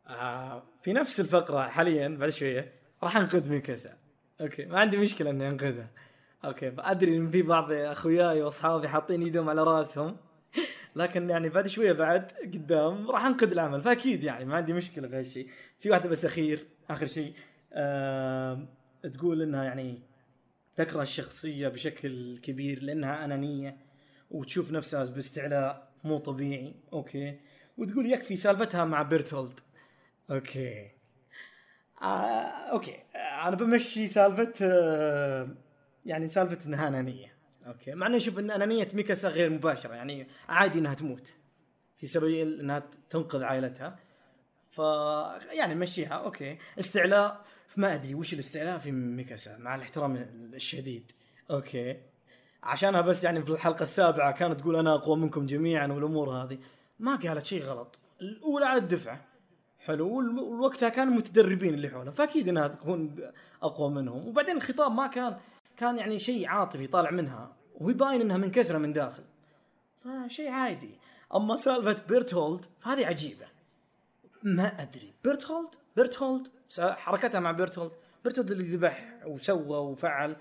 آه في نفس الفقرة حاليا بعد شوية راح أنقذ ميكاسا. okay ما عندي مشكلة إني انقذها okay فادري إن في بعض أخوياي وأصحابي حاطين إيدهم على رأسهم لكن يعني بعد شوية بعد قدام راح أنقذ العمل فأكيد يعني ما عندي مشكلة في هالشيء. في واحدة بس أخير آخر شيء آه تقول إنها يعني تكره الشخصية بشكل كبير لأنها أنانية وتشوف نفسها باستعلاء مو طبيعي. okay. وتقول يكفي سالفتها مع بيرتولد. okay. آه okay. آه أنا بمشي سالفة آه يعني سالفة إنها أنانية. okay. مع إني أشوف إن أنانية ميكاسا غير مباشرة. يعني عادي إنها تموت. في سبيل إنها تنقذ عائلتها. ف يعني مشيها okay. استعلاء ما أدري وش الاستعلاء في ميكاسا مع الاحترام الشديد. okay. عشانها بس يعني في الحلقة السابعة كانت تقول أنا أقوى منكم جميعا والأمور هذه. ما قالت شيء غلط. الأولى على الدفعة. حلو. ووقتها كانوا متدربين اللي حولها. فأكيد إنها تكون أقوى منهم. وبعدين الخطاب ما كان كان يعني شيء عاطفي طالع منها. وهي باين إنها منكسرة من داخل. فشيء عادي. أما سالفة بيرتولد فهذه عجيبة. ما أدري. بيرتولد س- حركتها مع بيرتولد بيرتولد اللي ذبح وسوى وفعل.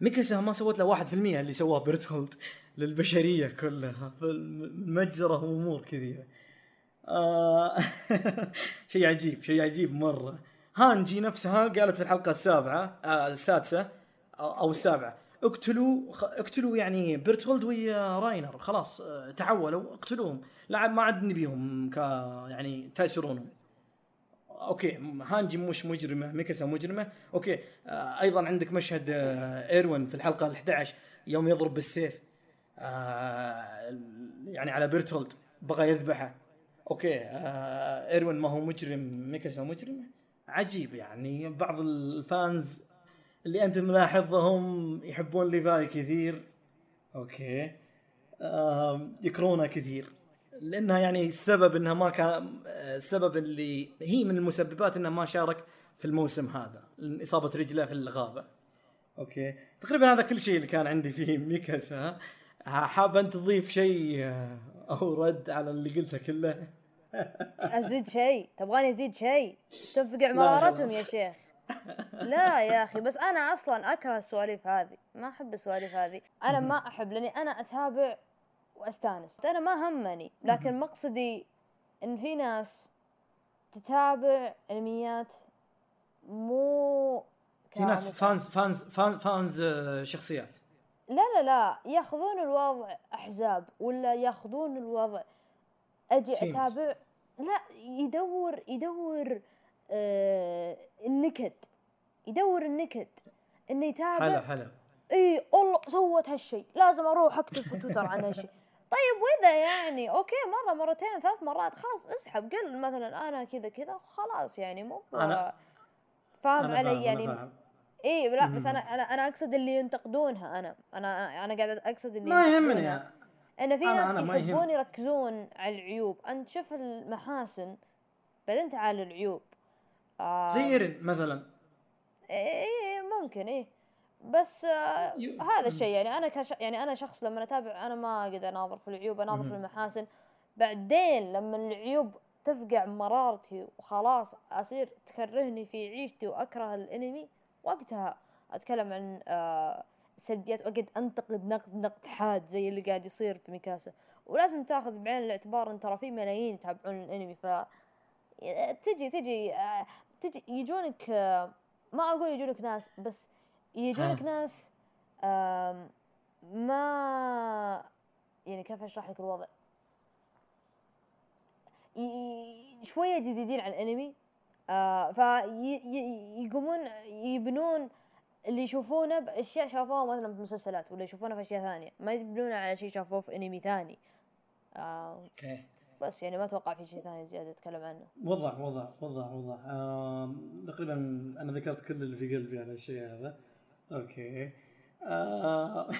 ميكاسا ما سوت ولا 1% اللي سواه بيرتولد (laughs) للبشرية كلها. في المجزرة وامور كثيرة. آه (laughs) شيء عجيب شيء عجيب مرة. هانجي نفسها قالت في الحلقة السابعة آه السادسة أو السابعة. اقتلوا اقتلوا يعني بيرتولد ويا راينر. خلاص آه، تعولوا اقتلوهم. لا ما عاد نبيهم ك يعني تأسرونهم. okay هانجي مش مجرمة ميكاسا مجرمة. okay آه أيضا عندك مشهد آه إيروين في الحلقة ال 11 يوم يضرب بالسيف. آه يعني على بيرتولد بغى يذبحه. okay آه إيروين ما هو مجرم ميكاسا مجرمة. عجيب يعني بعض ال fans اللي أنت ملاحظهم يحبون ليفاي كثير. okay. آم، يكرهونه كثير. لأنها يعني السبب إنها ما كان السبب اللي هي من المسببات إنه ما شارك في الموسم هذا إصابة رجله في الغابة. okay. تقريبا هذا كل شيء اللي كان عندي فيه (laughs) ميكاسا حاب أنت تضيف شيء آه، أو رد على اللي قلته كله؟ (laughs) أزيد شيء. تبغاني أزيد شيء؟ تفقع مرارتهم يا. شيخ. لا يا أخي بس أنا أصلا أكره السواليف هذه. ما أحب السواليف هذه. أنا ما أحب لأني أنا أتابع وأستانس. أنا ما همني لكن مقصدي إن في ناس تتابع أنميات مو في ناس. fans fans fans, fans آه، شخصيات. لا لا لا. ياخذون الوضع أحزاب ولا ياخذون الوضع أجي. أتابع. لا يدور يدور النكد. يدور النكد. إنه يتابع. حلو حلو. اي والله سوت هالشيء لازم أروح أكتب في تويتر عن هالشيء (laughs) طيب وإذا يعني okay مرة مرتين ثلاث مرات خلاص اسحب. قل مثلا أنا كذا كذا خلاص يعني مو أنا- فاهم علي فاهم، يعني؟ أنا فاهم. اي لا بس. أنا أنا أنا أقصد اللي ينتقدونها أنا. أنا أنا قاعد أقصد اللي ما يهمني. إن في ناس. يحبون يركزون على العيوب. أنت شوف المحاسن بعدين تعال العيوب آه زي ايرن مثلا. إيه ممكن إيه. بس آه يو- هذا الشيء يعني أنا كش يعني أنا شخص لما أتابع أنا ما أقدر أناظر في العيوب أناظر في. المحاسن. بعدين لما العيوب تفقع مرارتي وخلاص أصير تكرهني في عيشتي وأكره الإنمي وقتها أتكلم عن آه سلبيات واقعد أنتقد نقد نقد حاد زي اللي قاعد يصير في ميكاسا. ولازم تأخذ بعين الاعتبار إن ترى في ملايين يتابعون الإنمي ف تجي تجي آه، تجي يجونك آه، ما أقول يجونك ناس بس يجونك ها. ناس ما يعني كيف أشرح لك الوضع؟ شوية جديدين على الأنمي آه فيقومون يبنون اللي يشوفونه بأشياء شافوها مثلا في مسلسلات ولا يشوفونه في أشياء ثانية ما يبنونه على شيء شافوه في أنمي ثاني. آه. okay. بس يعني ما أتوقع في شيء ثاني زيادة أتكلم عنه. وضح وضح وضح وضح تقريبا أنا ذكرت كل اللي في قلبي على الشيء هذا. okay. آه،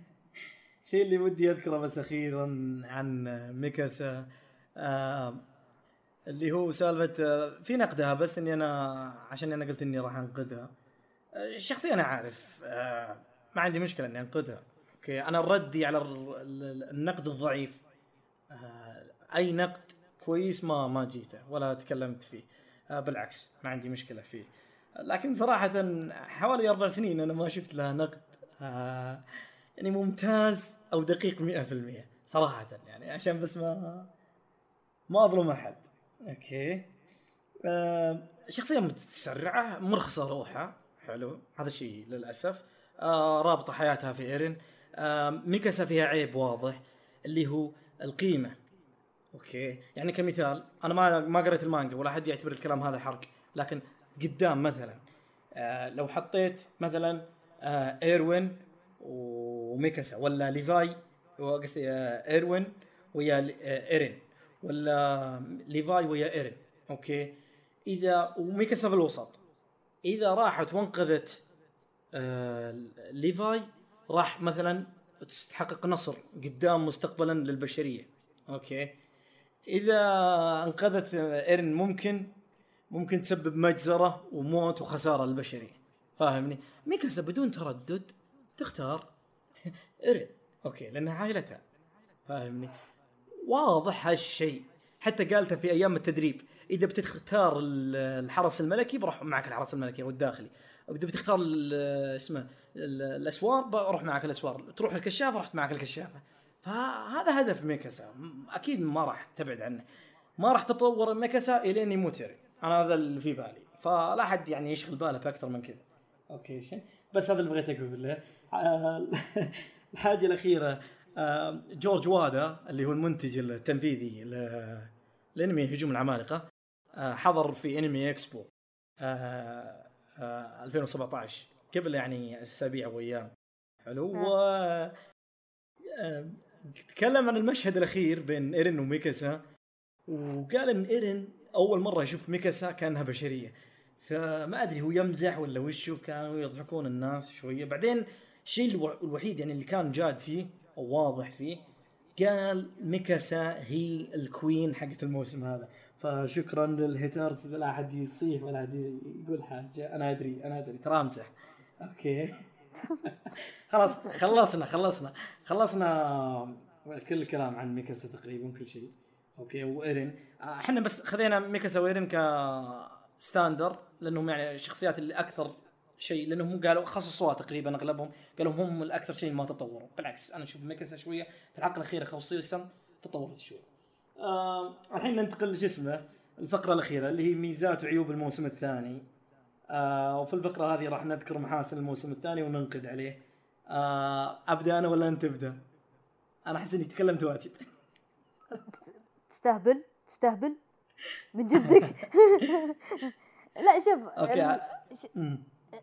(laughs) الشيء اللي ودي أذكره بس أخيرا عن ميكاسا. آه، اللي هو سالفة آه، في نقدها بس إني أنا عشان أنا قلت إني راح أنقدها. آه، الشخصيه أنا عارف آه، ما عندي مشكلة إني أنقدها. okay. أنا ردي على النقد الضعيف. آه، أي نقد كويس ما ما جيته ولا تكلمت فيه. آه، بالعكس ما عندي مشكلة فيه. لكن صراحة حوالي أربع سنين أنا ما شفت لها نقد آه، يعني ممتاز أو دقيق 100% صراحة يعني عشان بس ما ما أظلم أحد. okay. آه، شخصية متسرعة مرخصة روحها حلو هذا الشيء للأسف. آه، رابطة حياتها في إيرين. آه، ميكاسا فيها عيب واضح اللي هو القيمة. okay. يعني كمثال أنا ما ما قريت المانجا ولا حد يعتبر الكلام هذا حرق لكن قدام مثلا آه لو حطيت مثلا آه إيروين وميكاسا ولا ليفاي قصدي آه إيروين ويا آه إيرين ولا ليفاي ويا إيرين okay. اذا وميكاسا في الوسط. إذا راحت وانقذت آه ليفاي راح مثلا تحقق نصر قدام مستقبلا للبشرية okay. إذا أنقذت إيرين ممكن ممكن تسبب مجزرة وموت وخسارة للبشرية. فاهمني؟ ميكاسا بدون تردد تختار (laughs) إيرين. okay لأنها عائلتها. فاهمني؟ واضح هالشيء حتى قالتها في أيام التدريب إذا بتختار ال- الحرس الملكي بروح معك الحرس الملكي أو الداخلي. إذا بتختار اسمه ال- الأسوار بروح معك الأسوار. تروح الكشافه رحت معك الكشافة. فهذا هدف ميكاسا. أكيد ما راح تبعد عنه. ما راح تطور ميكاسا الين يموت إيرين. أنا هذا اللي في بالي. فلا حد يعني يشغل باله بأكثر من كذا. أوكي شيء بس هذا اللي بغيت اقوله آه، (laughs) الحاجة الأخيرة آه، جورج وادا اللي هو المنتج التنفيذي لأنمي هجوم العمالقة آه، حضر في أنمي إكسبو آه، آه، 2017 قبل يعني أسابيع وأيام. حلو. نعم. و تكلم عن المشهد الأخير بين إيرين وميكاسا وقال إن إيرين أول مرة يشوف ميكاسا كأنها بشرية. فما أدري هو يمزح ولا وشه كانوا يضحكون الناس شوية. بعدين الشيء الو- الوحيد يعني اللي كان جاد فيه أو واضح فيه قال ميكاسا هي ال queen حقت الموسم هذا. فشكرا لل haters لا أحد يصيح ولا أحد يقول حاجة. أنا أدري أنا أدري ترى أمزح. okay. خلاص خلصنا خلصنا خلصنا كل الكلام عن ميكاسا تقريبا كل شيء. okay وإيرين. آه، إحنا بس خذينا ميكاسا وإيرين ك standard لانهم يعني الشخصيات اللي أكثر شيء لأنهم هم قالوا خصصوها تقريبا أغلبهم قالوا هم الأكثر شيء ما تطوروا. بالعكس أنا أشوف ميكاسا شوية في الحلقة الاخيره خصوصا تطورت شوي. آه الحين ننتقل لش اسمه الفقرة الأخيرة اللي هي ميزات وعيوب الموسم الثاني. آه وفي الفقرة هذه راح نذكر محاسن الموسم الثاني وننقد عليه. آه أبدأ أنا ولا أنت تبدأ؟ أنا أحس إني تكلمت واجد. تستهبل؟ تستهبل؟ من جدك؟ (laughs) لا شوف okay.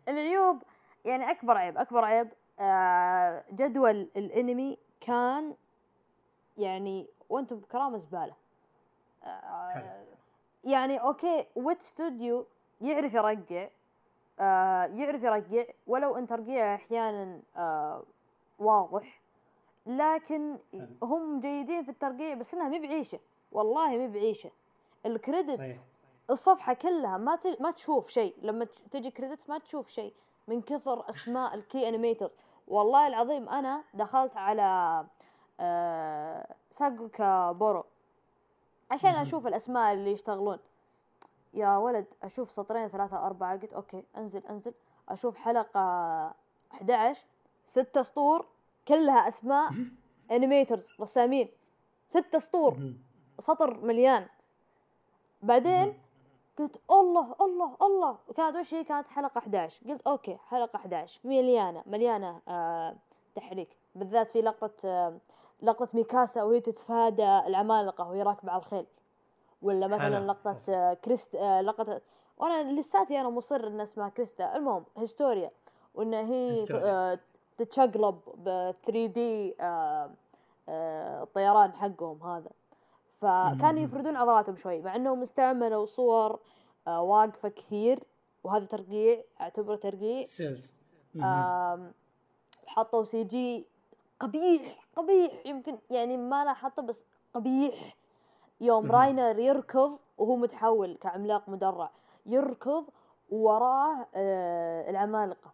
العيوب يعني أكبر عيب أكبر عيب آه، جدول الأنمي كان يعني وأنتم بكرامة زبالة. آه، يعني okay Wit Studio يعرف يرقع آه، يعرف يرقع ولو أن ترقيعه أحيانا آه، واضح. لكن. هم جيدين في الترقيع بس إنها مي بعيشة. والله مي بعيشة. ال credit صحيح. الصفحة كلها ما ت... ما تشوف شيء. لما تج- تجي credit ما تشوف شيء. من كثر أسماء ال key animators. والله العظيم أنا دخلت على آه... ساكوغا بورو. عشان. أشوف الأسماء اللي يشتغلون. يا ولد أشوف سطرين ثلاثة أربعة. قلت okay أنزل أنزل. أشوف حلقة 11 ستة سطور كلها أسماء (laughs) animators رسامين. ستة سطور. سطر مليان. بعدين قلت الله الله الله. كانت وش هي؟ كانت حلقة 11 قلت okay حلقة 11 مليانة مليانة آه تحريك. بالذات في لقطة آه لقطة ميكاسا وهي تتفادى العمالقة وهي راكبة على الخيل. ولا مثلا حلو. لقطة آه كريست آه لقطة وأنا لساتي أنا مصر ان اسمها كريستا. المهم هيستوريا. وان هي ت- هيستوريا. آه تتشقلب ب 3 D الطيران حقهم هذا. فكانوا. يفردون عضلاتهم شوي مع إنهم استعملوا صور واقفة كثير. وهذا ترقيع اعتبره ترقيع. stills حطوا CG قبيح قبيح. يمكن يعني ما لاحظته بس قبيح. يوم. راينر يركض وهو متحول كعملاق مدرع. يركض وراه آه العمالقة.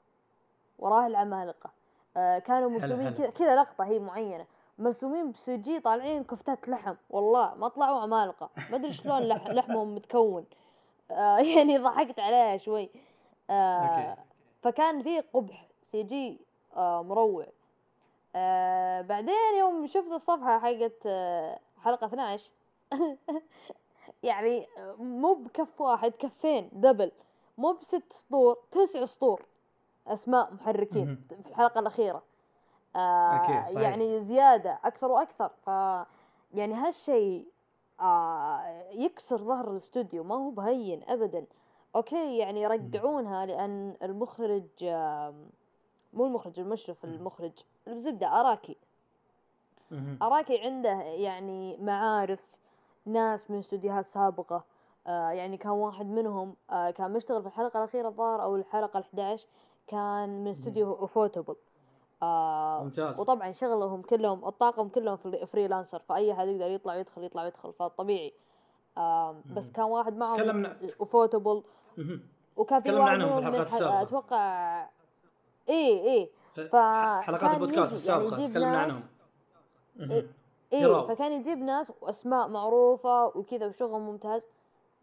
وراه العمالقة. آه كانوا مرسومين. كذا لقطة هي معينة. مرسومين ب CG طالعين كفتات لحم. والله ما طلعوا عمالقة. ما أدري شلون لح (laughs) لحمهم متكون. آه (laughs) يعني ضحكت عليها شوي. آه فكان في قبح CG آه مروع. آه بعدين يوم شفت الصفحة حقت آه حلقة 12 (laughs) يعني آه، مو بكف واحد كفين double. مو بست سطور تسع سطور. أسماء محركين. في الحلقة الأخيرة. آه أكيد،. يعني زيادة أكثر وأكثر. ف يعني هالشيء آه يكسر ظهر الاستوديو. ما هو بهين أبدا. أوكي يعني يرجعونها لأن المخرج آم، مو المخرج المشرف المخرج الزبدة أراكي. مهم. أراكي عنده يعني معارف ناس من استوديوهات سابقة آه يعني كان واحد منهم آه كان مشتغل في الحلقة الأخيرة الظاهر أو الحلقة ال11 كان من استوديو ufotable آه ممتاز. وطبعا شغلهم كلهم الطاقم كلهم free- freelancer فأي أحد يقدر يطلع ويدخل يطلع ويدخل فطبيعي بس. كان واحد معهم تكلمنا-. وكان في واحد عنهم في منهم من الحلقات الح- السابقة. أتوقع إيه إيه ف- حلقات البودكاست يعني السابقة يجيب تكلمنا عنهم. إيه هيراو. فكان يجيب ناس وأسماء معروفة وكذا وشغل ممتاز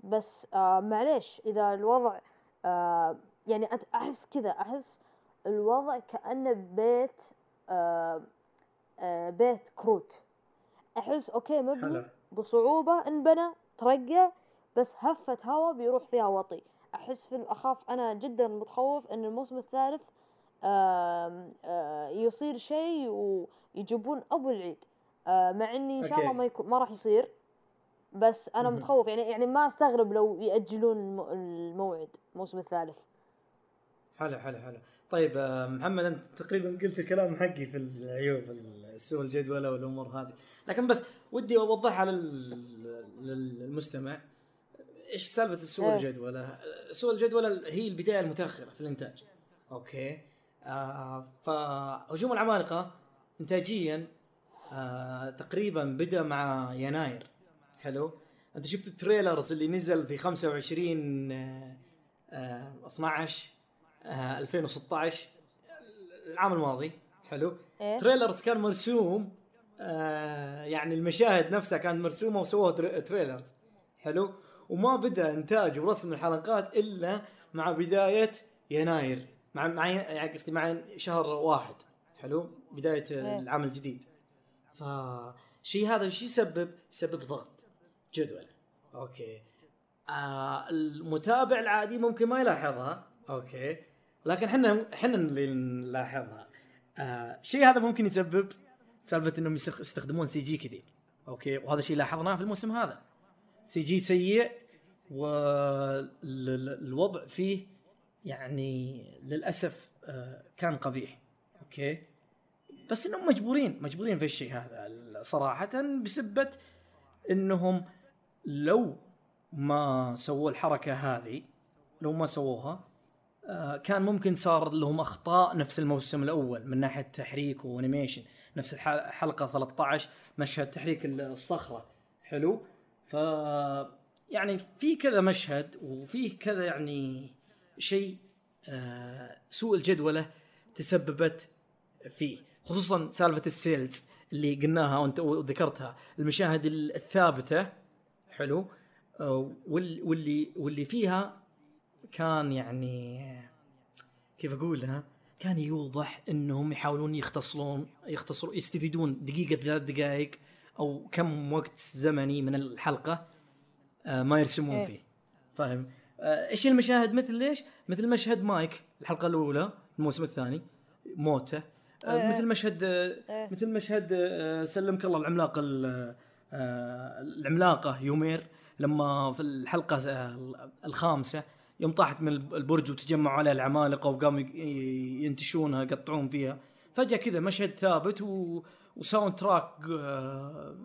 بس آه معليش إذا الوضع آه يعني أحس كذا أحس الوضع كأنه بيت آه آه بيت كروت أحس أوكي مبني حلو. بصعوبة انبنى ترقى بس هفة هوا بيروح فيها وطي أحس في اخاف أنا جدا متخوف إن الموسم الثالث آم، آه يصير شيء ويجيبون أبو العيد آه مع إني إن شاء الله. ما يكون ما راح يصير بس أنا. متخوف يعني يعني ما أستغرب لو يأجلون الم- الموعد الموسم الثالث حلو حلو حلو طيب آه، محمد أنت تقريبا قلت الكلام حقي في العيوب السوء الجدولة والامور هذه لكن بس ودي أوضحها لل- للمستمع إيش سالفة السوء إيه. الجدولة؟ سوء الجدولة هي البداية المتأخرة في الإنتاج أوكي آه فهجوم العمالقة انتاجيا آه تقريبا بدأ مع يناير. حلو؟ أنت شفت ال trailers اللي نزل في 25 آه آه 12 آه 2016 العام الماضي. حلو؟ إيه؟ trailers كان مرسوم آه يعني المشاهد نفسها كانت مرسومة وسووها tr- trailers. حلو؟ وما بدأ إنتاج ورسم الحلقات إلا مع بداية يناير مع مع يعني قصدي مع شهر واحد. حلو؟ بداية إيه. العام الجديد. فشيء هذا إيش يسبب؟ يسبب ضغط جدول. أوكي. آه المتابع العادي ممكن ما يلاحظها. أوكي. لكن إحنا إحنا اللي نلاحظها. آه الشيء هذا ممكن يسبب سالفة إنهم يستخ- يستخدمون CG كثير أوكي. وهذا الشيء لاحظناه في الموسم هذا. CG سيء والوضع فيه يعني للأسف آه كان قبيح. أوكي. بس إنهم مجبورين مجبورين في الشيء هذا صراحة بسبة إنهم لو ما سووا الحركة هذه لو ما سووها آه، كان ممكن صار لهم أخطاء نفس الموسم الأول من ناحية تحريك وانيميشن نفس الح- حلقة 13 مشهد تحريك الصخرة. حلو؟ ف يعني في كذا مشهد وفي كذا يعني شيء آه، سوء الجدولة تسببت فيه. خصوصا سالفة السيلز اللي قلناها وانت وذكرتها. المشاهد الثابتة حلو آه، وال- واللي واللي فيها كان يعني كيف أقولها؟ كان يوضح إنهم يحاولون يختصرون يختصروا يستفيدون دقيقة ثلاث دقائق أو كم وقت زمني من الحلقة آه، ما يرسمون إيه. فيه. فاهم؟ آه، إيش المشاهد؟ مثل ليش مثل مشهد مايك الحلقة الأولى الموسم الثاني موته. آه، إيه. مثل مشهد آه، إيه. مثل مشهد آه، سلمك الله العملاق ال- آه، العملاقة يومير لما في الحلقة آه، الخامسة يوم طاحت من البرج وتجمعوا عليها العمالقة وقاموا ينتشونها يقطعون فيها فجأة كذا مشهد ثابت و... وساوند تراك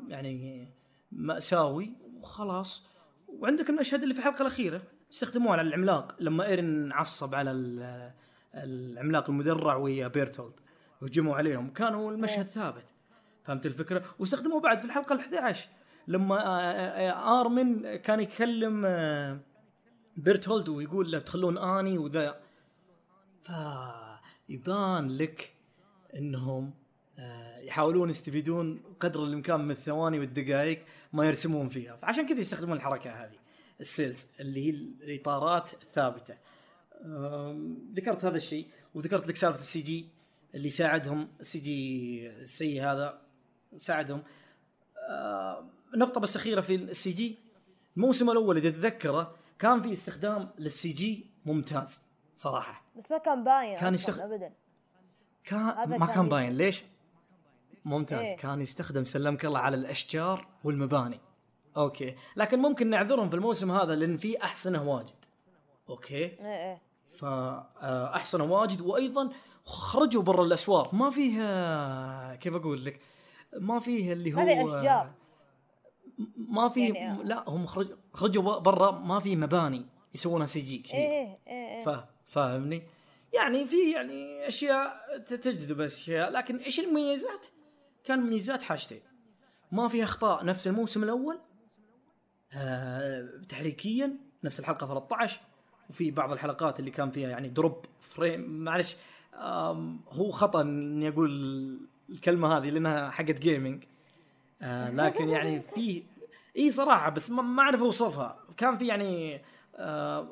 يعني مأساوي وخلاص وعندك المشهد اللي في الحلقة الأخيرة استخدموه على العملاق لما إيرن عصب على ال- العملاق المدرع ويا بيرتولد هجموا عليهم. كانوا المشهد ثابت. فهمت الفكرة؟ واستخدموه بعد في الحلقة ال11 لما آه، آه، آه، آرمن كان يكلم بيرتولد ويقول له تخلون آني وذا. فيبان لك إنهم يحاولون يستفيدون قدر الإمكان من الثواني والدقائق ما يرسمون فيها. فعشان كذا يستخدمون الحركة هذه ال stills اللي هي الإطارات الثابتة. ذكرت هذا الشيء وذكرت لك سالفة ال CG اللي ساعدهم ال CG السيء هذا ساعدهم. آه، نقطة بس أخيرة في ال CG. الموسم الأول إذا تتذكره كان في استخدام لل CG ممتاز صراحة. بس ما كان باين كان أصلاً يستخ- ابدا. كان ما كان باين. ليش؟ ممتاز. إيه. كان يستخدم سلمك الله على الأشجار والمباني. أوكي. لكن ممكن نعذرهم في الموسم هذا لأن في أحصنة واجد. أوكي. إيه إيه. فأحصنة واجد وأيضا خرجوا برا الاسوار ما فيه آه، كيف أقول لك ما فيه اللي هو ما في أشجار. ما فيه يعني- لا هم خرج خرجوا برا ما في مباني يسوونها CG كثير إيه إيه فا- فاهمني؟ يعني في يعني أشياء تجذب اشياء لكن إيش المميزات كان مميزات حاجتين. ما في أخطاء نفس الموسم الأول آه تحريكيا نفس الحلقة 13 وفي بعض الحلقات اللي كان فيها يعني drop frame معلش هو خطأ إني أقول الكلمة هذه لأنها حقت gaming آه لكن يعني في إي صراحة بس ما أعرف أوصفها. كان في يعني آه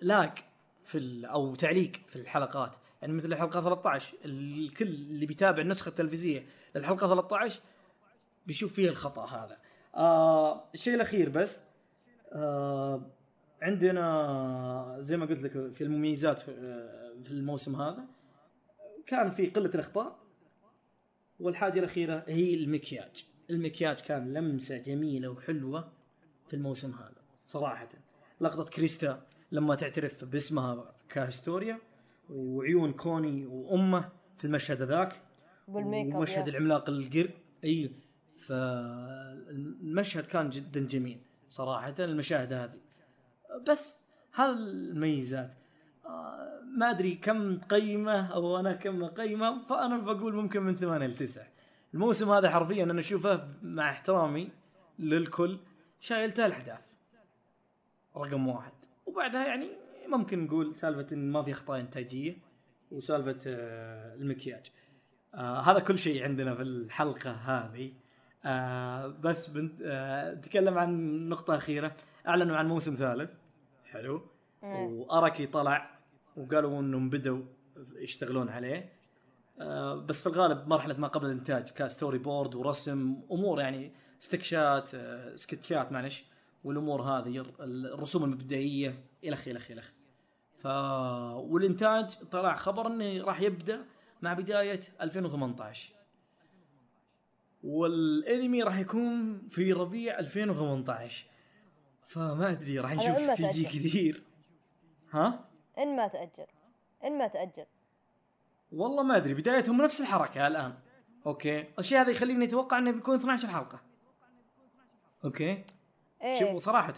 لاج في ال- أو تعليق في الحلقات. يعني مثل الحلقة 13 الكل اللي بيتابع النسخة التلفزيونيه للحلقة 13 بيشوف فيها الخطأ هذا. آه الشيء الأخير بس آه عندنا زي ما قلت لك في المميزات آه، في الموسم هذا. كان في قلة الإخطاء والحاجة الأخيرة هي المكياج. المكياج كان لمسة جميلة وحلوة في الموسم هذا صراحة. لقطة كريستا لما تعترف باسمها كهستوريا وعيون كوني وأمه في المشهد ذاك ومشهد. العملاق القر إي فالمشهد كان جدا جميل صراحة المشاهد هذه. بس هذا الميزات. آه، ما أدري كم تقيمه أو أنا كم اقيمه فأنا بقول ممكن من ثمانية لتسعة الموسم هذا حرفيا أنا أشوفه مع احترامي للكل شايلته الاحداث رقم واحد. وبعدها يعني ممكن نقول سالفة إن ما في أخطاء إنتاجية وسالفة آه، المكياج. آه هذا كل شيء عندنا في الحلقة هذه. آه بس بنت آه نتكلم عن نقطة أخيرة. أعلنوا عن موسم ثالث. حلو. إيه. وأراكي طلع وقالوا انهم بدوا يشتغلون عليه. آه بس في الغالب مرحلة ما قبل الانتاج ك storyboard ورسم امور يعني استكشات آه، سكتشات معلش والامور هذه الرسوم المبدئية الخ الخ الخ ف والانتاج طلع خبر إنه راح يبدأ مع بداية 2018 والأنمي راح يكون في ربيع 2018 فما أدري راح نشوف CG. كثير. ها؟ إن ما تأجل. إن ما تأجل. والله ما أدري بدايتهم نفس الحركة الآن. أوكي. الشيء هذا يخليني أتوقع إنه بيكون 12 حلقة. أوكي. إيه. شوفوا صراحة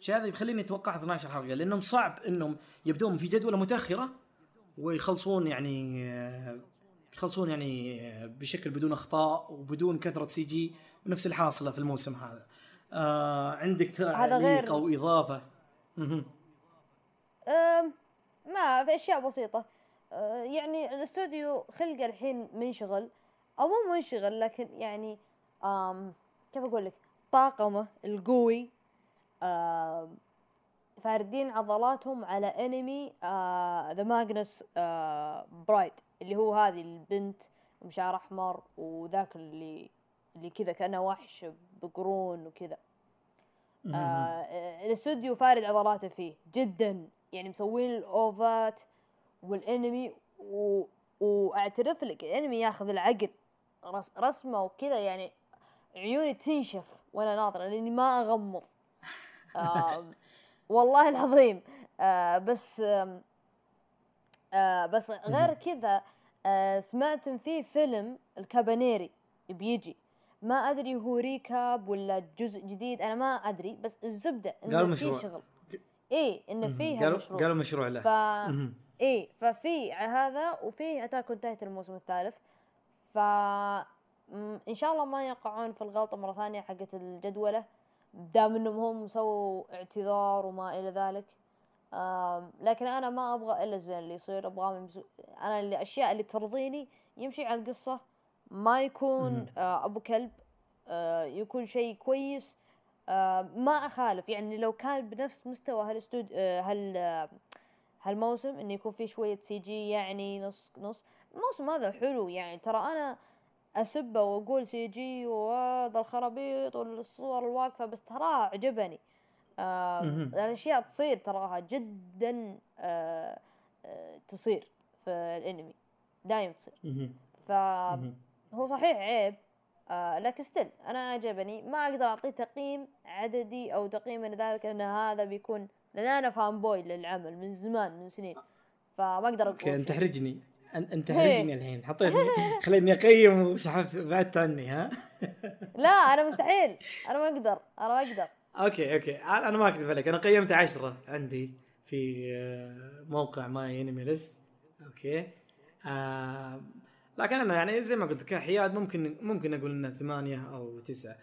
الشيء هذا يخليني أتوقع 12 حلقة لأنهم صعب إنهم يبدون في جدولة متأخرة ويخلصون يعني يخلصون يعني بشكل بدون أخطاء وبدون كثرة CG ونفس الحاصلة في الموسم هذا. آه عندك تعليق غير- أو إضافة. ما في أشياء بسيطة. أه، يعني الاستوديو خلقه الحين منشغل أو مو منشغل لكن يعني أم كيف أقول لك؟ طاقمه القوي. أم فاردين عضلاتهم على انمي ذا ماجنس برايد اللي هو هذه البنت بشعر أحمر وذاك اللي اللي كذا كأنه وحش بقرون وكذا. آه الاستوديو فارد عضلاته فيه جدا. يعني مسوين الاوفات والانمي و... واعترف لك الانمي ياخذ العقل رس... رسمه وكذا يعني عيوني تنشف وأنا ناظرة لأني ما أغمض. (laughs) آه والله العظيم. آه بس آه آه بس غير كذا آه سمعت ان في فيلم الكابانيري. ما أدري هو recap ولا جزء جديد أنا ما أدري بس الزبدة إنه في. شغل. إيه إنه فيها قالوا مشروع. قالوا مشروع له. ف. إيه ففي هذا وفي Attack on Titan الموسم الثالث. ف إن شاء الله ما يقعون في الغلطة مرة ثانية حقت الجدولة دام إنهم هم سووا اعتذار وما إلى ذلك. لكن أنا ما أبغى إلا الزين اللي يصير. أبغى يمس- أنا اللي الأشياء اللي ترضيني يمشي على القصة. ما يكون. آه، أبو كلب آه، يكون شيء كويس ما أخالف يعني لو كان بنفس مستوى هالاستود آه، هال آه، هالموسم إنه يكون فيه شوية CG يعني نص نص الموسم هذا حلو يعني ترى أنا أسبه وأقول CG وهذا الخرابيط والصور الواقفة بس تراها عجبني مهم. الأشياء تصير تراها جدا آه، آه، تصير في الأنمي دايم تصير. فهو. صحيح عيب آه لكن still أنا عجبني. ما أقدر أعطيه تقييم عددي أو تقييم من ذلك إن هذا بيكون لأن أنا fanboy للعمل من زمان من سنين. فما أقدر أوكي أقول أنت شيء. تحرجني أنت. تحرجني الحين. حطيتني. (laughs) خليتني أقيم وسحبت بعدت عني ها؟ (laughs) لا أنا مستحيل. أنا ما أقدر. أنا ما أقدر. أوكي أوكي. أنا ما أكذب عليك. أنا قيمت عشرة عندي في آه، موقع MyAnimeList أوكي. آه لكن أنا يعني زي ما قلت كحياد ممكن ممكن أقول إنه ثمانية أو تسعة.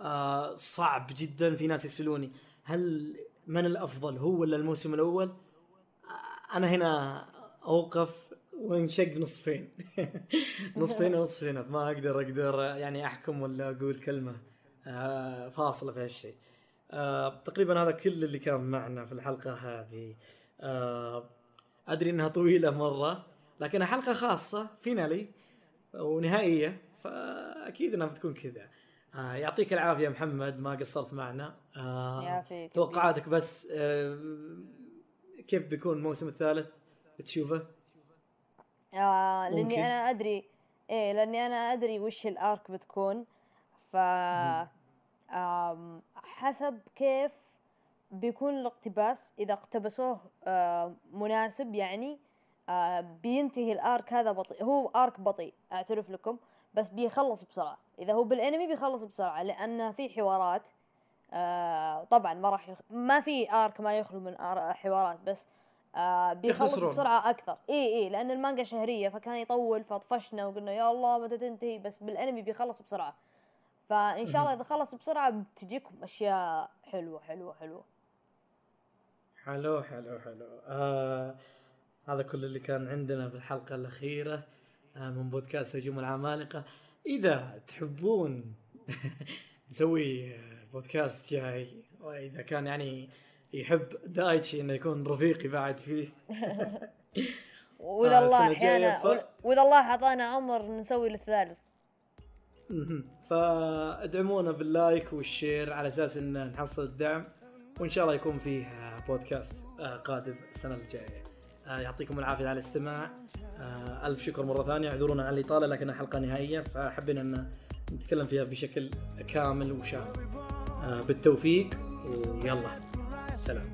آه صعب جدا في ناس يسألوني هل من الأفضل هو ولا الموسم الأول؟ آه أنا هنا أوقف وانشق نصفين. (laughs) نصفين ونصفين ما أقدر أقدر يعني أحكم ولا أقول كلمة آه فاصلة في هالشيء. آه تقريبا هذا كل اللي كان معنا في الحلقة هذه. آه أدري إنها طويلة مرة لكنها حلقة خاصة فينالي ونهائية فأكيد إنها بتكون كذا. آه يعطيك العافية محمد ما قصرت معنا. آه. توقعاتك بس آه كيف بيكون الموسم الثالث؟ تشوفه؟ آه لأني ممكن. أنا أدري إيه لأني أنا أدري وش الارك بتكون. ف حسب كيف بيكون الاقتباس. إذا اقتبسوه آه مناسب يعني آه بينتهي الارك هذا بطيء. هو ارك بطيء اعترف لكم بس بيخلص بسرعة. إذا هو بالانمي بيخلص بسرعة لأن في حوارات آه طبعا ما راح يخ... ما في arc ما يخلو من ar... حوارات بس آه بيخلص يختصرون. بسرعة أكثر. إي إي لأن المانجا شهرية فكان يطول فطفشنا وقلنا يا الله متى تنتهي؟ بس بالانمي بيخلص بسرعة. فإن شاء الله إذا خلص بسرعة بتجيكم أشياء حلوة حلوة حلوة. حلو حلو حلو. آه هذا كل اللي كان عندنا في الحلقة الأخيرة آه من بودكاست هجوم العمالقة. إذا تحبون (laughs) نسوي آه، بودكاست جاي وإذا كان يعني يحب دايتشي إنه يكون رفيقي بعد فيه. (laughs) وإذا آه، الله أحيانا وإذا الله أعطانا عمر نسوي الثالث. فادعمونا باللايك والشير على أساس إن نحصل الدعم وإن شاء الله يكون فيه بودكاست قادم السنة الجاية. يعطيكم العافية على الاستماع. آه، ألف شكر مرة ثانية. اعذرونا على الإطالة لكنها حلقة نهائية فحبينا أن نتكلم فيها بشكل كامل وشامل آه، بالتوفيق ويلا سلام.